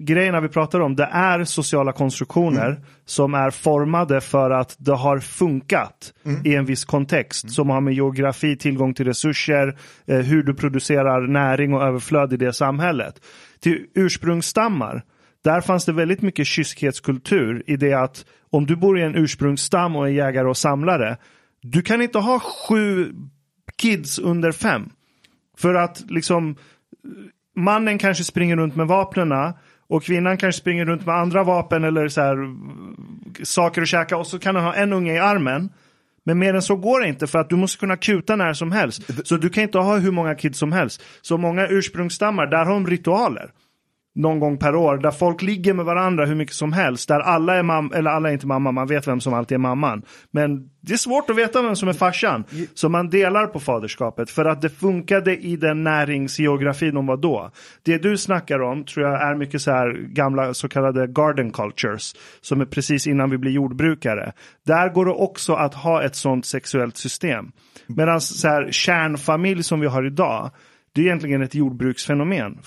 grejerna vi pratar om, det är sociala konstruktioner som är formade för att det har funkat i en viss kontext. Som har med geografi, tillgång till resurser, eh, hur du producerar näring och överflöd i det samhället. Till ursprungsstammar, där fanns det väldigt mycket kyskhetskultur i det att om du bor i en ursprungsstam och är jägare och samlare, du kan inte ha sju kids under fem. För att liksom mannen kanske springer runt med vapnena och kvinnan kanske springer runt med andra vapen eller så här, saker att käka och så kan han ha en unge i armen. Men mer än så går det inte för att du måste kunna kuta när som helst. Så du kan inte ha hur många kids som helst. Så många ursprungsstammar, där har de ritualer någon gång per år där folk ligger med varandra hur mycket som helst. Där alla är mamma, eller alla är inte mamma, man vet vem som alltid är mamman. Men det är svårt att veta vem som är farsan. Så man delar på faderskapet för att det funkade i den näringsgeografin de var då. Det du snackar om tror jag är mycket så här gamla så kallade garden cultures. Som är precis innan vi blir jordbrukare. Där går det också att ha ett sånt sexuellt system. Medan så här kärnfamilj som vi har idag. Det är egentligen ett jordbruksfenomen.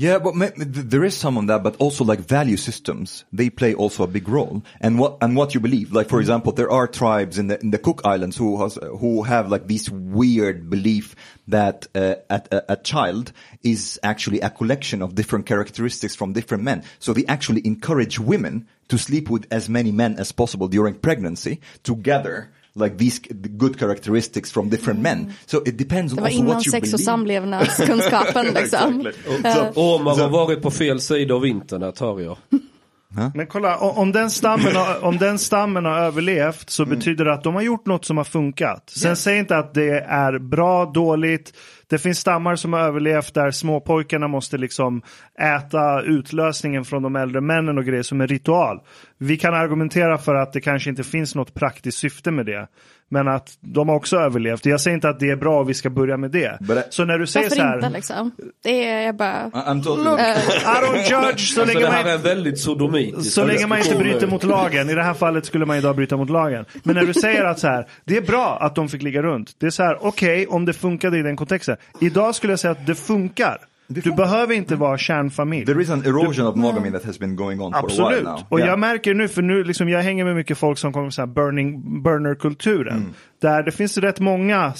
Yeah, but there is some on that, but also like value systems, they play also a big role. And what and what you believe, like for example, there are tribes in the in the Cook Islands who has who have like this weird belief that uh, a, a child is actually a collection of different characteristics from different men. So they actually encourage women to sleep with as many men as possible during pregnancy to gather like these good characteristics from different men. So it depends Det on var also innan what you sex och believe. samlevnadskunskapen liksom. Exactly. So- Och man so- har varit på fel sida av internet hör jag. Men kolla, om den stammen har, om den stammen har överlevt så betyder det att de har gjort något som har funkat. Sen säg inte att det är bra, dåligt. Det finns stammar som har överlevt där småpojkarna måste liksom äta utlösningen från de äldre männen och grejer som en ritual. Vi kan argumentera för att det kanske inte finns något praktiskt syfte med det. Men att de har också överlevt. Jag säger inte att det är bra och vi ska börja med det. I- Så när du säger så här. inte liksom? Det är jag bara... Totally Look, I don't judge så Alltså länge det man här är väldigt sodomitiskt. Så länge man inte bryter mot lagen. I det här fallet skulle man idag bryta mot lagen. Men när du säger att så här, det är bra att de fick ligga runt. Det är så här, okej om det funkade i den kontexten. Idag skulle jag säga att det funkar. Du behöver inte vara kärnfamilj. There is an erosion of monogamy that has been going on for a Absolut. while now. Och Yeah. jag märker nu, för nu liksom, jag hänger med mycket folk som kommer här burning, burner-kulturen. Mm. Där det finns rätt många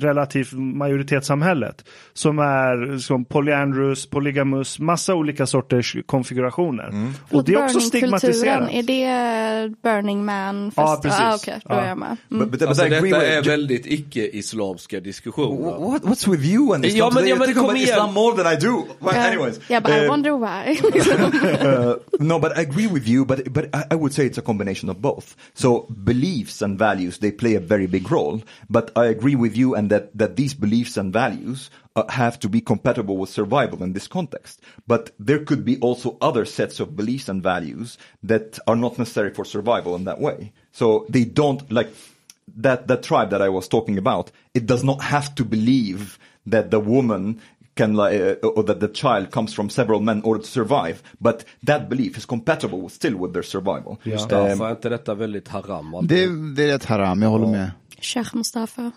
relativt majoritetssamhället som är som polyandrous, polygamus, massa olika sorters konfigurationer. Och det är också stigmatiserat. Är det Burning Man? Ja, fest- precis. Ah, Okej, då är Ja. jag med. Mm. But, but, but Alltså, detta with- är väldigt icke-islamska diskussioner. What, what's with you and Islam? Ja, men- ja, men kom igen. Islam more than I do. But Ja. anyways. Ja, but I uh, wonder why. uh, no, but I agree with you, but, but I, I would say it's a combination of both. So beliefs and values, they play a very big role. But I agree with you and that, that these beliefs and values uh, have to be compatible with survival in this context. But there could be also other sets of beliefs and values that are not necessary for survival in that way. So they don't, like, that, that tribe that I was talking about, it does not have to believe that the woman can uh, or that the child comes from several men in order to survive. But that belief is compatible still with their survival. Mustafa, är inte detta väldigt haram? alltid? Det, det är rätt haram, jag håller med. Sheikh Mustafa.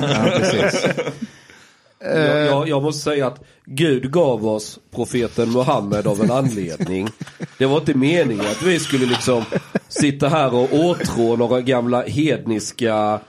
Ja, precis. Jag, jag, jag måste säga att Gud gav oss profeten Muhammed av en anledning. Det var inte meningen att vi skulle liksom sitta här och åtrå några gamla hedniska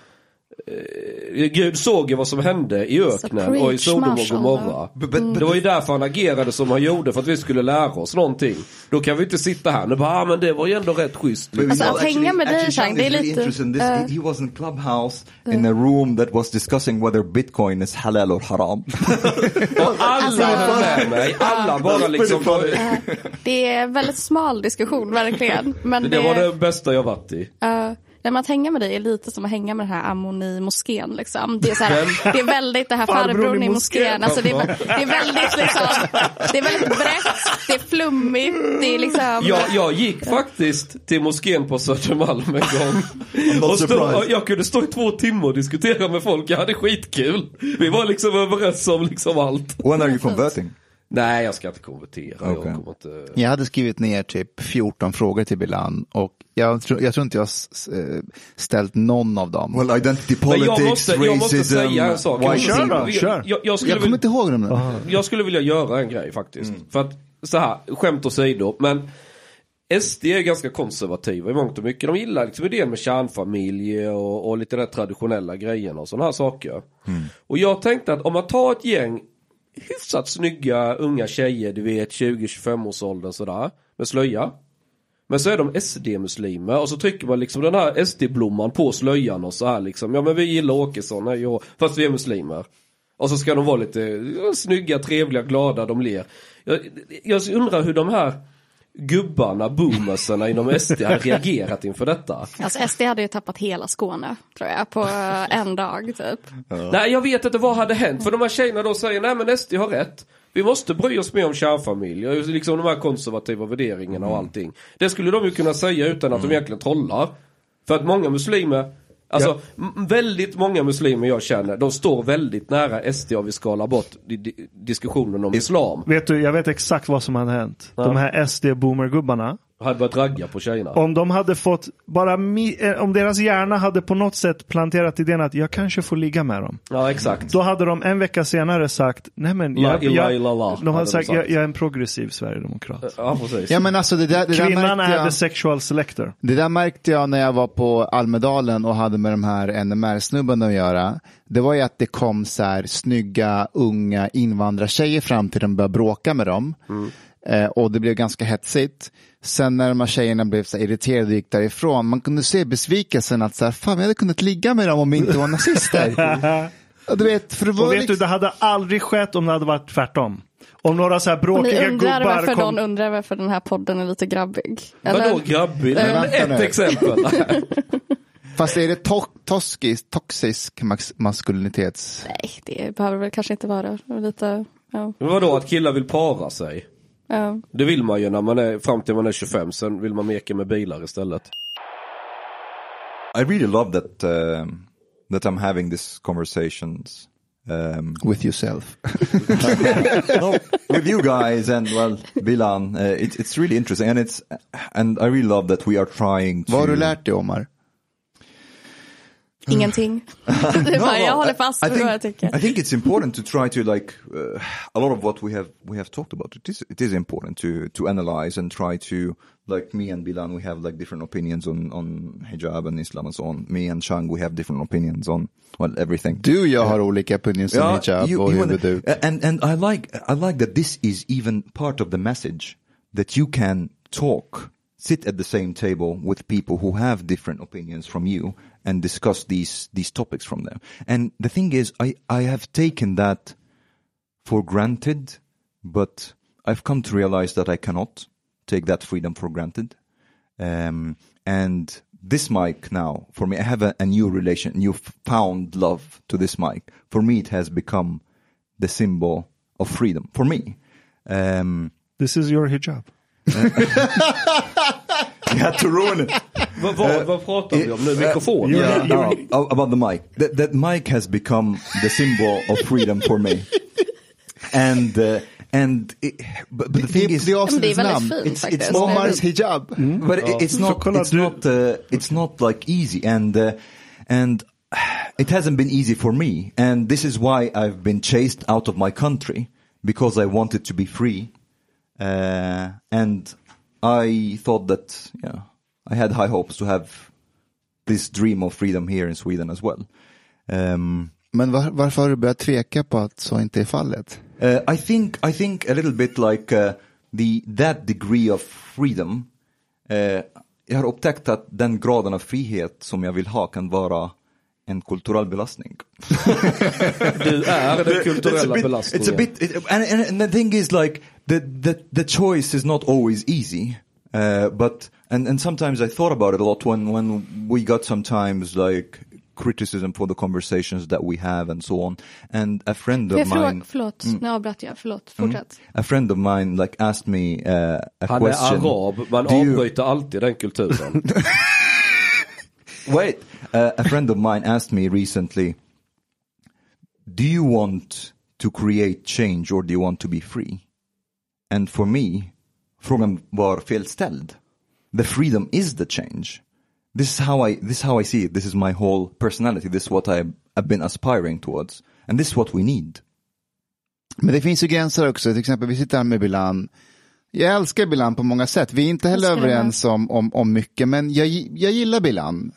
Gud såg ju vad som hände i öknen och i Sodom och. Gomorra. But- Det var ju därför han agerade som han gjorde, för att vi skulle lära oss någonting. Då kan vi inte sitta här och bara, ah, men det var ju ändå rätt schysst. Alltså, att hänga med dig, Chang, det är lite, eh, he, he was in Clubhouse in a room that was discussing whether Bitcoin is halal or haram. Och alla höll med mig, alla bara liksom. Det är en väldigt smal diskussion, verkligen. Men det, Det var det bästa jag varit i. Uh, nej, men att hänga med dig är lite som att hänga med den här ammon i moskén. Liksom. Det, är så här, det är väldigt det här Farbrorn i moskén. Alltså, det, är, det är väldigt liksom, det är väldigt brett, det är flummigt, det är liksom. Jag, jag gick faktiskt till moskén på Södermalm en gång. Och och jag kunde stå i två timmar och diskutera med folk. Jag hade skitkul. Vi var liksom överens om liksom allt. when are you converting? Nej, jag ska inte konvertera. Jag Okej. kommer inte... Jag hade skrivit ner typ 14 frågor till Bilan och jag, tror- jag tror inte jag eh, ställt någon av dem. Well, identity Men politics, jag måste, jag måste racism. säga en sak. Jag måste- jag. Jag, jag, skulle jag kommer vilja- inte ihåg dem nu. Jag skulle vilja göra en grej faktiskt. För att, så här, skämt åsido, men SD är ganska konservativa i mångt och mycket. De gillar liksom idén med kärnfamilj och, och lite de traditionella grejerna och sådana här saker. Och jag tänkte att om man tar ett gäng hyfsat snygga unga tjejer, du vet 20-25 års ålder sådär, med slöja. Men så är de SD-muslimer och så trycker man liksom den här SD-blomman på slöjan och så här liksom. Ja men vi gillar Åkesson, hej och, fast vi är muslimer. Och så ska de vara lite ja, snygga, trevliga, glada, de ler. Jag, jag undrar hur de här gubbarna, boomersarna inom SD har reagerat inför detta. Alltså SD hade ju tappat hela Skåne, tror jag, på eh, en dag typ. Nej jag vet inte vad hade hänt. För de här tjejerna då säger nej men SD har rätt. Vi måste bry oss mer om kärnfamilj och liksom de här konservativa värderingarna och allting. Det skulle de ju kunna säga utan att de egentligen trollar. För att många muslimer, alltså m- väldigt många muslimer jag känner, de står väldigt nära SD och vi skalar bort di- di- diskussionen om islam. Vet du, jag vet exakt vad som hade hänt. De här SD-boomergubbarna. Hade börjat ragga på tjejerna. Om de hade fått, bara mi, eh, om deras hjärna hade på något sätt planterat idén att jag kanske får ligga med dem. Ja exakt. Då hade de en vecka senare sagt, nej men La jag, ilaha jag, illallah, de hade hade de sagt, sagt. jag, jag är en progressiv sverigedemokrat. Ja precis. Ja men alltså det där, det där, Kvinnan märkte är the jag, sexual selector. det där märkte jag när jag var på Almedalen och hade med de här NMR-snubbarna att göra. Det var ju att det kom så här snygga unga invandrartjejer fram till och började bråka med dem. Eh, och det blev ganska hetsigt. Sen när de här tjejerna blev så irriterade och gick därifrån, man kunde se besvikelsen att så här, fan vi hade kunnat ligga med dem om vi inte var nazister. Du vet, för det var Och vet du, liksom, det hade aldrig skett om det hade varit tvärtom. Om några så här Och ni bråkiga undrar gubbar varför kom... någon undrar varför den här podden är lite grabbig. Vadå grabbig? Men vänta Ett nu. exempel. fast är det to toxisk, toxisk maskulinitets... Nej, det behöver väl kanske inte vara lite, ja. Men vadå att killar vill para sig? Ja. Det vill man ju när man är fram till man är 25, sen vill man meka med bilar istället. I really love that um, that I'm having these conversations um, With yourself. no, with you guys and well, Bilan. Uh, it's it's really interesting and it's and I really love that we are trying to. Vad har du lärt dig Omar? Ingenting. det är bara, jag håller fast I vid vad think, jag tycker. I think it's important to try to like uh, a lot of what we have we have talked about. It is it is important to to analyze and try to like me and Bilan we have like different opinions on on hijab and Islam and so on. Me and Chang we have different opinions on well everything. Du och jag har olika opinions om hijab you- och you wanna- huvudut. and and I like I like that this is even part of the message that you can talk, sit at the same table with people who have different opinions from you and discuss these these topics from them. And the thing is, I I have taken that for granted, but I've come to realize that I cannot take that freedom for granted. Um, and this mic now, for me, I have a, a new relation, new found love to this mic. For me, it has become the symbol of freedom. For me. Um, This is your hijab. you had to ruin it. Vad, vad, vad pratar vi om nu? Mikrofon? you- Yeah, no, about the mic. That, that mic has become the symbol of freedom for me. And, uh, and, it, but, but the thing Det, is, det är Men det avsnittets namn. fint It's- it's Omars hijab. but it- it's not kolla, it's not uh, it's not like easy and uh, and it hasn't been easy for me and this is why I've been chased out of my country because I wanted to be free uh, and I thought that yeah I had high hopes to have this dream of freedom here in Sweden as well um, Men var, varför har du börjat tveka på att så inte är fallet? Uh, I think I think a little bit like uh, the that degree of freedom. Uh, jag har upptäckt att den graden av frihet som jag vill ha kan vara en kulturell belastning. Du är den It's a kulturella bit- belastningen. It's a bit, it, and, and the thing is like the, the, the choice is not always easy. Uh, but, and, and sometimes I thought about it a lot when, when we got sometimes like criticism for the conversations that we have and so on. And a friend of jag mine. fråga, förlåt, nu avbröt jag, förlåt, fortsätt. A friend of mine like asked me uh, a Han är question. arab, man Do you- alltid den kulturen. Wait, uh, a friend of mine asked me recently, do you want to create change or do you want to be free? And for me, frågan var felställd. The freedom is the change. This is how I, this is how I see it. This is my whole personality. This is what I, I've been aspiring towards. And this is what we need. Men det finns ju gränser också. Till exempel, vi sitter här med Bilan. Jag älskar Bilan på många sätt. Vi är inte heller överens om, om, om mycket, men jag, jag gillar Bilan.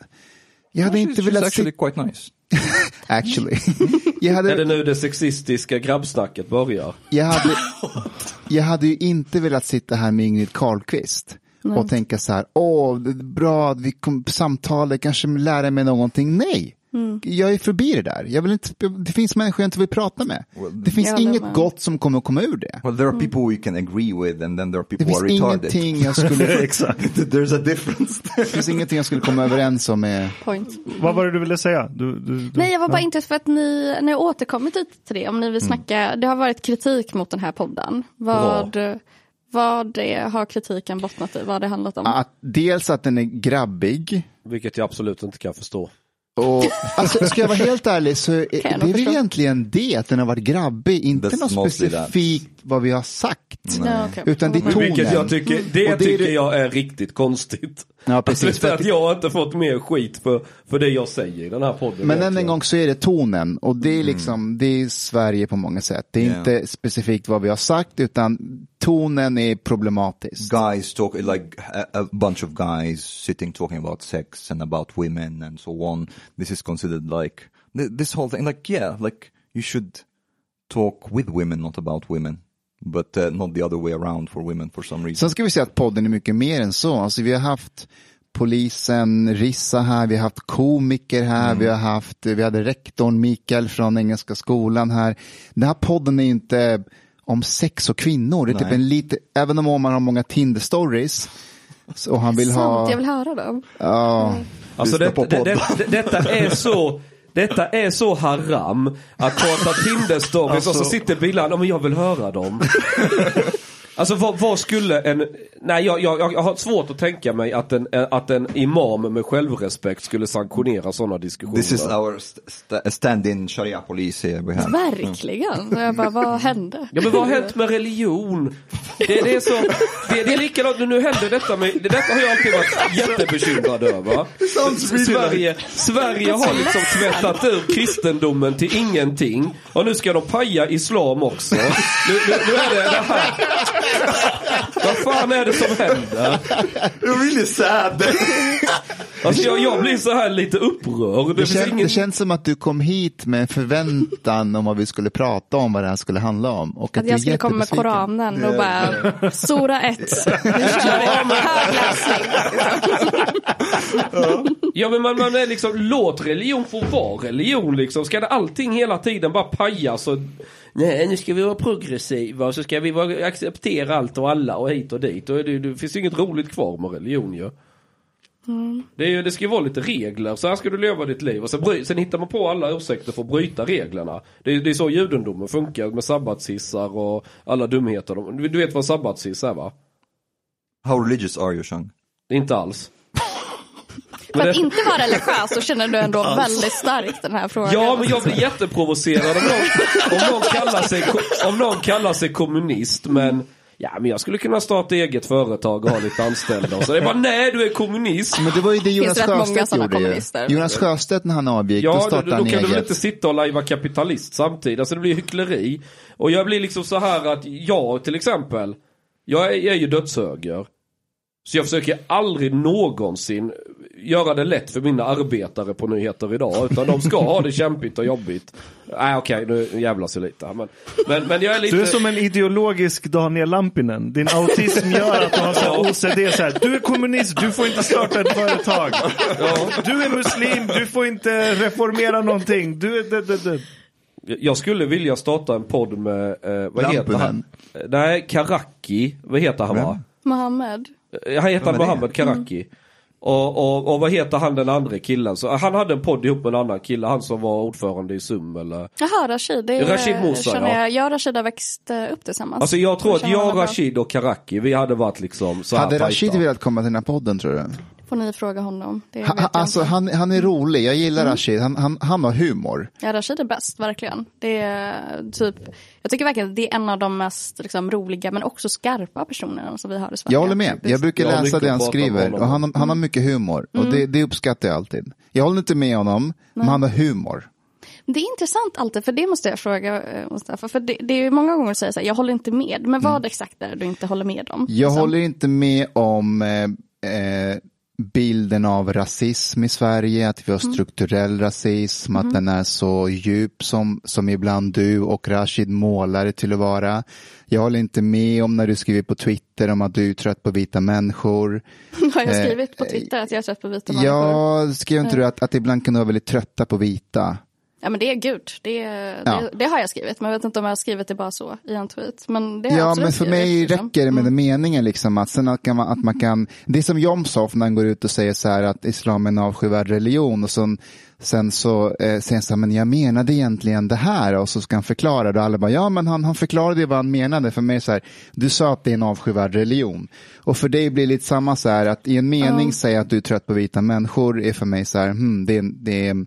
Jag hade inte She's velat actually se... quite nice. Actually. jag, är det hade, nu det sexistiska grabbsnacket börjar? jag, hade, jag hade ju inte velat sitta här med Ingrid Carlqvist och tänka så här, åh, det är bra, vi kom samtala, kanske lära mig någonting. Nej, jag är förbi det där. Jag vill inte, det finns människor jag inte vill prata med. Det finns håller inget med. gott som kommer att komma ur det. Well, there are people we can agree with and then there are Det people who finns are retarded. ingenting jag skulle, Exakt. There's a difference. det finns ingenting jag skulle komma överens om med Point. Vad var det du ville säga? Du, du, du, Nej, jag var bara ja. intresserad för att ni, ni har återkommit lite till det, om ni vill snacka, det har varit kritik mot den här podden. Vad, vad det, har kritiken bottnat i, vad har det handlat om? att, dels att den är grabbig. Vilket jag absolut inte kan förstå. Och, alltså, ska jag vara helt ärlig så är, det är väl egentligen det, att den har varit grabbig, inte That's något specifikt vad vi har sagt. Okej. Utan det är tonen. Vilket jag tycker, det, det tycker det- jag är riktigt konstigt. Ja, precis. Alltså, att jag har inte fått mer skit för, för det jag säger i den här podden. Men än en gång så är det tonen och det är liksom, det är Sverige på många sätt. Det är Yeah. inte specifikt vad vi har sagt utan tonen är problematisk. guys talk like a, bunch of guys sitting talking about sex and about women and so on. This is considered like th- this whole thing. Like yeah, like you should talk with women, not about women, but uh, not the other way around for women for some reason. Sen ska vi säga att podden är mycket mer än så. Alltså vi har haft polisen Rissa här, vi har haft komiker här, vi har haft, vi hade rektorn Mikael från Engelska skolan här. Den här podden är inte om sex och kvinnor, det är typ en lite, även om Omar har många Tinder-stories och han vill ha, Sant, jag vill höra dem. ja, Alltså Lyssna det, det, det, detta är så detta är så haram att prata Tinder-stories och så Alltså- sitter bilen, ja men jag vill höra dem. Alltså vad, vad skulle en... Nej jag, jag, jag har svårt att tänka mig att en, att en imam med självrespekt skulle sanktionera sådana diskussioner. This is our st- st- stand-in sharia police here we have. Verkligen. Så jag bara, vad hände? Ja men vad har hänt med religion? Det, det är så, det, det är likadant, nu händer detta med, det detta har jag alltid varit jättebekymrad över. Sverige, Sverige har liksom tvättat ur kristendomen till ingenting. Och nu ska de paja islam också. Nu, nu, nu är det det här. Vad fan är det som händer? You're really sad. Alltså jag, jag blir så här lite upprörd. Det, Det, kän, ingen... det känns som att du kom hit med en förväntan om vad vi skulle prata om, vad det här skulle handla om. Och Att är jag skulle komma med. Koranen och bara, Sora 1, nu kör vi, högläsning. Ja men man, man är liksom, låt religion få vara religion liksom. Ska det allting hela tiden bara pajas och Nej nu ska vi vara progressiva och så ska vi vara, acceptera allt och alla och hit och dit. Och det, det finns ju inget roligt kvar med religion ju. Det, är, ju- det ska ju vara lite regler, så här ska du leva ditt liv. Och sen, bry, sen hittar man på alla ursäkter för att bryta reglerna. Det, är- det är så judendomen funkar med sabbatshissar och alla dumheter. Du, du vet vad sabbatshiss är va? How religious are you, Sean? Inte alls. För att inte vara religiös så känner du ändå väldigt starkt den här frågan. Ja, men jag blir jätteprovocerad om någon, om någon, kallar, sig, om någon kallar sig kommunist men Ja men jag skulle kunna starta eget företag och ha lite anställda och så. Det är bara nej du är kommunist. Men det var ju det Jonas många Sjöstedt gjorde ju. Jonas Sjöstedt när han avgick, då Ja, då, startade då han kan du väl eget. inte sitta och lajva kapitalist samtidigt. Alltså det blir hyckleri. Och jag blir liksom så här att jag till exempel, jag är, jag är ju dödshöger. Så jag försöker aldrig någonsin göra det lätt för mina arbetare på nyheter idag. Utan de ska ha det kämpigt och jobbigt. Nej okej, nu jävlas jag lite. Men, men, men jag är lite... Du är som en ideologisk Daniel Lampinen. Din autism gör att du har så här OCD. Så här, du är kommunist, du får inte starta ett företag. Du är muslim, du får inte reformera någonting. Du är... Det, det, det. Jag skulle vilja starta en podd med, eh, vad heter Lampinen. han? Nej, Karaki. Vad heter han va? Mohammed. Eh, Han heter? Mohammed Karaki. Och, och, och vad heter han den andra killen? Så, han hade en podd ihop med en annan kille, han som var ordförande i SUM eller? Jaha, Rashid. Det är, Rashid Musa, ja. jag, jag och Rashid har växt eh, upp tillsammans. Alltså jag tror att jag. Rashid och Karaki, vi hade varit liksom så här Hade. Rashid velat komma till den här podden tror du? Får ni fråga honom. Det Ha, alltså han, han är rolig, jag gillar Mm. Rashid, han, han, han har humor. Ja, Rashid är bäst, verkligen. Det är typ, jag tycker verkligen att det är en av de mest liksom, roliga men också skarpa personerna som vi har i Sverige. Jag håller med, jag brukar Jag läsa det han skriver och han, han har mycket humor och Mm. det, det uppskattar jag alltid. Jag håller inte med honom, men han har humor. Det är intressant alltid, för det måste jag fråga eh, Mustafa. För det, det är ju många gånger du säger så här, jag håller inte med. Men vad exakt är det du inte håller med om? Mm. Jag Liksom? håller inte med om eh, eh, bilden av rasism i Sverige, att vi har Mm. strukturell rasism, att den är så djup som, som ibland du och Rashid målar det till att vara. Jag håller inte med om när du skriver på Twitter om att du är trött på vita människor. Har jag Eh, skrivit på Twitter att jag är trött på vita människor? Ja, skrev inte du att, att ibland kan du vara väldigt trötta på vita? Ja men det är gud, det, Ja. det, har jag skrivit. Men jag vet inte om jag har skrivit det bara så i en tweet. Men det har Ja, men för skrivit, mig liksom. räcker det med den meningen liksom att sen att, man, att man kan, det är som Jomshof när han går ut och säger så här att islam är en avskyvärd religion och sen, sen så eh, säger han så här, men jag menade egentligen det här och så ska han förklara det och alla bara, ja men han, han förklarade ju vad han menade för mig så här, du sa att det är en avskyvärd religion och för dig blir det lite samma så här att i en mening säga att du är trött på vita människor är för mig så här, hmm, det, är- det är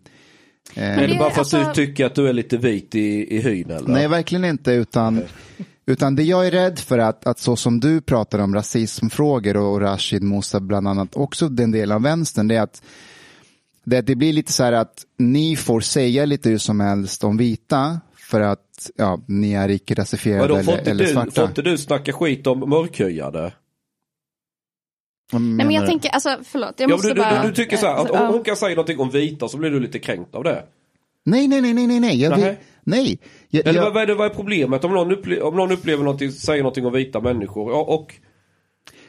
Är det bara för att alltså- du tycker att du är lite vit i, i hyn eller? Nej, verkligen inte. Utan, utan det jag är rädd för att, att så som du pratar om rasismfrågor och, Rashid Musa bland annat, också den delen av vänstern, det är att det, det blir lite så här att ni får säga lite hur som helst om vita för att ja, ni är icke-rasifierade Vadå, får eller, eller du, svarta. får inte du snacka skit om mörkhyade? Vad Nej men jag du? tänker, alltså förlåt, jag Ja, måste du, bara... du, du tycker så här, att om hon kan säga någonting om vita så blir du lite kränkt av det? Nej, nej, nej, nej, nej, nej. Jag Nej. nej. Jag, Eller jag, vad, är det, vad är problemet om någon, upple- om någon upplever någonting, säger någonting om vita människor? Ja, och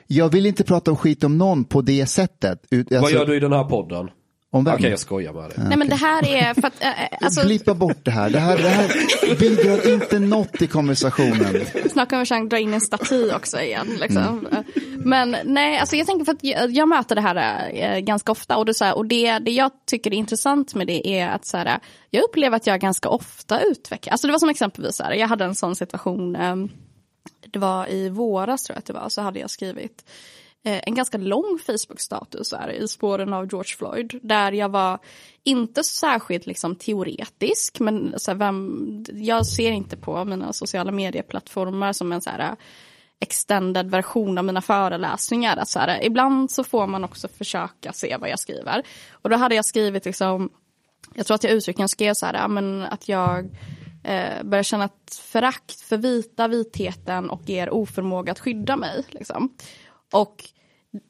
jag vill inte prata om skit om någon på det sättet. Ut, vad alltså, gör du i den här podden? Om vem? Okej, jag skojar dig. Nej men det här är för att, äh, alltså, Blippa bort det här. Det här, det här bidrar inte något i konversationen. snart kommer Chang dra in en staty också igen. Liksom. Men nej, alltså jag tänker för att jag, jag möter det här äh, ganska ofta och, det, så här, och det, det jag tycker är intressant med det är att så här, jag upplever att jag ganska ofta utvecklar, alltså det var som exempelvis så här, jag hade en sån situation ähm, det var i våras tror jag att det var, så hade jag skrivit Eh, en ganska lång Facebook-status här, i spåren av George Floyd. Där jag var inte särskilt liksom, teoretisk, men så här, vem, jag ser inte på mina sociala medieplattformar som en så här, extended version av mina föreläsningar. Att så här, ibland så får man också försöka se vad jag skriver. Och då hade jag skrivit liksom, jag tror att jag uttryckligen skrev så här, men att jag eh, börjar känna ett förakt för vita, vitheten och er oförmåga att skydda mig. Liksom. Och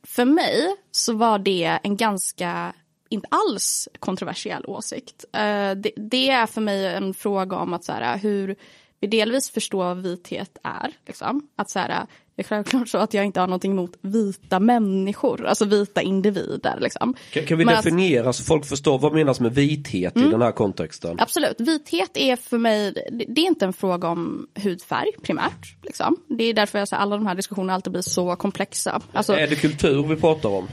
för mig så var det en ganska, inte alls kontroversiell åsikt. Eh, det, det, är för mig en fråga om att så här, hur vi delvis förstår vad vithet är. Liksom. Att så här, det är självklart så att jag inte har någonting emot vita människor, alltså vita individer. Liksom. Kan, kan vi Men definiera att, så folk förstår vad menas med vithet mm, i den här kontexten? Absolut, vithet är för mig, det är inte en fråga om hudfärg primärt. Liksom. Det är därför jag, så, alla de här diskussionerna alltid blir så komplexa. Alltså, är det kultur vi pratar om?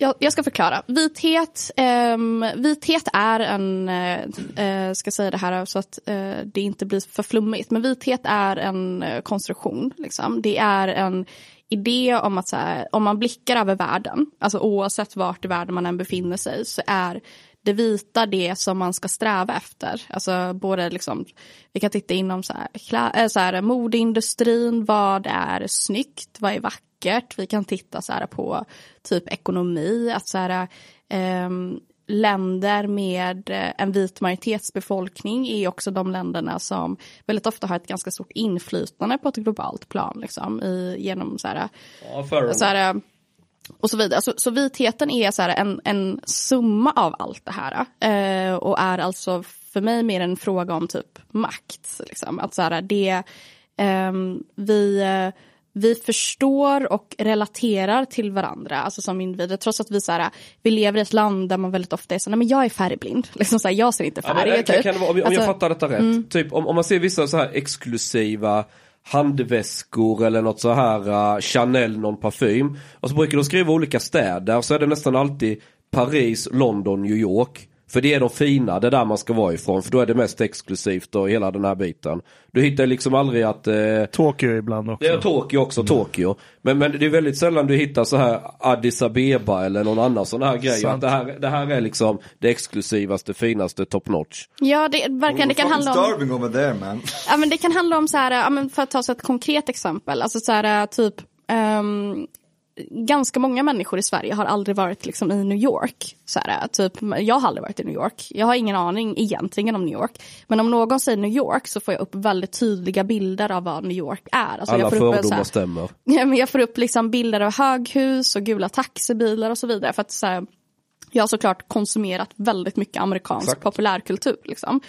Jag, jag, ska förklara. Vithet, um, vithet är en, uh, ska säga det här så att uh, det inte blir för flummigt, men vithet är en uh, konstruktion. Liksom. Det är en idé om att så här, om man blickar över världen, alltså oavsett vart i världen man än befinner sig, så är det vita det som man ska sträva efter. Alltså både liksom, vi kan titta inom så här, klä, så här, modeindustrin, vad är snyggt, vad är vackert vackert. Vi kan titta så här på typ ekonomi, att så här, eh, länder med en vit majoritetsbefolkning är också de länderna som väldigt ofta har ett ganska stort inflytande på ett globalt plan. Liksom, i, genom så här, ja, så här, och så vidare. Så, så vitheten är så en, en summa av allt det här. Eh, och är alltså för mig mer en fråga om typ makt. Liksom. Att så här, det, eh, vi vi förstår och relaterar till varandra, alltså som individer, trots att vi, så här, vi lever i ett land där man väldigt ofta är så nej men jag är färgblind, liksom så här, jag ser inte färg. Ja, men, kan, kan vara, om, alltså, jag fattar detta rätt, mm. typ om, om man ser vissa så här exklusiva handväskor eller något så här uh, Chanel någon parfym. Och så brukar de skriva olika städer så är det nästan alltid Paris, London, New York. För det är de fina, det är där man ska vara ifrån. För då är det mest exklusivt och hela den här biten. Du hittar liksom aldrig att... Eh... Tokyo ibland också. Det är Tokyo också, mm. Tokyo. Men, men det är väldigt sällan du hittar så här Addis Abeba eller någon annan sån här grej. Att det, här, det här är liksom det exklusivaste, finaste, top notch. Ja, det, verkligen, det kan handla om... starving over there man. Ja, men det kan handla om så här, ja, men för att ta så ett konkret exempel. Alltså så här, typ... Um, ganska många människor i Sverige har aldrig varit liksom i New York. Så här, typ, jag har aldrig varit i New York. Jag har ingen aning egentligen om New York. Men om någon säger New York så får jag upp väldigt tydliga bilder av vad New York är. Alltså, Alla jag får fördomar upp, stämmer. Ja, men jag får upp liksom bilder av höghus och gula taxibilar och så vidare. För att så här, jag har såklart konsumerat väldigt mycket amerikansk Exakt. populärkultur. Liksom.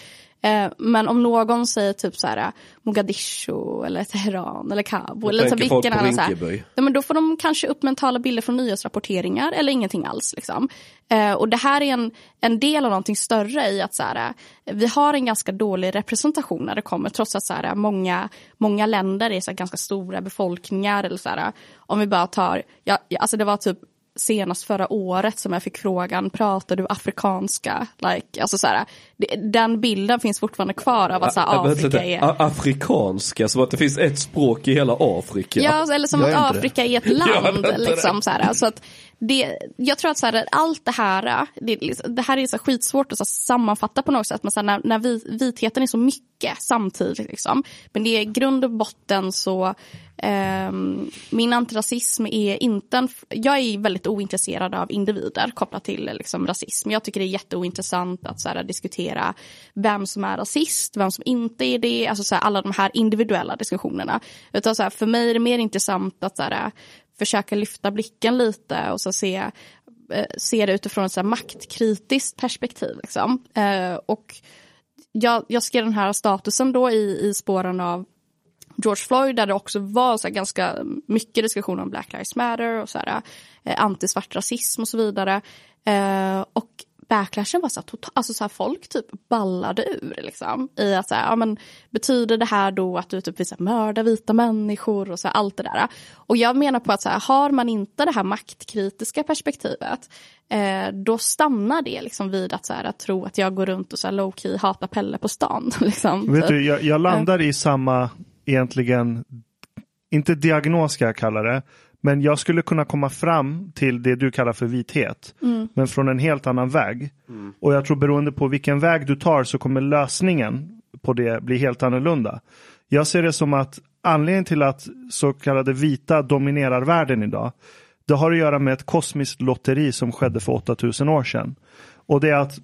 Eh, men om någon säger typ så här Mogadishu eller Teheran eller Kabul eller så vilken annan så här, men då får de kanske upp mentala bilder från nyhetsrapporteringar eller ingenting alls. Liksom. Eh, och det här är en, en del av någonting större i att så här, vi har en ganska dålig representation när det kommer trots att så här, många, många länder är så här, ganska stora befolkningar. Eller så här, om vi bara tar, ja, alltså det var typ senast förra året som jag fick frågan, pratar du afrikanska? Like, alltså så här, den bilden finns fortfarande kvar av att så här, Afrika är... Afrikanska, som att det finns ett språk i hela Afrika. Ja, eller som att Afrika är ett land. liksom, så här, så att det, jag tror att så här, allt det här, det, liksom, det här är så skitsvårt att så sammanfatta på något sätt. Men så här, när, när vi, vitheten är så mycket samtidigt. Liksom. Men det är i grund och botten så eh, min antirasism är inte en... Jag är väldigt ointresserad av individer kopplat till liksom, rasism. Jag tycker det är jätteointressant att så här, diskutera vem som är rasist, vem som inte är det. Alltså så här, alla de här individuella diskussionerna. Utan så här, för mig är det mer intressant att så här, försöka lyfta blicken lite och så se, eh, se det utifrån ett så maktkritiskt perspektiv. Liksom. Eh, och jag, jag skrev den här statusen då i, i spåren av George Floyd där det också var så ganska mycket diskussion om Black Lives Matter och så här, eh, antisvart rasism och så vidare. Eh, och backlashen var så här, total, alltså så här, folk typ ballade ur liksom. I att så här, ja men betyder det här då att du typ vill mörda vita människor och så här, allt det där. Och jag menar på att så här, har man inte det här maktkritiska perspektivet eh, då stannar det liksom vid att, så här, att tro att jag går runt och så här, low key hatar Pelle på stan. liksom. Vet du, jag, jag landar i samma egentligen inte diagnos ska jag kalla det, men jag skulle kunna komma fram till det du kallar för vithet. Men från en helt annan väg. Och jag tror beroende på vilken väg du tar så kommer lösningen på det bli helt annorlunda. Jag ser det som att anledningen till att så kallade vita dominerar världen idag, det har att göra med ett kosmiskt lotteri som skedde för 8000 år sedan. Och det är att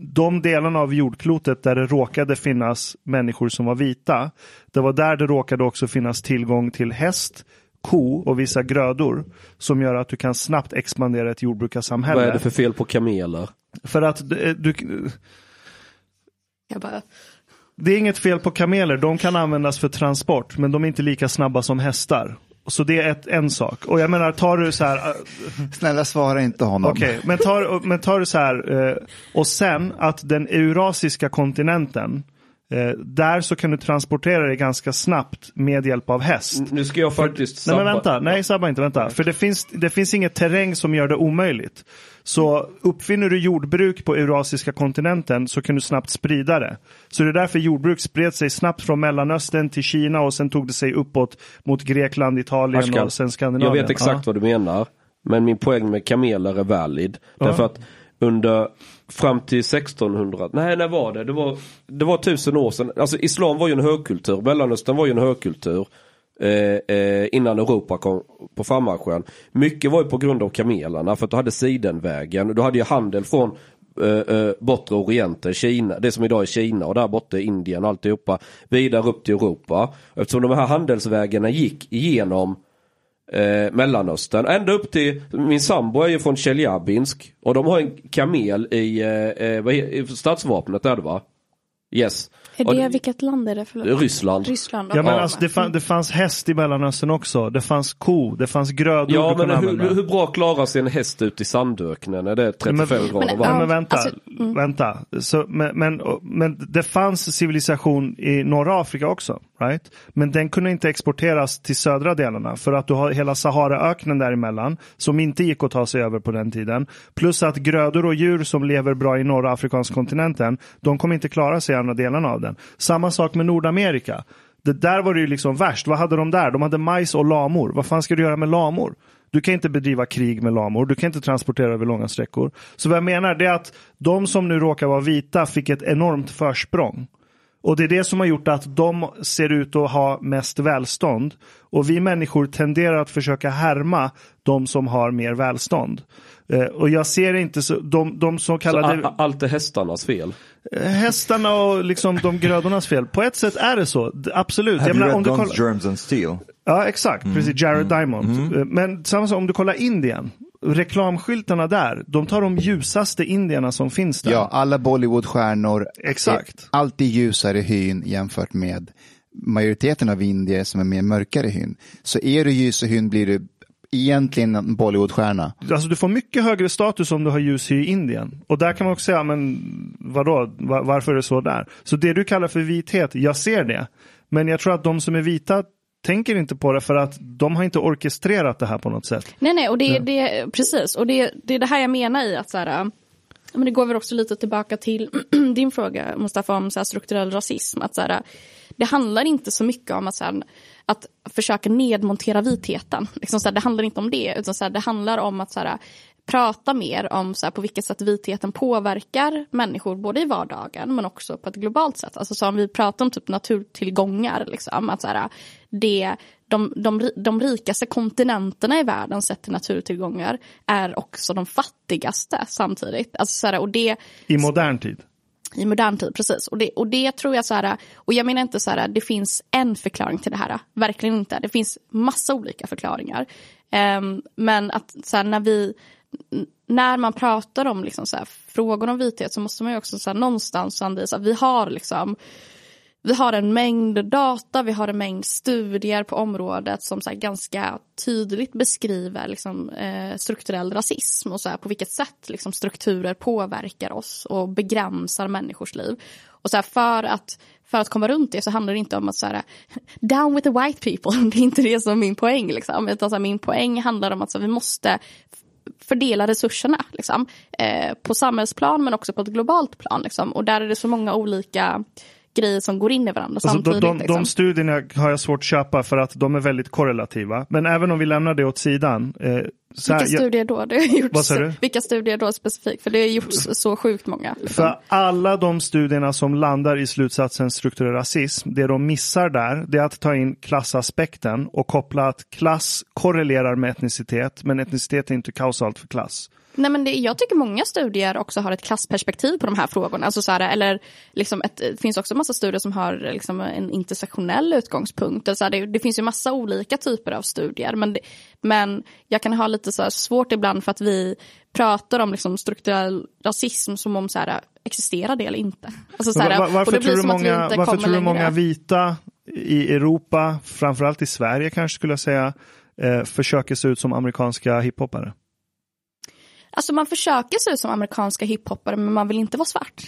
de delarna av jordklotet där det råkade finnas människor som var vita, det var där det råkade också finnas tillgång till häst, ko och vissa grödor som gör att du kan snabbt expandera ett jordbrukarsamhälle. Vad är det för fel på kameler? För att du, du, Jag bara, det är inget fel på kameler, de kan användas för transport men de är inte lika snabba som hästar. Så det är ett, en sak. Och jag menar, tar du så här, äh, Snälla svara inte honom. Okej, men, tar, men tar du så här, eh, och sen att den eurasiska kontinenten, eh, där så kan du transportera dig ganska snabbt med hjälp av häst. Nu ska jag faktiskt Nej men sabba- vänta, nej sabba inte, vänta. För det finns, det finns inget terräng som gör det omöjligt. Så uppfinner du jordbruk på eurasiska kontinenten så kan du snabbt sprida det. Så det är därför jordbruk spred sig snabbt från Mellanöstern till Kina och sen tog det sig uppåt mot Grekland, Italien Ashkan, och sen Skandinavien. Jag vet exakt vad du menar. Men min poäng med kameler är valid. Därför att under fram till 1600, nej när var det? Det var, det var tusen år sedan. Alltså islam var ju en högkultur, Mellanöstern var ju en högkultur. Eh, eh, innan Europa kom på frammarschen. Mycket var ju på grund av kamelerna för att du hade sidenvägen. Du hade ju handel från eh, eh, bortre orienten, Kina, det som idag är Kina och där borta är Indien och alltihopa. Vidare upp till Europa. Eftersom de här handelsvägarna gick igenom eh, Mellanöstern. Ända upp till, min sambo är ju från Tjeljabinsk. Och de har en kamel i, eh, eh, vad i stadsvapnet är det va? Yes. är Och det, vilket land är det? Förlåt. Ryssland. Ryssland. Ja men alltså det, fann, det fanns häst i Mellanöstern också. Det fanns ko, det fanns grödor Ja men hur, hur bra klarar sig en häst ute i sandöknen? Är det 35 Men- grader Men- Ja, varmt? men vänta, alltså, mm. vänta. Så, men, men, men det fanns civilisation i norra Afrika också, right? Men den kunde inte exporteras till södra delarna för att du har hela Saharaöknen däremellan som inte gick att ta sig över på den tiden. Plus att grödor och djur som lever bra i norra afrikanska kontinenten, de kommer inte klara sig i andra delarna av den. Samma sak med Nordamerika. Det där var det ju liksom värst. Vad hade de där? De hade majs och lamor. Vad fan ska du göra med lamor? Du kan inte bedriva krig med lamor, du kan inte transportera över långa sträckor. Så vad jag menar det är att de som nu råkar vara vita fick ett enormt försprång. Och det är det som har gjort att de ser ut att ha mest välstånd. Och vi människor tenderar att försöka härma de som har mer välstånd. Eh, och jag ser inte så, de, de så Så kallade a- allt är hästarnas fel. hästarna och liksom de grödornas fel. På ett sätt är det så, absolut. Have Jag menar, om du kollar- Germs and Steel? Ja, exakt. Precis. Jared Diamond. Eh, Men samma sak om du kollar Indien. Reklamskyltarna där, de tar de ljusaste indierna som finns där. Ja, alla Bollywoodstjärnor Exakt. är alltid ljusare hyn jämfört med majoriteten av indier som är mer mörkare hyn. Så är du ljus hyn blir du egentligen en Bollywoodstjärna. Alltså du får mycket högre status om du har ljus hy i Indien. Och där kan man också säga, men vadå, Va- varför är det så där? Så det du kallar för vithet, jag ser det. Men jag tror att de som är vita tänker inte på det för att de har inte orkestrerat det här på något sätt. Nej, nej, och det, det, precis. Och det, det är det här jag menar i att så här, ja, men det går väl också lite tillbaka till din fråga Mustafa om så här, strukturell rasism. Att så här, det handlar inte så mycket om att, så här, att försöka nedmontera vitheten. Liksom, så det handlar inte om det, utan så det handlar om att så prata mer om så på vilket sätt vitheten påverkar människor både i vardagen men också på ett globalt sätt. Alltså så om vi pratar om typ naturtillgångar, liksom, att så här, det, de, de, de rikaste kontinenterna i världen sett till naturtillgångar är också de fattigaste samtidigt. Alltså så här, och det, I modern tid. i modern tid, precis. Och det, och det tror jag så här, och jag menar inte så här, det finns en förklaring till det här. Verkligen inte. Det finns massa olika förklaringar. Ehm, men att så här, när vi, när man pratar om liksom så här, frågor om vithet så måste man ju också så här, någonstans anvisa att vi har liksom vi har en mängd data, vi har en mängd studier på området som så här ganska tydligt beskriver liksom, eh, strukturell rasism och så här, på vilket sätt liksom, strukturer påverkar oss och begränsar människors liv. Och så här, för, att, för att komma runt det så handlar det inte om att så här, down with the white people, det är inte det som är min poäng. Liksom. Utan så här, min poäng handlar om att så här, vi måste fördela resurserna liksom, eh, på samhällsplan men också på ett globalt plan. Liksom. Och där är det så många olika grejer som går in i varandra Alltså, de, samtidigt. de, liksom. de studierna har jag svårt att köpa för att de är väldigt korrelativa. Men även om vi lämnar det åt sidan. Eh, så här, Vilka studier då? Det har gjorts? Vilka studier då specifikt? För det har gjorts så sjukt många. Liksom. För alla de studierna som landar i slutsatsen strukturell rasism, det de missar där, det är att ta in klassaspekten och koppla att klass korrelerar med etnicitet, men etnicitet är inte kausalt för klass. Nej, men det, jag tycker många studier också har ett klassperspektiv på de här frågorna. Alltså så här, eller liksom ett, det finns också massa studier som har liksom en intersektionell utgångspunkt. Alltså det, det finns ju massa olika typer av studier. Men, det, men jag kan ha lite så svårt ibland för att vi pratar om liksom strukturell rasism som om så här, existerar det eller inte. Alltså så här, var- varför tror du många, varför tror du många vita i Europa, framförallt i Sverige kanske skulle jag säga, eh, försöker se ut som amerikanska hiphoppare? Alltså man försöker se ut som amerikanska hiphoppare men man vill inte vara svart.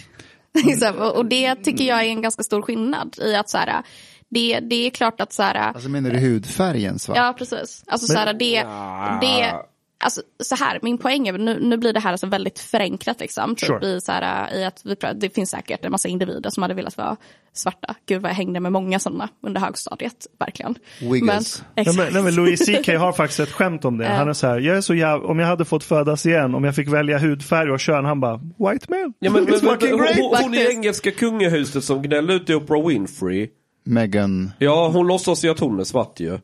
Och- det tycker jag är en ganska stor skillnad i att så här, det, det är klart att så här, Alltså menar du hudfärgen svart? ja precis, alltså så här, det, det, alltså så här, min poäng är, nu, nu blir det här alltså väldigt förenklat liksom, typ Sure. i, så här, i att vi, det finns säkert en massa individer som hade velat vara svarta. Gud vad jag hängde med många sådana under högstadiet, verkligen. Wiggles. Men, Ja, men, exakt. nej, men Louis CK har faktiskt ett skämt om det. Han är så här, jag är så jäv... om jag hade fått födas igen, om jag fick välja hudfärg och kön, han bara, white man. Ja, men, men, It's fucking men, great. hon, hon i engelska kungahuset som gnällde ut i Oprah Winfrey. Megan. Ja, hon låtsas ju att hon är svart ju.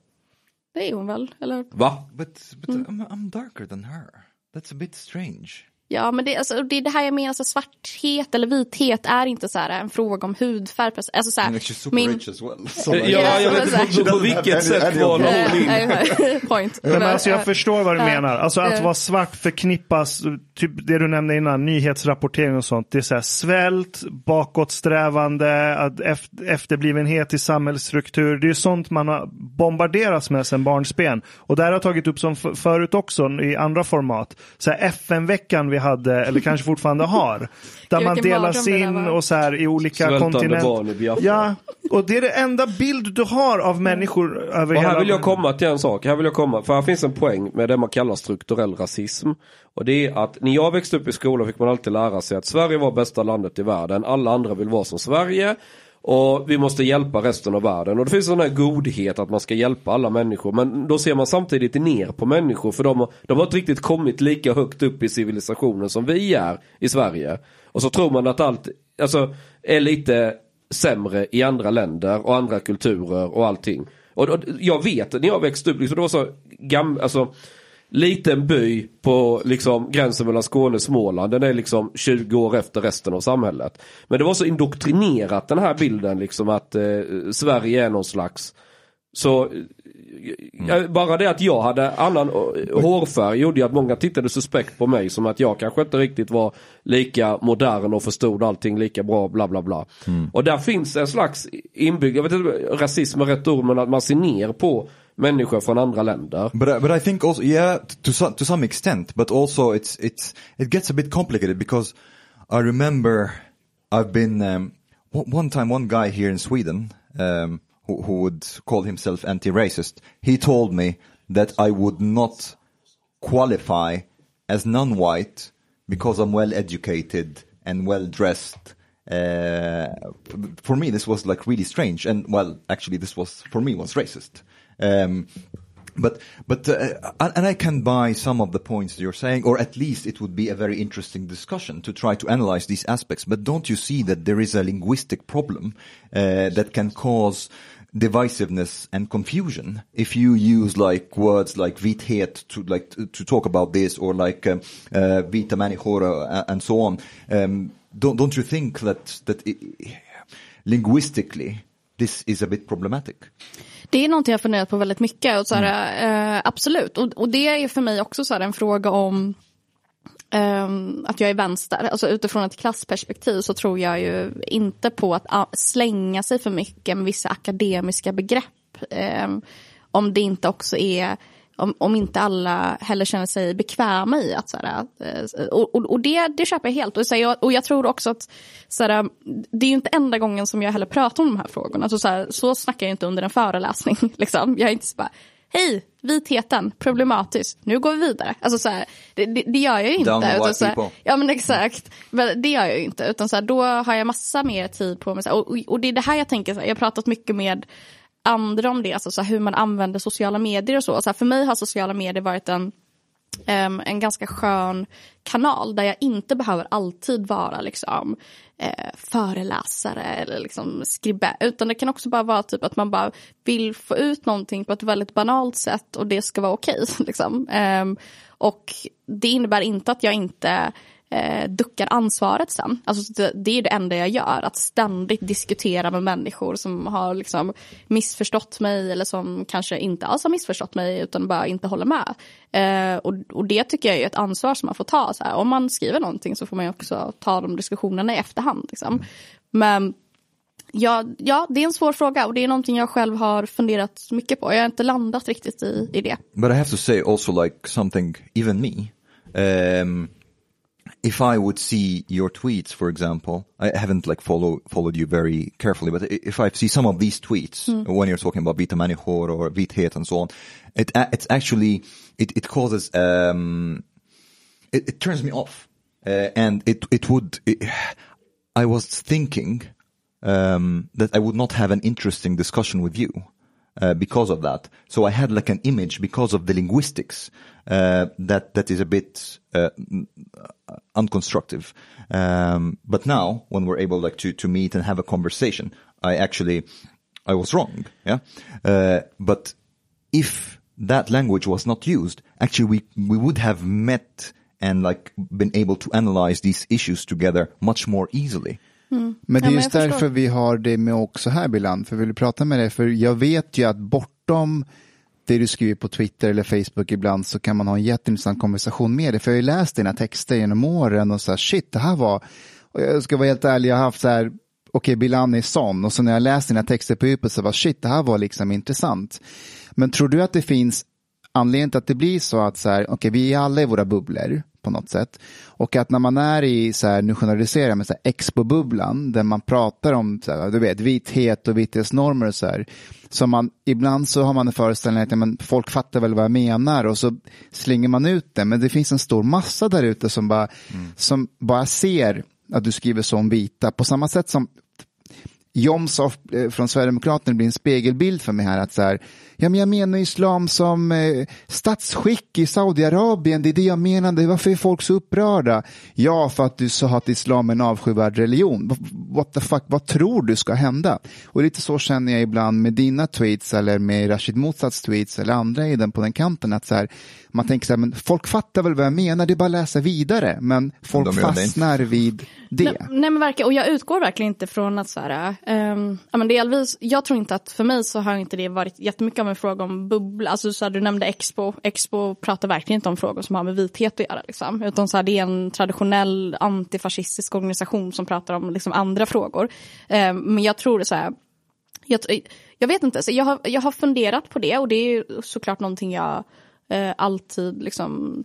Det är hon väl, eller? Va? But but I'm, I'm darker than her. That's a bit strange. Ja, men det, alltså, det är det här jag menar, så svarthet eller vithet är inte så här en fråga om hudfärg. Alltså, så här, she's super min, rich as well. Ja, jag vet exakt. inte på, på vilket sätt var. Eh, Point. Men alltså jag förstår vad du menar. Alltså att Ja. vara svart förknippas, typ det du nämnde innan, nyhetsrapportering och sånt. Det är så här svält, bakåtsträvande, att eft- efterblivenhet i samhällsstruktur. Det är sånt man har bombarderats med sedan barnsben. Och det här har jag tagit upp som förut också i andra format. Så här FN-veckan vi hade, eller kanske fortfarande har. Där man delas in och så här i olika Svältande kontinenter. Ja, och det är det enda bild du har av människor över Och hela här vill jag komma till en sak. Här vill jag komma. För här finns en poäng med det man kallar strukturell rasism. Och det är att när jag växte upp i skolan fick man alltid lära sig att Sverige var bästa landet i världen. Alla andra vill vara som Sverige. Och vi måste hjälpa resten av världen. Och det finns en sån här godhet att man ska hjälpa alla människor. Men då ser man samtidigt ner på människor. För de, har- de har inte riktigt kommit lika högt upp i civilisationen som vi är i Sverige. Och så tror man att allt alltså, är lite sämre i andra länder och andra kulturer och allting. Och, och jag vet när jag växte upp, liksom, det var så gam, alltså liten by på liksom gränsen mellan Skåne och Småland. Den är liksom 20 år efter resten av samhället. Men det var så indoktrinerat den här bilden liksom att eh, Sverige är någon slags så eh, bara det att jag hade annan eh, hårfärg gjorde ju att många tittade suspekt på mig som att jag kanske inte riktigt var lika modern och förstod allting lika bra bla bla bla. Och där finns en slags inbyggd, jag vet inte rasism är rätt ord men att man ser ner på människor från andra länder. But I, but I think also yeah to some to some extent, but also it's it's it gets a bit complicated because I remember I've been um, one one time one guy here in Sweden um, who, who would call himself anti-racist. He told me that I would not qualify as non-white because I'm well educated and well dressed. Uh, for me, this was like really strange, and well, actually, this was for me was racist. Um, but but uh, and I can buy some of the points you're saying, or at least it would be a very interesting discussion to try to analyze these aspects. But don't you see that there is a linguistic problem uh, that can cause divisiveness and confusion if you use like words like vithet to like to, to talk about this or like um, uh, vita människor uh, and so on. Um, don't don't you think that that i linguistically this is a bit problematic? Det är någonting jag funderat på väldigt mycket. Och så här, eh, absolut. Och, och det är för mig också så här en fråga om ehm, att jag är vänster. Alltså utifrån ett klassperspektiv så tror jag ju inte på att ah, slänga sig för mycket med vissa akademiska begrepp. Ehm, om det inte också är om, om inte alla heller känner sig bekväma i att så här, eh, och, och, och det, det köper jag helt. Och, så här, jag, och jag tror också att så här, det är ju inte enda gången som jag heller pratar om de här frågorna. Alltså, så, här, så snackar jag inte under en föreläsning. Liksom. Jag är inte så bara, hej, vitheten, problematiskt, nu går vi vidare. Alltså så här, det, det, det gör jag ju inte. Utan så här, ja men exakt, men det gör jag ju inte. Utan så här, då har jag massa mer tid på mig. Så här, och, och det är det här jag tänker, så här, jag har pratat mycket med andra om det, alltså så här, hur man använder sociala medier och så. så här, för mig har sociala medier varit en um, en ganska skön kanal där jag inte behöver alltid vara liksom, eh, föreläsare eller liksom skribent. Utan det kan också bara vara typ att man bara vill få ut någonting på ett väldigt banalt sätt och det ska vara okej. liksom. um, och det innebär inte att jag inte eh, duckar ansvaret sen. Alltså det, det är det enda jag gör, att ständigt diskutera med människor som har liksom missförstått mig eller som kanske inte alls har missförstått mig utan bara inte håller med. Eh, och, och det tycker jag är ett ansvar som man får ta. Så här. Om man skriver någonting så får man ju också ta de diskussionerna i efterhand. Liksom. Men ja, ja, det är en svår fråga och det är någonting jag själv har funderat mycket på. Jag har inte landat riktigt i, i det. But I have to say also like something, even me, um, if I would see your tweets, for example, I haven't like follow, followed you very carefully, but if I see some of these tweets when you're talking about vita människor or vithet and so on, it, it's actually, it, it causes, um, it, it turns me off. Uh, and it, it would, it, I was thinking, um, that I would not have an interesting discussion with you uh, because of that. So I had like an image because of the linguistics uh, that that is a bit uh, uh, unconstructive. Um, but now, when we're able like to to meet and have a conversation, I actually I was wrong. Yeah, uh, but if that language was not used, actually we we would have met and like been able to analyze these issues together much more easily. Men det Ja, är men just jag förstår. därför vi har det med också här Biland, för vi vill prata med dig, för jag vet ju att bortom det du skriver på Twitter eller Facebook ibland så kan man ha en jätteintressant konversation med dig, för jag har ju läst dina texter genom åren och så här, shit, det här var, och jag ska vara helt ärlig, jag har haft så här, okej, Bilan är sån, och så när jag läst dina texter på djupet så var shit, det här var liksom intressant. Men tror du att det finns anledningen till att det blir så att så här, okej, vi är alla i våra bubblor på något sätt. Och att när man är i, så här, nu generaliserar jag, men så här, expo-bubblan, där man pratar om, så här, du vet, vithet och vithetsnormer och så här. Så man, ibland så har man en föreställning att ja, men, folk fattar väl vad jag menar och så slänger man ut det. Men det finns en stor massa där ute som bara, som bara ser att du skriver så om vita. På samma sätt som Jomshof eh, från Sverigedemokraterna blir en spegelbild för mig här. att så här, ja, men Jag menar islam som eh, statsskick i Saudiarabien, det är det jag menade. Varför är folk så upprörda? Ja, för att du sa att islam är en avskyvärd religion. What the fuck, vad tror du ska hända? Och lite så känner jag ibland med dina tweets eller med Rashid Motsats tweets eller andra i den på den kanten. att så här, Man tänker så här, men folk fattar väl vad jag menar, det är bara att läsa vidare. Men folk det fastnar vid det. Nej, nej men verkligen, och jag utgår verkligen inte från att så här, ehm, ja, men delvis, jag tror inte att för mig så har inte det varit jättemycket av en fråga om bubbla, alltså så här, du nämnde Expo, Expo pratar verkligen inte om frågor som har med vithet att göra liksom, utan så här, det är en traditionell antifascistisk organisation som pratar om liksom, andra frågor. Eh, men jag tror så här, jag, jag vet inte, så jag, har, jag har funderat på det och det är ju såklart någonting jag eh, alltid liksom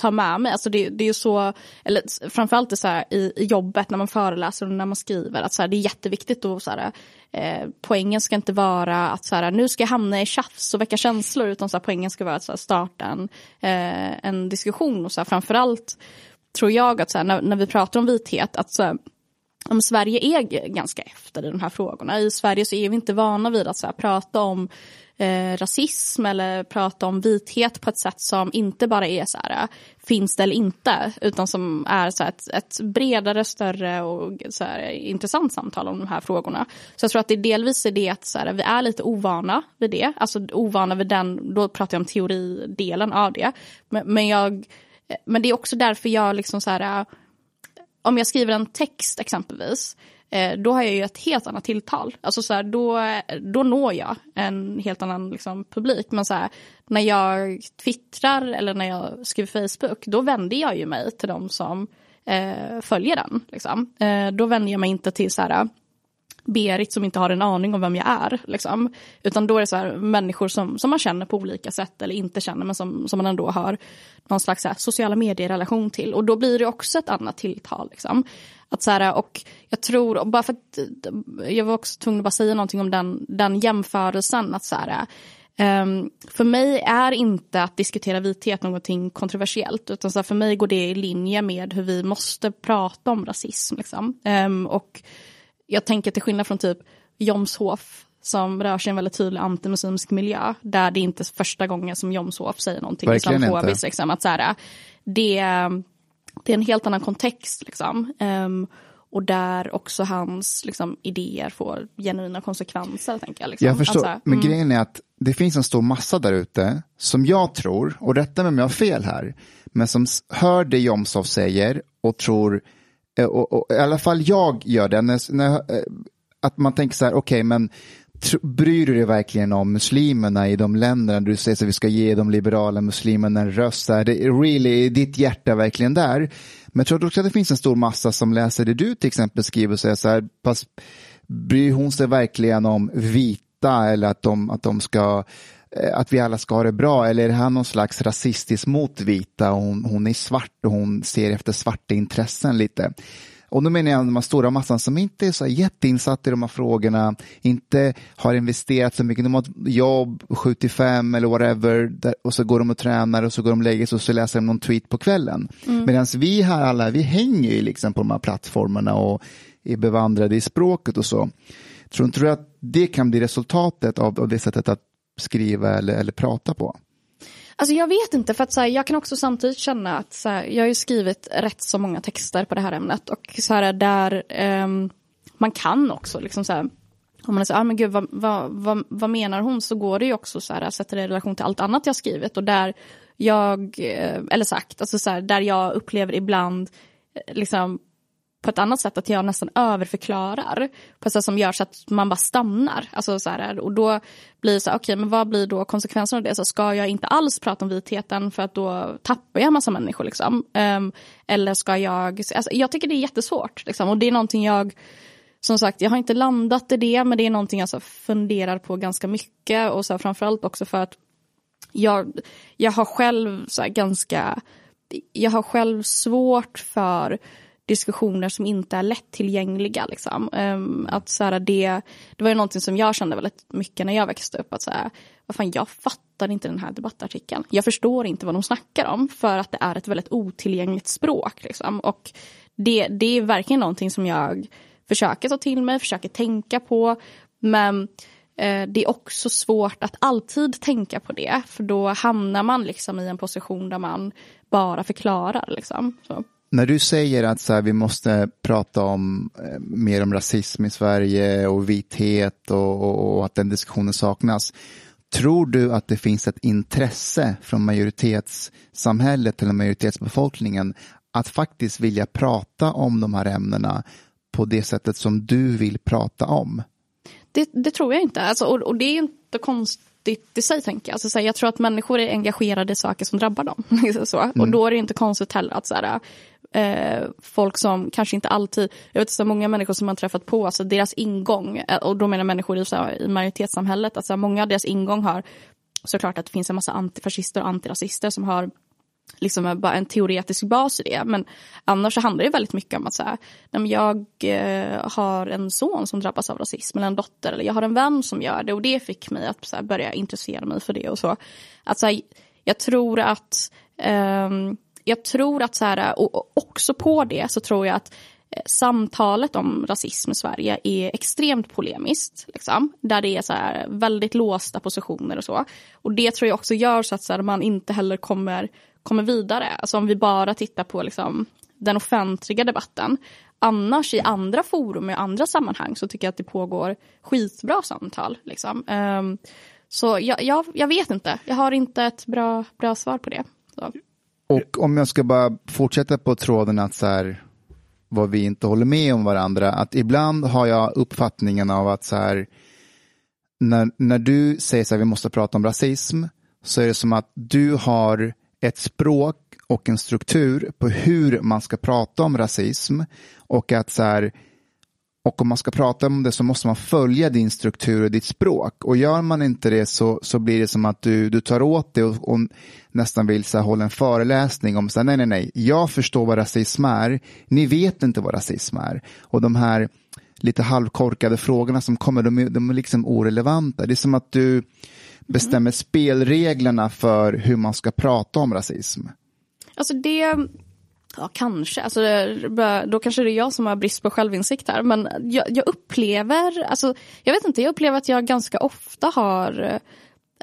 ta med mig. Alltså det, det är ju så, eller framförallt det så här, i, i jobbet när man föreläser och när man skriver, att så här, det är jätteviktigt att så här, eh, poängen ska inte vara att så här, nu ska jag hamna i tjafs och väcka känslor, utan så här, poängen ska vara att så här, starta en, eh, en diskussion och så här, framförallt tror jag att så här, när, när vi pratar om vithet, att så här, om Sverige är ganska efter i de här frågorna. I Sverige så är vi inte vana vid att så här, prata om eh, rasism eller prata om vithet på ett sätt som inte bara är så här, eh, finns det eller inte, utan som är så här, ett, ett bredare, större och så här, eh, intressant samtal om de här frågorna. Så jag tror att det delvis är det att så här, vi är lite ovana vid det, alltså ovana vid den, då pratar jag om teoridelen av det. Men, men, jag, eh, men det är också därför jag liksom så här, om jag skriver en text exempelvis, Eh, då har jag ju ett helt annat tilltal. Alltså så här, då, då når jag en helt annan liksom, publik. Men så här, när jag twittrar eller när jag skriver Facebook, då vänder jag ju mig till de som eh, följer den. Liksom. Eh, då vänder jag mig inte till så här, Berit som inte har en aning om vem jag är. Liksom. Utan då är det så här, människor som, som man känner på olika sätt eller inte känner men som, som man ändå har någon slags så här, sociala medier-relation till. Och då blir det också ett annat tilltal. Liksom. Att så här, och jag tror, och bara för att jag var också tvungen att bara säga någonting om den, den jämförelsen. att så här, Um, för mig är inte att diskutera vithet någonting kontroversiellt. Utan så för mig går det i linje med hur vi måste prata om rasism. Liksom. Um, och jag tänker till skillnad från typ Jomshof som rör sig i en väldigt tydlig antimuslimsk miljö. Där det inte är första gången som Jomshof säger någonting islamfobiskt. Liksom, att så här, det, det är en helt annan kontext. Liksom. Um, och där också hans liksom, idéer får genuina konsekvenser. Tänker jag, liksom. jag förstår, alltså, men mm. grejen är att det finns en stor massa där ute som jag tror, och rätta mig om jag har fel här, men som hör det Jomshof säger och tror, Eh, och, och, i alla fall jag gör det, när, när, eh, att man tänker så här, okej okay, men bryr du dig verkligen om muslimerna i de länderna du säger att vi ska ge de liberala muslimerna en röst? Är det really, är ditt hjärta verkligen där? Men jag tror också att det finns en stor massa som läser det du till exempel skriver och säger så här, pass, bryr hon sig verkligen om vita eller att de, att de ska att vi alla ska ha det bra eller är det här någon slags rasistisk mot vita och hon, hon är svart och hon ser efter svarta intressen lite. Och då menar jag de här stora massan som inte är så jätteinsatta i de här frågorna, inte har investerat så mycket, de har ett jobb, 75 eller whatever, och så går de och tränar och så går de och lägger sig och så läser de någon tweet på kvällen. Mm. Medan vi här alla, vi hänger ju liksom på de här plattformarna och är bevandrade i språket och så. Tror inte du att det kan bli resultatet av, av det sättet att skriva eller, eller prata på? Alltså jag vet inte, för att så här, jag kan också samtidigt känna att så här, jag har ju skrivit rätt så många texter på det här ämnet och så här, där um, man kan också liksom så här, om man säger, ah, men gud vad, vad, vad, vad, menar hon, så går det ju också så här, sätter det i relation till allt annat jag skrivit och där jag, eh, eller sagt, alltså så här, där jag upplever ibland eh, liksom på ett annat sätt att jag nästan överförklarar på ett sätt som gör så att man bara stannar. Alltså så här, och då blir det så okej okay, men vad blir då konsekvensen av det? Så ska jag inte alls prata om vitheten för att då tappar jag en massa människor liksom? Um, eller ska jag, alltså, jag tycker det är jättesvårt liksom, och det är någonting jag som sagt, jag har inte landat i det, men det är någonting jag så funderar på ganska mycket och så framförallt också för att jag, jag har själv så ganska, jag har själv svårt för diskussioner som inte är lättillgängliga. Liksom. Um, att, så här, det, det var ju någonting som jag kände väldigt mycket när jag växte upp. Att, så här, vad fan, jag fattar inte den här debattartikeln. Jag förstår inte vad de snackar om för att det är ett väldigt otillgängligt språk. Liksom. Och det, det är verkligen någonting som jag försöker ta till mig, försöker tänka på. Men eh, det är också svårt att alltid tänka på det. För då hamnar man liksom i en position där man bara förklarar. Liksom. Så. När du säger att så här, vi måste prata om eh, mer om rasism i Sverige och vithet och, och, och, att den diskussionen saknas. Tror du att det finns ett intresse från majoritetssamhället eller majoritetsbefolkningen att faktiskt vilja prata om de här ämnena på det sättet som du vill prata om? Det, det tror jag inte. Alltså, och, och, det är inte konstigt i sig, tänker jag. Alltså, så här, jag tror att människor är engagerade i saker som drabbar dem. så. Mm. Och då är det inte konstigt heller att så här, eh, folk som kanske inte alltid, jag vet så många människor som man träffat på, alltså deras ingång, eh, och då menar människor i, så här, i majoritetssamhället, alltså många av deras ingång har såklart att det finns en massa antifascister och antirasister som har liksom bara en teoretisk bas i det. Men annars så handlar det väldigt mycket om att säga, jag eh, har en son som drabbas av rasism eller en dotter eller jag har en vän som gör det och det fick mig att här, börja intressera mig för det och så. Att, så här, jag tror att um, jag tror att så här, och också på det så tror jag att eh, samtalet om rasism i Sverige är extremt polemiskt. Liksom, där det är så här väldigt låsta positioner och så. Och det tror jag också gör så att så här, man inte heller kommer, kommer vidare. Alltså om vi bara tittar på liksom, den offentliga debatten. Annars i andra forum i andra sammanhang så tycker jag att det pågår skitbra samtal. Liksom. Um, så jag, jag, jag, vet inte, jag har inte ett bra, bra svar på det. Så. Och om jag ska bara fortsätta på tråden att så här, vad vi inte håller med om varandra, att ibland har jag uppfattningen av att så här, när, när du säger så här, vi måste prata om rasism, så är det som att du har ett språk och en struktur på hur man ska prata om rasism och att så här, och om man ska prata om det så måste man följa din struktur och ditt språk. Och gör man inte det så, så blir det som att du, du tar åt det och, och nästan vill så här, hålla en föreläsning om så här, nej, nej, nej, jag förstår vad rasism är, ni vet inte vad rasism är. Och de här lite halvkorkade frågorna som kommer, de är, de är liksom orelevanta. Det är som att du, bestämmer spelreglerna för hur man ska prata om rasism? Alltså det, ja kanske, alltså då kanske det är jag som har brist på självinsikt här. Men jag, jag upplever, alltså jag vet inte, jag upplever att jag ganska ofta har eh,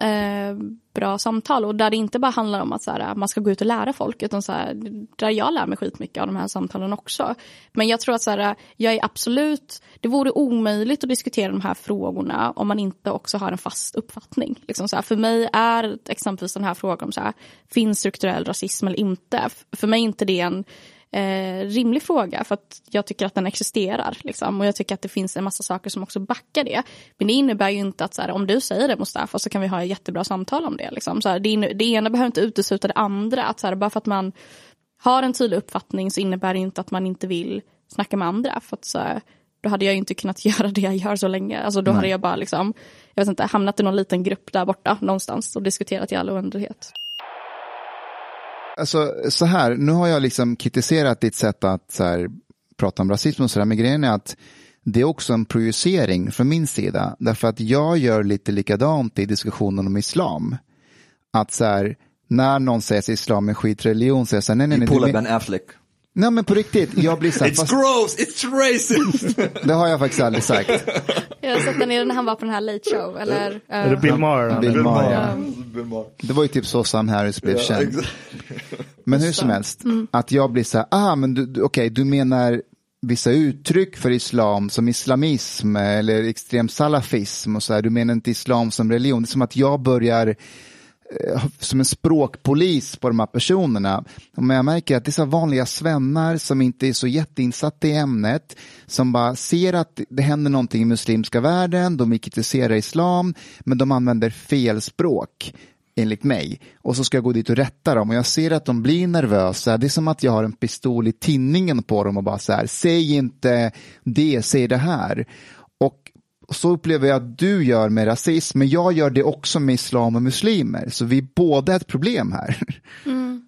eh, bra samtal och där det inte bara handlar om att så här, man ska gå ut och lära folk utan så här, där jag lär mig skitmycket av de här samtalen också. Men jag tror att så här, jag är absolut, det vore omöjligt att diskutera de här frågorna om man inte också har en fast uppfattning. Liksom så här, för mig är exempelvis den här frågan om så här, finns strukturell rasism eller inte? För mig är inte det en eh, rimlig fråga för att jag tycker att den existerar. Liksom. Och jag tycker att det finns en massa saker som också backar det. Men det innebär ju inte att så här, om du säger det Mustafa så kan vi ha ett jättebra samtal om det. Liksom. Så här, det, det ena behöver inte utesluta det andra. Att, så här, bara för att man har en tydlig uppfattning så innebär det inte att man inte vill snacka med andra. För att, så här, då hade jag inte kunnat göra det jag gör så länge. Alltså, då Nej. hade jag bara liksom, jag vet inte, hamnat i någon liten grupp där borta någonstans och diskuterat i all oändlighet. Alltså så här, nu har jag liksom kritiserat ditt sätt att så här, prata om rasism och sådär, men grejen är att det är också en projicering från min sida. Därför att jag gör lite likadant i diskussionen om islam. Att så här, när någon säger att islam är skitreligion, så säger jag så här, nej, nej, nej. Pull Ben Affleck. Nej men på riktigt, jag blir så här, It's fast... gross, it's racist! det har jag faktiskt aldrig sagt. Jag har sett den när han var på den här Late Show, eller? Uh... Är det Bill Maher? Bill, Bill Maher, ja. Det var ju typ så Sam Harris blev ja, känd. Men hur som helst, mm. att jag blir så här, ah men du, okej, okay, du menar vissa uttryck för islam som islamism eller extrem salafism och så här, du menar inte islam som religion. Det är som att jag börjar Eh, som en språkpolis på de här personerna. Men jag märker att det är så vanliga svennar som inte är så jätteinsatta i ämnet, som bara ser att det händer någonting i muslimska världen, de vill kritisera islam, men de använder fel språk enligt mig. Och så ska jag gå dit och rätta dem och jag ser att de blir nervösa. Det är som att jag har en pistol i tinningen på dem och bara så här, säg inte det, säg det här. Och så upplever jag att du gör med rasism, men jag gör det också med islam och muslimer. Så vi båda är ett problem här. Mm.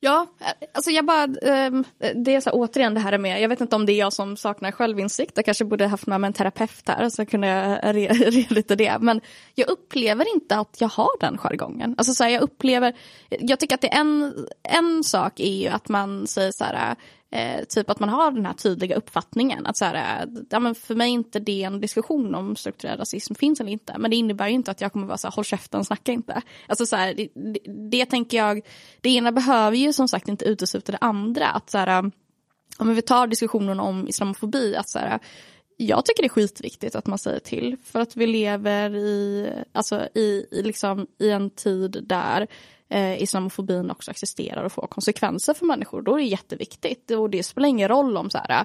Ja, alltså jag bara, ehm, det är så återigen det här med, jag vet inte om det är jag som saknar självinsikt, jag kanske borde haft med mig en terapeut här så kunde jag reda lite det. Men jag upplever inte att jag har den jargongen. Alltså så här, jag upplever, jag tycker att det är en, en sak är ju att man säger så här, Eh, typ att man har den här tydliga uppfattningen att så här, eh, ja, men för mig är inte det en diskussion om strukturell rasism finns eller inte. Men det innebär ju inte att jag kommer vara så här, håll käften, snacka inte. Alltså så här, det, det, det, tänker jag, det ena behöver ju som sagt inte utesluta det andra. Att så här, eh, om vi tar diskussionen om islamofobi, att så här, eh, jag tycker det är skitviktigt att man säger till. För att vi lever i, alltså i, i, liksom, i en tid där eh, islamofobin också existerar och får konsekvenser för människor. Då är det jätteviktigt. Och det spelar ingen roll om så här, eh,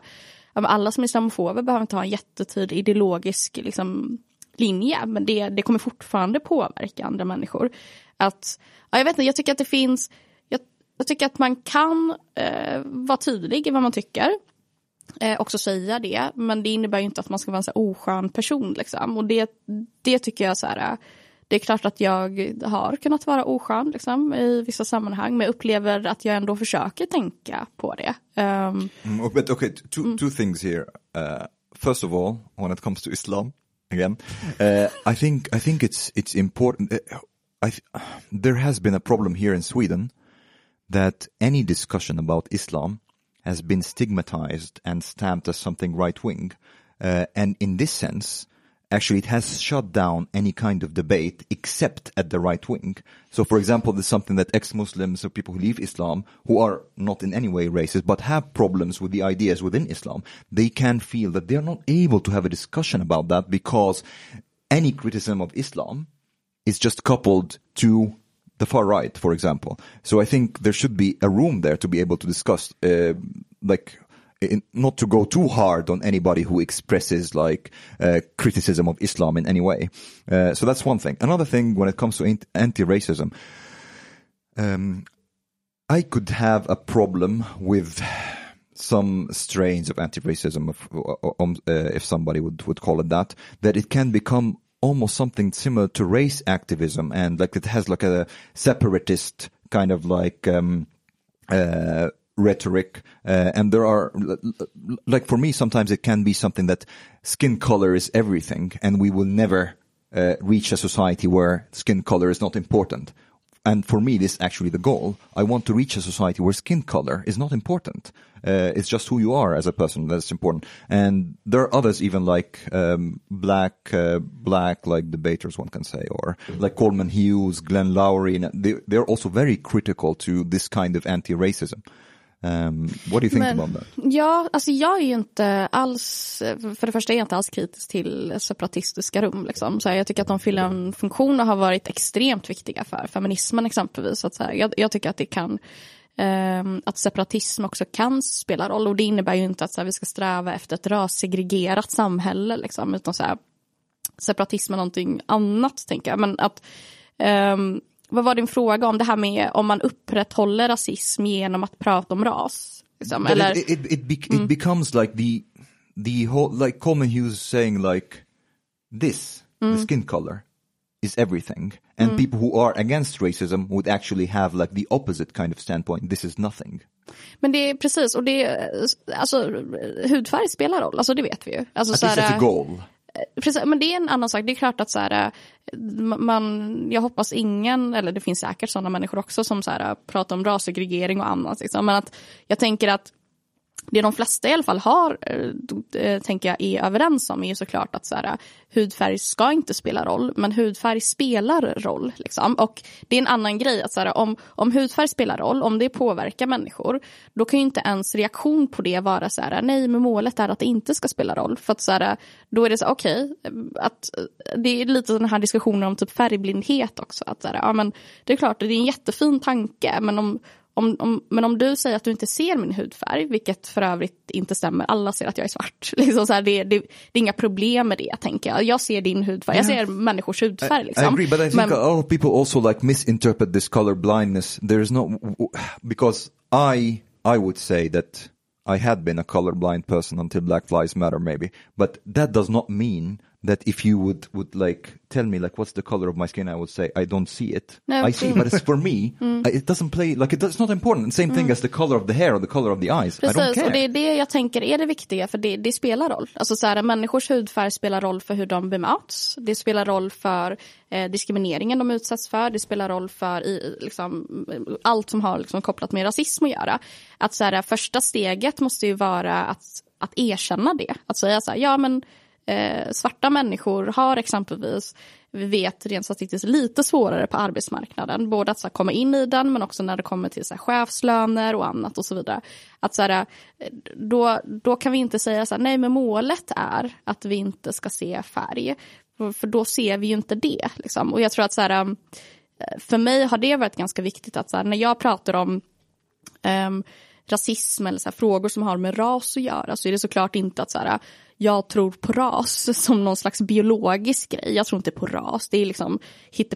alla som är islamofober behöver inte ha en jättetydlig ideologisk liksom, linje. Men det, det kommer fortfarande påverka andra människor. Att, ja, jag, vet inte, jag tycker att det finns jag, jag tycker att man kan eh, vara tydlig i vad man tycker. Eh, också säga det, men det innebär ju inte att man ska vara en så oskön person. Liksom. Och det, det tycker jag så här, eh, det är klart att jag har kunnat vara oskön liksom, i vissa sammanhang, men upplever att jag ändå försöker tänka på det. Um, mm, but okay, two, mm. two things here. Uh, first of all, when it comes to Islam, again, uh, I think I think it's it's important. Uh, I, there has been a problem here in Sweden that any discussion about Islam has been stigmatized and stamped as something right wing. Uh, and in this sense, actually it has shut down any kind of debate except at the right wing. So for example, there's something that ex-Muslims or people who leave Islam who are not in any way racist but have problems with the ideas within Islam, they can feel that they're not able to have a discussion about that because any criticism of Islam is just coupled to the far right, for example. So I think there should be a room there to be able to discuss, uh, like not to go too hard on anybody who expresses like uh, criticism of Islam in any way. Uh, so that's one thing. Another thing when it comes to anti-racism, um, I could have a problem with some strains of anti-racism, if, um, uh, if somebody would, would call it that, that it can become almost something similar to race activism and like it has like a separatist kind of like um, uh, rhetoric uh, and there are like for me sometimes it can be something that skin color is everything and we will never uh, reach a society where skin color is not important. And for me, this is actually the goal. I want to reach a society where skin color is not important. Uh, it's just who you are as a person that's important. And there are others, even like um, black, uh, black like debaters, one can say, or like Coleman Hughes, Glenn Lowry. They, they're also very critical to this kind of anti-racism. Um, what do you think Men, about that? Ja, alltså jag är ju inte alls, för det första är jag inte alls kritisk till separatistiska rum. Liksom. Så här, jag tycker att de fyller en funktion och har varit extremt viktiga för feminismen exempelvis. Så att, så här, jag, jag, tycker att det kan, um, att separatism också kan spela roll och det innebär ju inte att så här, vi ska sträva efter ett rassegregerat samhälle liksom, utan så här, separatism är någonting annat tänker jag. Men att um, vad var din fråga om det här med om man upprätthåller rasism genom att prata om ras? Liksom, eller? It, it, it, be, it mm. becomes like the, the whole, like Coleman Hughes saying like this, mm. the skin color is everything. And mm. people who are against racism would actually have like the opposite kind of standpoint, this is nothing. Men det är precis, och det är, alltså hudfärg spelar roll, alltså det vet vi ju. Alltså, At least that's a goal. Precis, men det är en annan sak. Det är klart att så här, eh, man, jag hoppas ingen, eller det finns säkert sådana människor också som så här, pratar om rassegregering och annat. Liksom. Men att jag tänker att det de flesta i alla fall har, eh, eh, tänker jag, är överens om är ju såklart att så här, eh, hudfärg ska inte spela roll, men hudfärg spelar roll. Liksom. Och det är en annan grej, att så här, om, om hudfärg spelar roll, om det påverkar människor, då kan ju inte ens reaktion på det vara så här, nej, men målet är att det inte ska spela roll. För att så här, då är det så okej, okay, det är lite den här diskussionen om typ färgblindhet också. Att så här, ja, men det är klart, det är en jättefin tanke, men om, om, om, men om du säger att du inte ser min hudfärg, vilket för övrigt inte stämmer, alla ser att jag är svart. Liksom så här, det, det, det, är inga problem med det, tänker jag. Jag ser din hudfärg, jag ser människors hudfärg. Liksom. I, I agree, but I think men, a lot of people also like misinterpret this color blindness. There is no, because I, I would say that I had been a colorblind person until Black Lives Matter maybe, but that does not mean that if you would would like tell me like what's the color of my skin i would say i don't see it. No, i see mm. but it's for me. Mm. it doesn't play like it, it's not important. Same thing mm. as the color of the hair or the color of the eyes. Precis, I don't care. och det är det jag tänker är det viktiga? För det, det spelar roll. Alltså så här, människors hudfärg spelar roll för hur de bemöts. Det spelar roll för eh, diskrimineringen de utsätts för. Det spelar roll för i, liksom, allt som har liksom, kopplat med rasism att göra. Att så här, första steget måste ju vara att, att erkänna det. Att säga så här, ja men eh, svarta människor har exempelvis, vi vet rent statistiskt, lite svårare på arbetsmarknaden. Både att så här, komma in i den men också när det kommer till så här, chefslöner och annat och så vidare. Att så här, eh, då, då kan vi inte säga så här, nej men målet är att vi inte ska se färg. För, för då ser vi ju inte det. Liksom. Och jag tror att så här, eh, för mig har det varit ganska viktigt att så här, när jag pratar om um, rasism eller så här, frågor som har med ras att göra så är det såklart inte att så här, jag tror på ras som någon slags biologisk grej. Jag tror inte på ras, det är liksom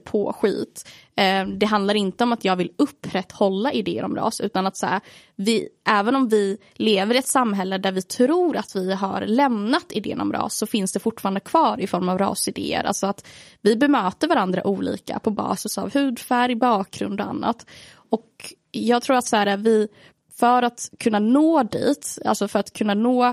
på skit. Eh, det handlar inte om att jag vill upprätthålla idéer om ras utan att så här, vi, även om vi lever i ett samhälle där vi tror att vi har lämnat idén om ras så finns det fortfarande kvar i form av rasidéer. Alltså att vi bemöter varandra olika på basis av hudfärg, bakgrund och annat. Och jag tror att så här, vi, för att kunna nå dit, alltså för att kunna nå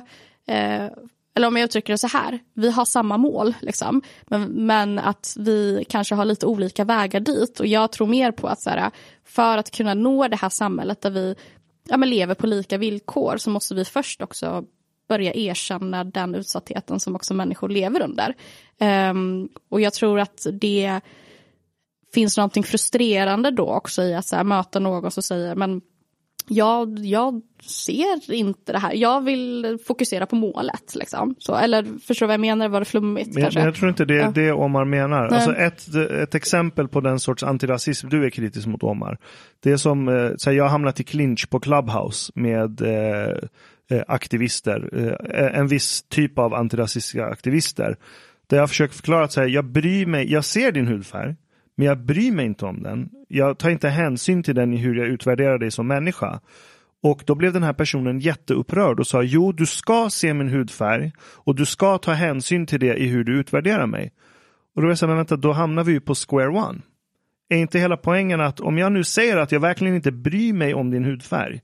eh, eller om jag uttrycker det så här, vi har samma mål, liksom, men, men att vi kanske har lite olika vägar dit. Och jag tror mer på att så här, för att kunna nå det här samhället där vi ja, men lever på lika villkor så måste vi först också börja erkänna den utsattheten som också människor lever under. Um, och jag tror att det finns någonting frustrerande då också i att så här, möta någon som säger men jag, jag ser inte det här. Jag vill fokusera på målet. Liksom. Så, eller förstår du vad jag menar? Var det flummigt? Men, kanske? jag tror inte det är ja. det Omar menar. Alltså ett, ett exempel på den sorts antirasism du är kritisk mot Omar. Det är som, eh, så här, jag har hamnat i clinch på Clubhouse med eh, eh aktivister. Eh, en viss typ av antirasistiska aktivister. Där jag försöker förklara att så här, jag bryr mig, jag ser din hudfärg. Men jag bryr mig inte om den. Jag tar inte hänsyn till den i hur jag utvärderar dig som människa. Och då blev den här personen jätteupprörd och sa jo, du ska se min hudfärg och du ska ta hänsyn till det i hur du utvärderar mig. Och då var jag så här, men vänta, då hamnar vi ju på square one. Är inte hela poängen att om jag nu säger att jag verkligen inte bryr mig om din hudfärg.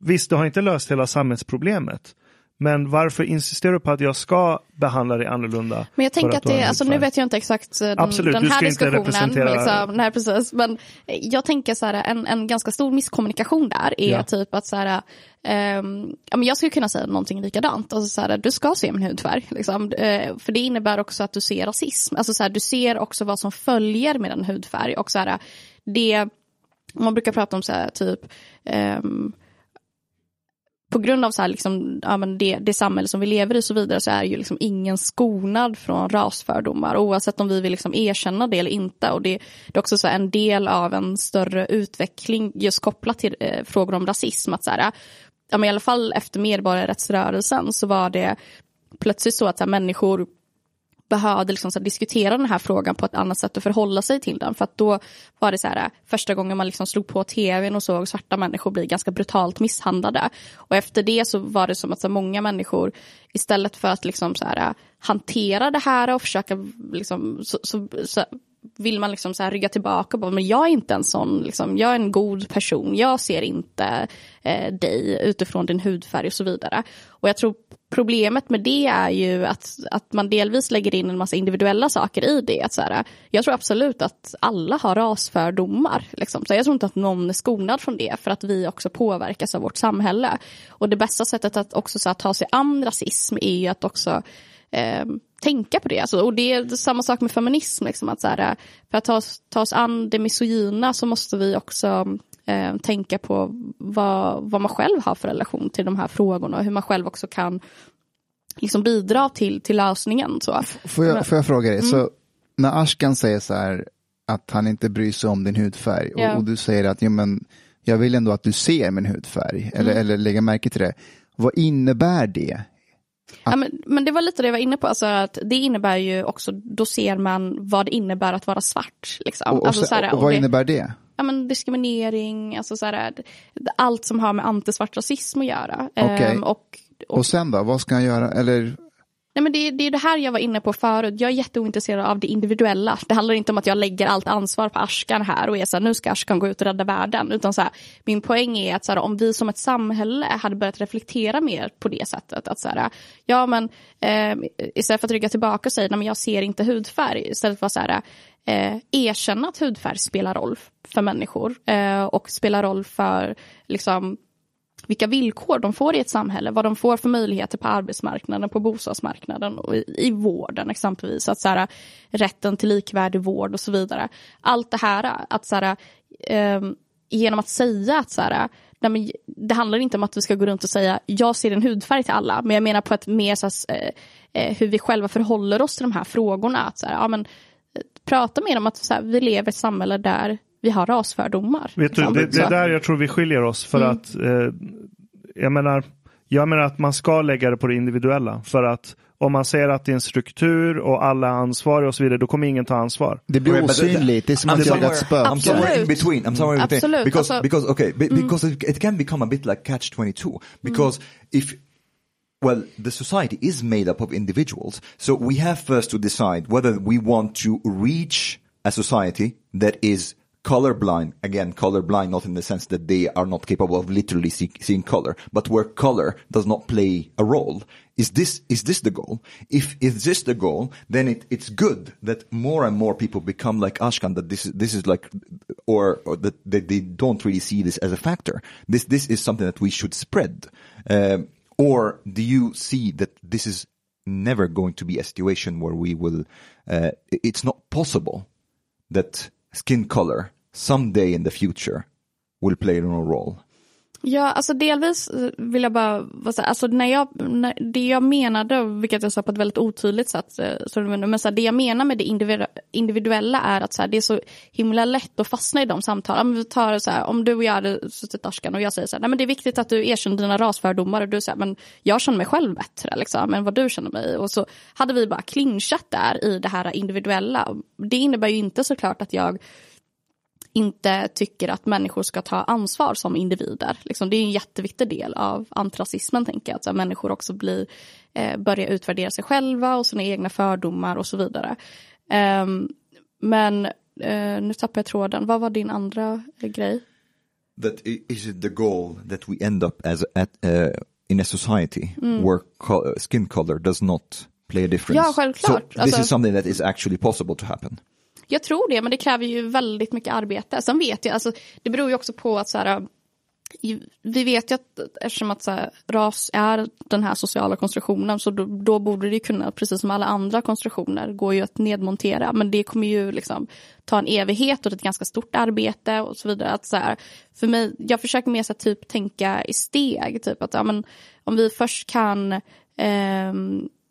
Visst, du har inte löst hela samhällsproblemet. Men varför insisterar du på att jag ska behandla dig annorlunda? Men jag tänker att har det, alltså nu vet jag inte exakt eh, den, Absolut, den här diskussionen. representera- Liksom, nej, precis. Men eh, jag tänker så här, en, en ganska stor misskommunikation där är Ja. typ att så här, ehm, ja, men jag skulle kunna säga någonting likadant. Alltså så här, du ska se min hudfärg. Liksom. Eh, för det innebär också att du ser rasism. Alltså så här, du ser också vad som följer med en hudfärg. Och så här, det, man brukar prata om så här, typ ehm, på grund av så här, liksom, ja, men det, det samhälle som vi lever i och så vidare så är ju liksom ingen skonad från rasfördomar oavsett om vi vill liksom erkänna det eller inte. Och det, det är också så här, en del av en större utveckling just kopplat till eh, frågor om rasism. Att så här, ja, men I alla fall efter medborgarrättsrörelsen så var det plötsligt så att så här, människor behövde liksom så diskutera den här frågan på ett annat sätt och förhålla sig till den. För att då var det så här, första gången man liksom slog på tvn och såg svarta människor bli ganska brutalt misshandlade. Och efter det så var det som att så många människor istället för att liksom så här, hantera det här och försöka liksom, så, så, så vill man liksom så här rygga tillbaka och bara, men jag är inte en sån, liksom, jag är en god person, jag ser inte eh, dig utifrån din hudfärg och så vidare. Och jag tror problemet med det är ju att, att man delvis lägger in en massa individuella saker i det. Att så här, jag tror absolut att alla har rasfördomar. Liksom. Så jag tror inte att någon är skonad från det för att vi också påverkas av vårt samhälle. Och det bästa sättet att också så här, ta sig an rasism är ju att också eh, tänka på det. Alltså, och det är samma sak med feminism. Liksom, att så här, för att ta, ta oss an det misogyna så måste vi också eh, tänka på vad, vad man själv har för relation till de här frågorna och hur man själv också kan liksom bidra till, till lösningen. Så. Får jag, får jag fråga dig, Mm. så när Ashkan säger så här att han inte bryr sig om din hudfärg och, och du säger att jo, men, jag vill ändå att du ser min hudfärg eller, Mm. eller lägger märke till det. Vad innebär det? Ja, men, men det var lite det jag var inne på, alltså att det innebär ju också, då ser man vad det innebär att vara svart. Liksom. Och, och, alltså, så, här, och vad det- innebär det? ja, men diskriminering, alltså så här, allt som har med antisvart rasism att göra. Okej. Ehm, och, och, Och sen då, vad ska han göra? Eller, nej, men det, det är det här jag var inne på förut, jag är jätteointresserad av det individuella. Det handlar inte om att jag lägger allt ansvar på Ashkan här och är så här, nu ska Ashkan gå ut och rädda världen. Utan så här, min poäng är att så här, om vi som ett samhälle hade börjat reflektera mer på det sättet. Att så här, ja men eh, istället för att rygga tillbaka och säga, nej men jag ser inte hudfärg. Istället för att så här, eh, erkänna att hudfärg spelar roll för människor. Eh, och spelar roll för liksom vilka villkor de får i ett samhälle, vad de får för möjligheter på arbetsmarknaden, på bostadsmarknaden och i, i vården exempelvis. Att så här, rätten till likvärdig vård och så vidare. Allt det här, att så här, eh, genom att säga att så här, nej men, det handlar inte om att vi ska gå runt och säga jag ser en hudfärg till alla, men jag menar på ett mer så här, eh, eh, hur vi själva förhåller oss till de här frågorna. Att så här, ja, men, eh, prata mer om att så här, vi lever i ett samhälle där vi har rasfördomar. Vet du, det, det är där jag tror vi skiljer oss. För Mm. att, eh, jag menar, jag menar att man ska lägga det på det individuella. För att om man säger att det är en struktur och alla är ansvariga och så vidare, då kommer ingen ta ansvar. det blir osynligt, det är som att jaga ett spöke. I'm somewhere in between. I'm somewhere in between. Because, alltså- because okay, be, because it, it can become a bit like catch 22. Because if well, the society is made up of individuals. So we have first to decide whether we want to reach a society that is colorblind. Again, colorblind not in the sense that they are not capable of literally see, seeing color, but where color does not play a role. Is this, is this the goal? If, is this the goal, then it, it's good that more and more people become like Ashkan, that this is, this is like, or, or that, that they don't really see this as a factor. This, this is something that we should spread. Um, or do you see that this is never going to be a situation where we will, uh, it's not possible that skin color someday in the future will play no role? Ja, alltså delvis vill jag bara vara så här, alltså när jag, när, det jag menade, vilket jag sa på ett väldigt otydligt sätt, eh, så, men så här, det jag menar med det individuella är att så här, det är så himla lätt att fastna i de samtalen. Om, vi tar så här, om du och jag hade suttit Ashkan och jag säger så här, nej men det är viktigt att du erkänner dina rasfördomar och du säger, men jag känner mig själv bättre liksom, än vad du känner mig. Och så hade vi bara clinchat där i det här individuella. Det innebär ju inte såklart att jag inte tycker att människor ska ta ansvar som individer. Liksom, det är en jätteviktig del av antirasismen, tänker jag. Att så här, människor också blir, eh, börjar utvärdera sig själva och sina egna fördomar och så vidare. Ehm, men eh, nu tappar jag tråden. Vad var din andra eh, grej? That is it the goal that we end up as at uh, in a society where co- skin color does not play a difference. Ja, självklart. So this Alltså- is something that is actually possible to happen. Jag tror det, men det kräver ju väldigt mycket arbete. Sen vet jag, alltså, det beror ju också på att så här, vi vet ju att eftersom att så här, ras är den här sociala konstruktionen så då, då borde det ju kunna, precis som alla andra konstruktioner, gå ju att nedmontera. Men det kommer ju liksom ta en evighet och ett ganska stort arbete och så vidare. Att så här, för mig, jag försöker mer så här, typ tänka i steg, typ att ja, men, om vi först kan eh,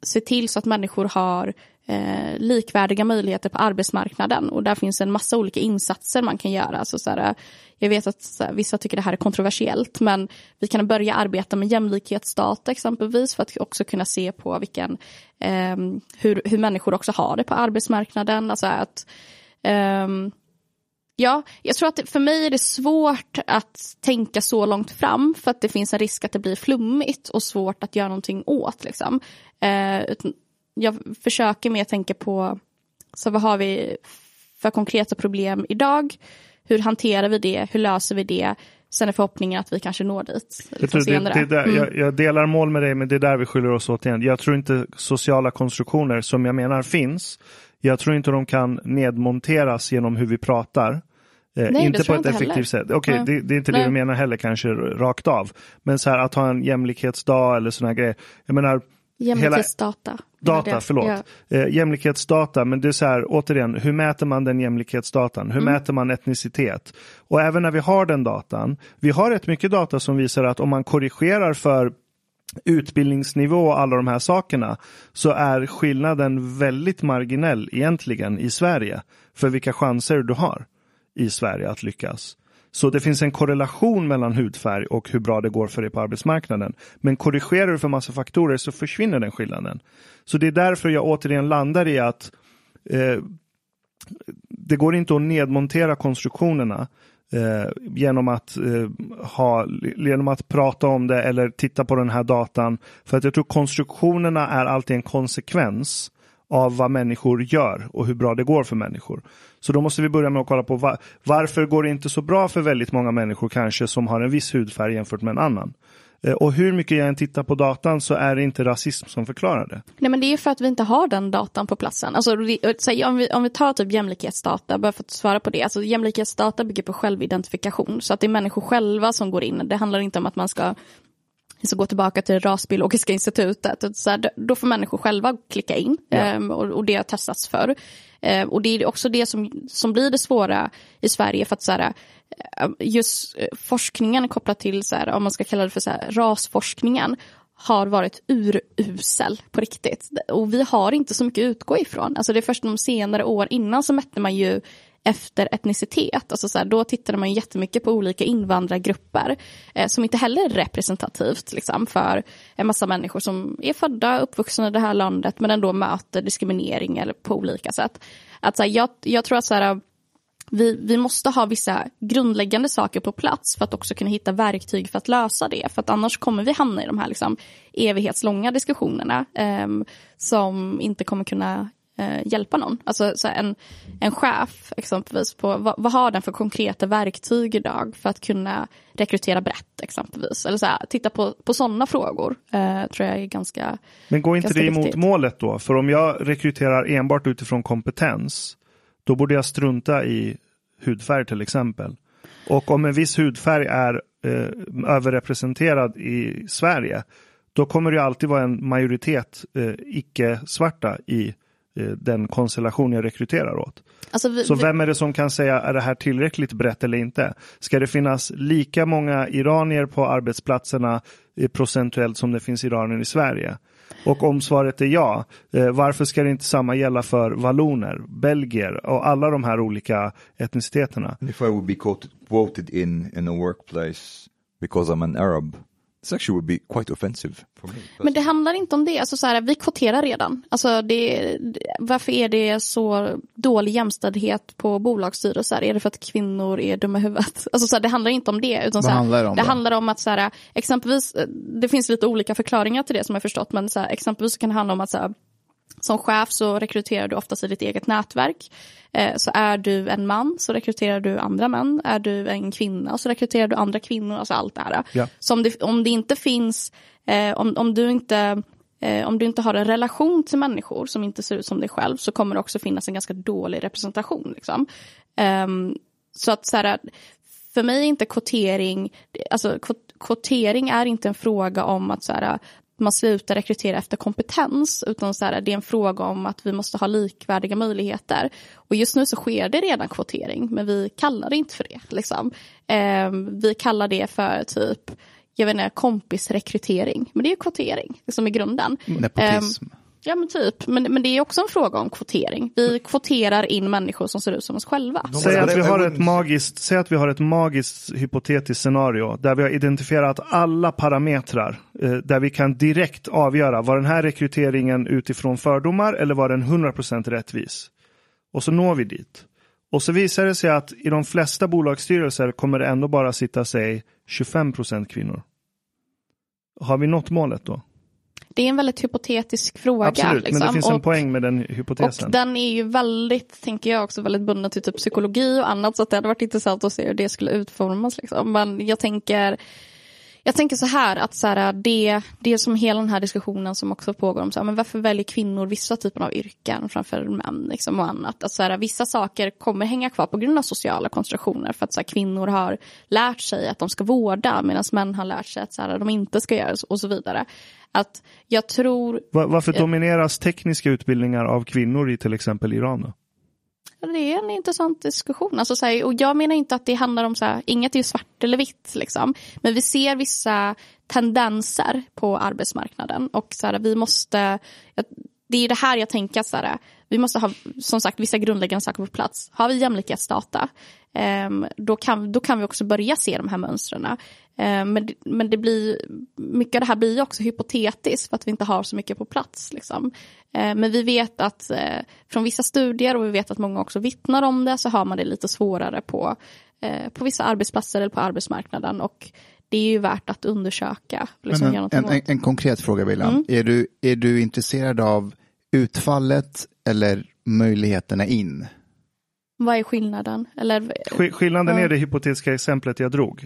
se till så att människor har eh, likvärdiga möjligheter på arbetsmarknaden och där finns en massa olika insatser man kan göra. Så så här, eh, jag vet att så här, vissa tycker det här är kontroversiellt men vi kan börja arbeta med jämlikhetsdata exempelvis för att också kunna se på vilken, eh, hur, hur människor också har det på arbetsmarknaden. Alltså att eh, Ja, jag tror att det, för mig är det svårt att tänka så långt fram för att det finns en risk att det blir flummigt och svårt att göra någonting åt. Liksom. Eh, jag försöker mer tänka på så vad har vi för konkreta problem idag? Hur hanterar vi det? Hur löser vi det? Sen är förhoppningen att vi kanske når dit liksom du, det, senare. det där, Mm. jag, jag delar mål med dig, men det är där vi skiljer oss åt igen. Jag tror inte sociala konstruktioner som jag menar finns. Jag tror inte de kan nedmonteras genom hur vi pratar. Eh, Nej, det inte på ett inte effektivt heller. sätt. Okej, Nej. det, det är inte det Nej. vi menar heller kanske rakt av. Men så här att ha en jämlikhetsdag eller sådana grejer. Jag menar, Jämlikhetsdata. Data, Det- förlåt. ja. Eh, jämlikhetsdata, men det är så här, återigen, hur mäter man den jämlikhetsdatan? Hur mäter man etnicitet? Och även när vi har den datan, vi har rätt mycket data som visar att om man korrigerar för utbildningsnivå och alla de här sakerna så är skillnaden väldigt marginell egentligen i Sverige för vilka chanser du har i Sverige att lyckas. Så det finns en korrelation mellan hudfärg och hur bra det går för dig på arbetsmarknaden. Men korrigerar du för massa faktorer så försvinner den skillnaden. Så det är därför jag återigen landar i att eh, det går inte att nedmontera konstruktionerna eh, genom, att, eh, ha, genom att prata om det eller titta på den här datan. För att jag tror konstruktionerna är alltid en konsekvens av vad människor gör och hur bra det går för människor. Så då måste vi börja med att kolla på va- varför går det inte så bra för väldigt många människor kanske som har en viss hudfärg jämfört med en annan. Eh, och hur mycket jag än tittar på datan så är det inte rasism som förklarar det. Nej men det är ju för att vi inte har den datan på platsen. Alltså, om, vi, om vi tar typ jämlikhetsdata, bara för att svara på det. Alltså, jämlikhetsdata bygger på självidentifikation. Så att det är människor själva som går in. Det handlar inte om att man ska så gå tillbaka till rasbiologiska institutet. Så här, då får människor själva klicka in ehm, och, och det har testats för. Ehm, och det är också det som, som blir det svåra i Sverige för att så här, eh, just eh, forskningen kopplat till, så här, om man ska kalla det för så här, rasforskningen, har varit urusel på riktigt. Och vi har inte så mycket att utgå ifrån. Alltså det är först de senare år innan så mätte man ju efter etnicitet. Alltså så här, då tittade man jättemycket på olika invandrargrupper eh, som inte heller är representativt liksom, för en massa människor som är födda, uppvuxna i det här landet men ändå möter diskriminering eller på olika sätt. Att, så här, jag, jag tror att så här, vi, vi måste ha vissa grundläggande saker på plats för att också kunna hitta verktyg för att lösa det. För att annars kommer vi hamna i de här liksom evighetslånga diskussionerna eh, som inte kommer kunna eh, hjälpa någon. Alltså så en, en chef exempelvis, på, vad, vad har den för konkreta verktyg idag för att kunna rekrytera brett exempelvis. Eller så här, titta på, på sådana frågor eh, tror jag är ganska Men går inte det emot viktigt. målet då? För om jag rekryterar enbart utifrån kompetens, då borde jag strunta i hudfärg till exempel. Och om en viss hudfärg är eh, överrepresenterad i Sverige, då kommer det alltid vara en majoritet eh, icke-svarta i den konstellation jag rekryterar åt. Alltså, vi, Så vem är det som kan säga är det här tillräckligt brett eller inte? Ska det finnas lika många iranier på arbetsplatserna eh, procentuellt som det finns iranier i Sverige? Och om svaret är ja, eh, varför ska det inte samma gälla för valloner, belgier och alla de här olika etniciteterna? If I would be quoted, quoted in, in a workplace because I'm an Arab, this actually would be quite offensive for me. Men det handlar inte om det. Alltså så här, vi kvoterar redan. Alltså det, varför är det så dålig jämställdhet på bolagsstyrelser? Är det för att kvinnor är dumma i huvudet? Alltså så här, det handlar inte om det. Utan Vad så här, handlar det om Det då? handlar om att så här, exempelvis, det finns lite olika förklaringar till det som jag förstått. Men så här, exempelvis så kan det handla om att så här, Som chef så rekryterar du oftast i ditt eget nätverk. Eh, så är du en man så rekryterar du andra män. Är du en kvinna så rekryterar du andra kvinnor. Alltså allt det här. Ja. Så om det, om det inte finns, eh, om, om du inte eh, om du inte har en relation till människor som inte ser ut som dig själv så kommer det också finnas en ganska dålig representation. Liksom. Ehm, så att så här, för mig är inte kvotering, alltså kvot- kvotering är inte en fråga om att så här, man slutar rekrytera efter kompetens utan så här, det är en fråga om att vi måste ha likvärdiga möjligheter. Och just nu så sker det redan kvotering men vi kallar det inte för det. Liksom. Ehm, vi kallar det för typ jag vet inte, kompisrekrytering. Men det är ju kvotering som i grunden. Nepotism. Ehm, ja men typ, men, men det är också en fråga om kvotering. Vi kvoterar in människor som ser ut som oss själva. Säg att, vi har ett magiskt, säg att vi har ett magiskt hypotetiskt scenario där vi har identifierat alla parametrar eh, där vi kan direkt avgöra var den här rekryteringen utifrån fördomar eller var den 100% rättvis. Och så når vi dit. Och så visar det sig att i de flesta bolagsstyrelser kommer det ändå bara sitta, säg 25% kvinnor. Har vi nått målet då? Det är en väldigt hypotetisk fråga. Absolut, liksom. men det finns en Och- poäng med den hypotesen. Och den är ju väldigt, tänker jag också, väldigt bunden till typ psykologi och annat. Så det hade varit intressant att se hur det skulle utformas. Liksom. Men jag tänker, jag tänker så här att så här, det, det är som hela den här diskussionen som också pågår om så här, men varför väljer kvinnor vissa typer av yrken framför män liksom, och annat. Att så här, vissa saker kommer hänga kvar på grund av sociala konstruktioner för att så här, kvinnor har lärt sig att de ska vårda medan män har lärt sig att så här, de inte ska göra och så vidare. Att jag tror Va- Varför domineras tekniska utbildningar av kvinnor i till exempel Iran? Då? Det är en intressant diskussion. Alltså, så här, och jag menar inte att det handlar om så här, inget är svart eller vitt. Liksom. Men vi ser vissa tendenser på arbetsmarknaden. Och så här, vi måste, det är det här jag tänker, så här, vi måste ha som sagt vissa grundläggande saker på plats. Har vi jämlikhetsdata, ehm, då, kan, då kan vi också börja se de här mönstren. Ehm, men, men det blir, mycket av det här blir också hypotetiskt för att vi inte har så mycket på plats. Liksom. Ehm, men vi vet att eh, från vissa studier och vi vet att många också vittnar om det så har man det lite svårare på, eh, på vissa arbetsplatser eller på arbetsmarknaden. Och det är ju värt att undersöka. Liksom, en, en, en, en konkret fråga William. Mm. Är, du, är du intresserad av utfallet eller möjligheterna in? Vad är skillnaden? Eller, Sk- Skillnaden Ja. är det hypotetiska exemplet jag drog.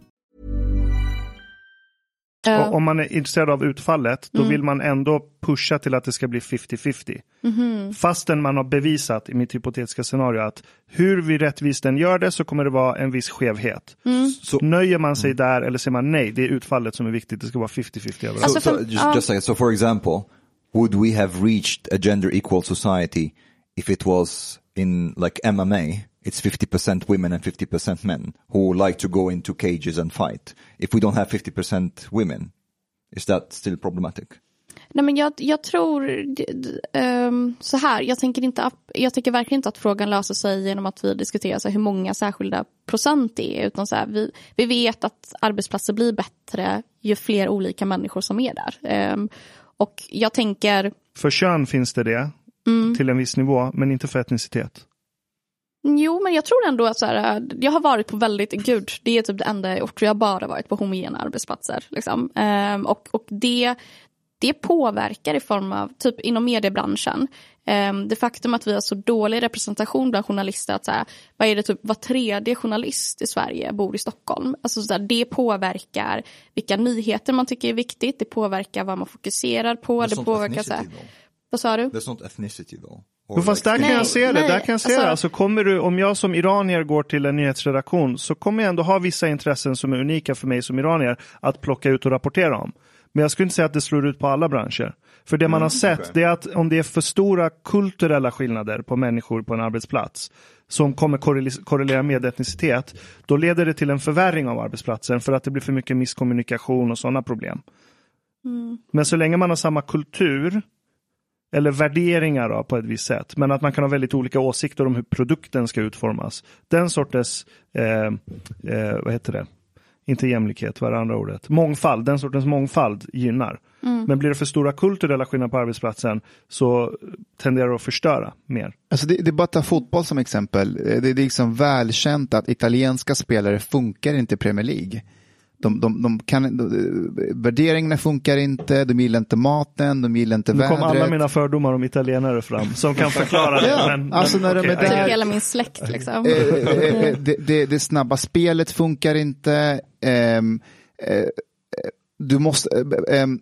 Ja. Och om man är intresserad av utfallet, då Mm. vill man ändå pusha till att det ska bli 50-50. Mhm. Fastän man har bevisat i mitt hypotetiska scenario att hur vi rättvist än gör det så kommer det vara en viss skevhet. Mm. So, Nöjer man sig där eller säger man nej, det är utfallet som är viktigt, det ska vara 50-50 överallt. Alltså, so, so för- just, just a second. So for example, would we have reached a gender equal society if it was in like MMA? It's 50% women and 50% men who like to go into cages and fight. If we don't have 50% women, is that still problematic? Nej, men jag, jag tror ehm, så här. Jag tänker, inte, att- jag tycker verkligen inte att frågan löser sig genom att vi diskuterar så här, hur många särskilda procent det är. Utan så här, vi, vi vet att arbetsplatser blir bättre ju fler olika människor som är där. Ehm, och jag tänker, För kön finns det det till en viss nivå, men inte för etnicitet. Jo men jag tror ändå att så här, jag har varit på väldigt, gud det är typ det enda ort jag har bara varit på homogena arbetsplatser. Liksom. Ehm, och och det, det påverkar i form av, typ inom mediebranschen, ehm, det faktum att vi har så dålig representation bland journalister, att så här, vad är det typ var tredje journalist i Sverige bor i Stockholm. Alltså så här, det påverkar vilka nyheter man tycker är viktigt, det påverkar vad man fokuserar på, det not påverkar så här, vad sa du? There's not ethnicity though. Men fast där kan jag se det. nej, där kan jag se alltså- det. Alltså kommer du, om jag som iranier går till en nyhetsredaktion så kommer jag ändå ha vissa intressen som är unika för mig som iranier att plocka ut och rapportera om. Men jag skulle inte säga att det slår ut på alla branscher. För det man har sett okej. det är att om det är för stora kulturella skillnader på människor på en arbetsplats som kommer korrel- korrelera med etnicitet, då leder det till en förvärring av arbetsplatsen för att det blir för mycket misskommunikation och sådana problem. Men så länge man har samma kultur eller värderingar då, på ett visst sätt. Men att man kan ha väldigt olika åsikter om hur produkten ska utformas. Den sortens, eh, eh, vad heter det, inte jämlikhet, vad är det andra ordet? Mångfald, den sortens mångfald gynnar. Men blir det för stora kulturella skillnader på arbetsplatsen så tenderar det att förstöra mer. Alltså det, det är bara att ta fotboll som exempel. Eh, Det, det är liksom välkänt att italienska spelare funkar inte i Premier League. De, de, de kan, de, värderingarna funkar inte, de gillar inte maten, de gillar inte Nu kom vädret. alla mina fördomar om italienare fram som kan förklara det. Ja, men, alltså men, när de okej, är där- Typ hela min släkt liksom. Eh, eh, eh, det, det, det snabba spelet funkar inte. Ehm, eh, du måste, eh, ehm,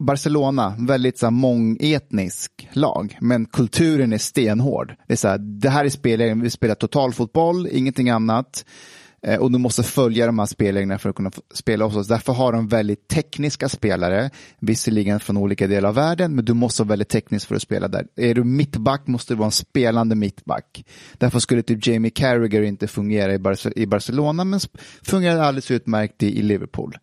Barcelona, väldigt så här, mångetnisk lag, men kulturen är stenhård. Det, är så här, det här är spelreglerna, vi spelar totalfotboll, ingenting annat. Eh, och du måste följa de här spelreglerna för att kunna spela hos oss. Därför har de väldigt tekniska spelare, visserligen från olika delar av världen, men du måste vara väldigt teknisk för att spela där. Är du mittback måste du vara en spelande mittback. Därför skulle typ Jamie Carragher inte fungera i, Bar i Barcelona, men fungerar alldeles utmärkt i, i Liverpool.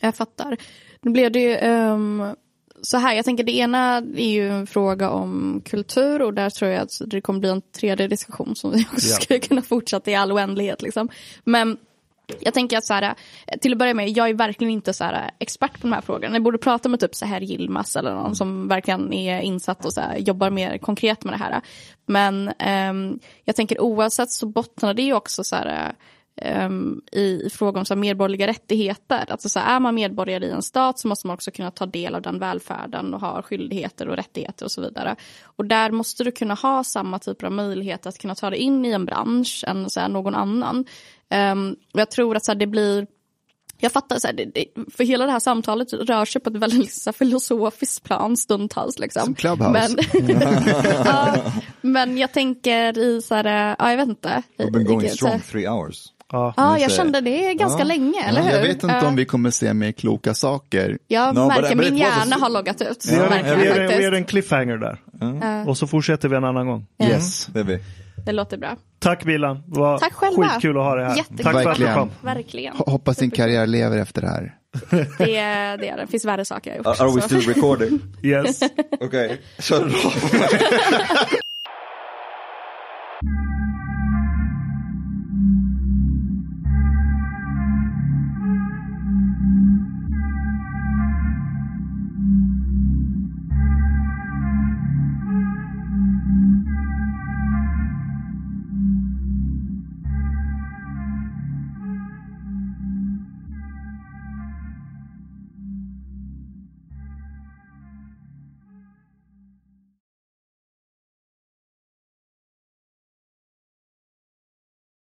Jag fattar. Nu blev det ju um så här, jag tänker det ena är ju en fråga om kultur och där tror jag att det kommer bli en tredje diskussion som vi också Ja. skulle kunna fortsätta i all oändlighet. Liksom. Men jag tänker att så här, till att börja med, jag är verkligen inte så här, expert på de här frågorna. Jag borde prata med typ så här Yilmaz eller någon som verkligen är insatt och så här, jobbar mer konkret med det här. Men ehm, jag tänker oavsett så bottnar det ju också så här, ehm, i, i fråga om så här, medborgerliga rättigheter. Alltså, så här, är man medborgare i en stat så måste man också kunna ta del av den välfärden och ha skyldigheter och rättigheter och så vidare. Och där måste du kunna ha samma typer av möjlighet att kunna ta dig in i en bransch än så här, någon annan. Och jag tror att så det blir jag fattar, så här, det, det, för hela det här samtalet rör sig på ett väldigt så här, filosofiskt plan stundtals. Liksom. Som Clubhouse. Men, ja, men jag tänker i så här, ja jag vet inte. We've been going strong three hours. Ja. Ja, Men jag kände det ganska Ja. länge, eller hur? Jag vet inte Ja. om vi kommer se mer kloka saker. Jag No, märker but min hjärna har loggat ut. Vi gör, märker vi, gör, vi gör faktiskt. en cliffhanger där. Och så fortsätter vi en annan gång. Yes. Baby. Det låter bra. Tack Bilan, det var Tack själva. skitkul att ha dig här. Jättekul. Tack för att du Verkligen. kom. Verkligen. Ho- Hoppas din karriär lever efter det här. Det, är- det är det. Det finns värre saker jag har gjort. Are we still recording? Yes. okay. Shut it off.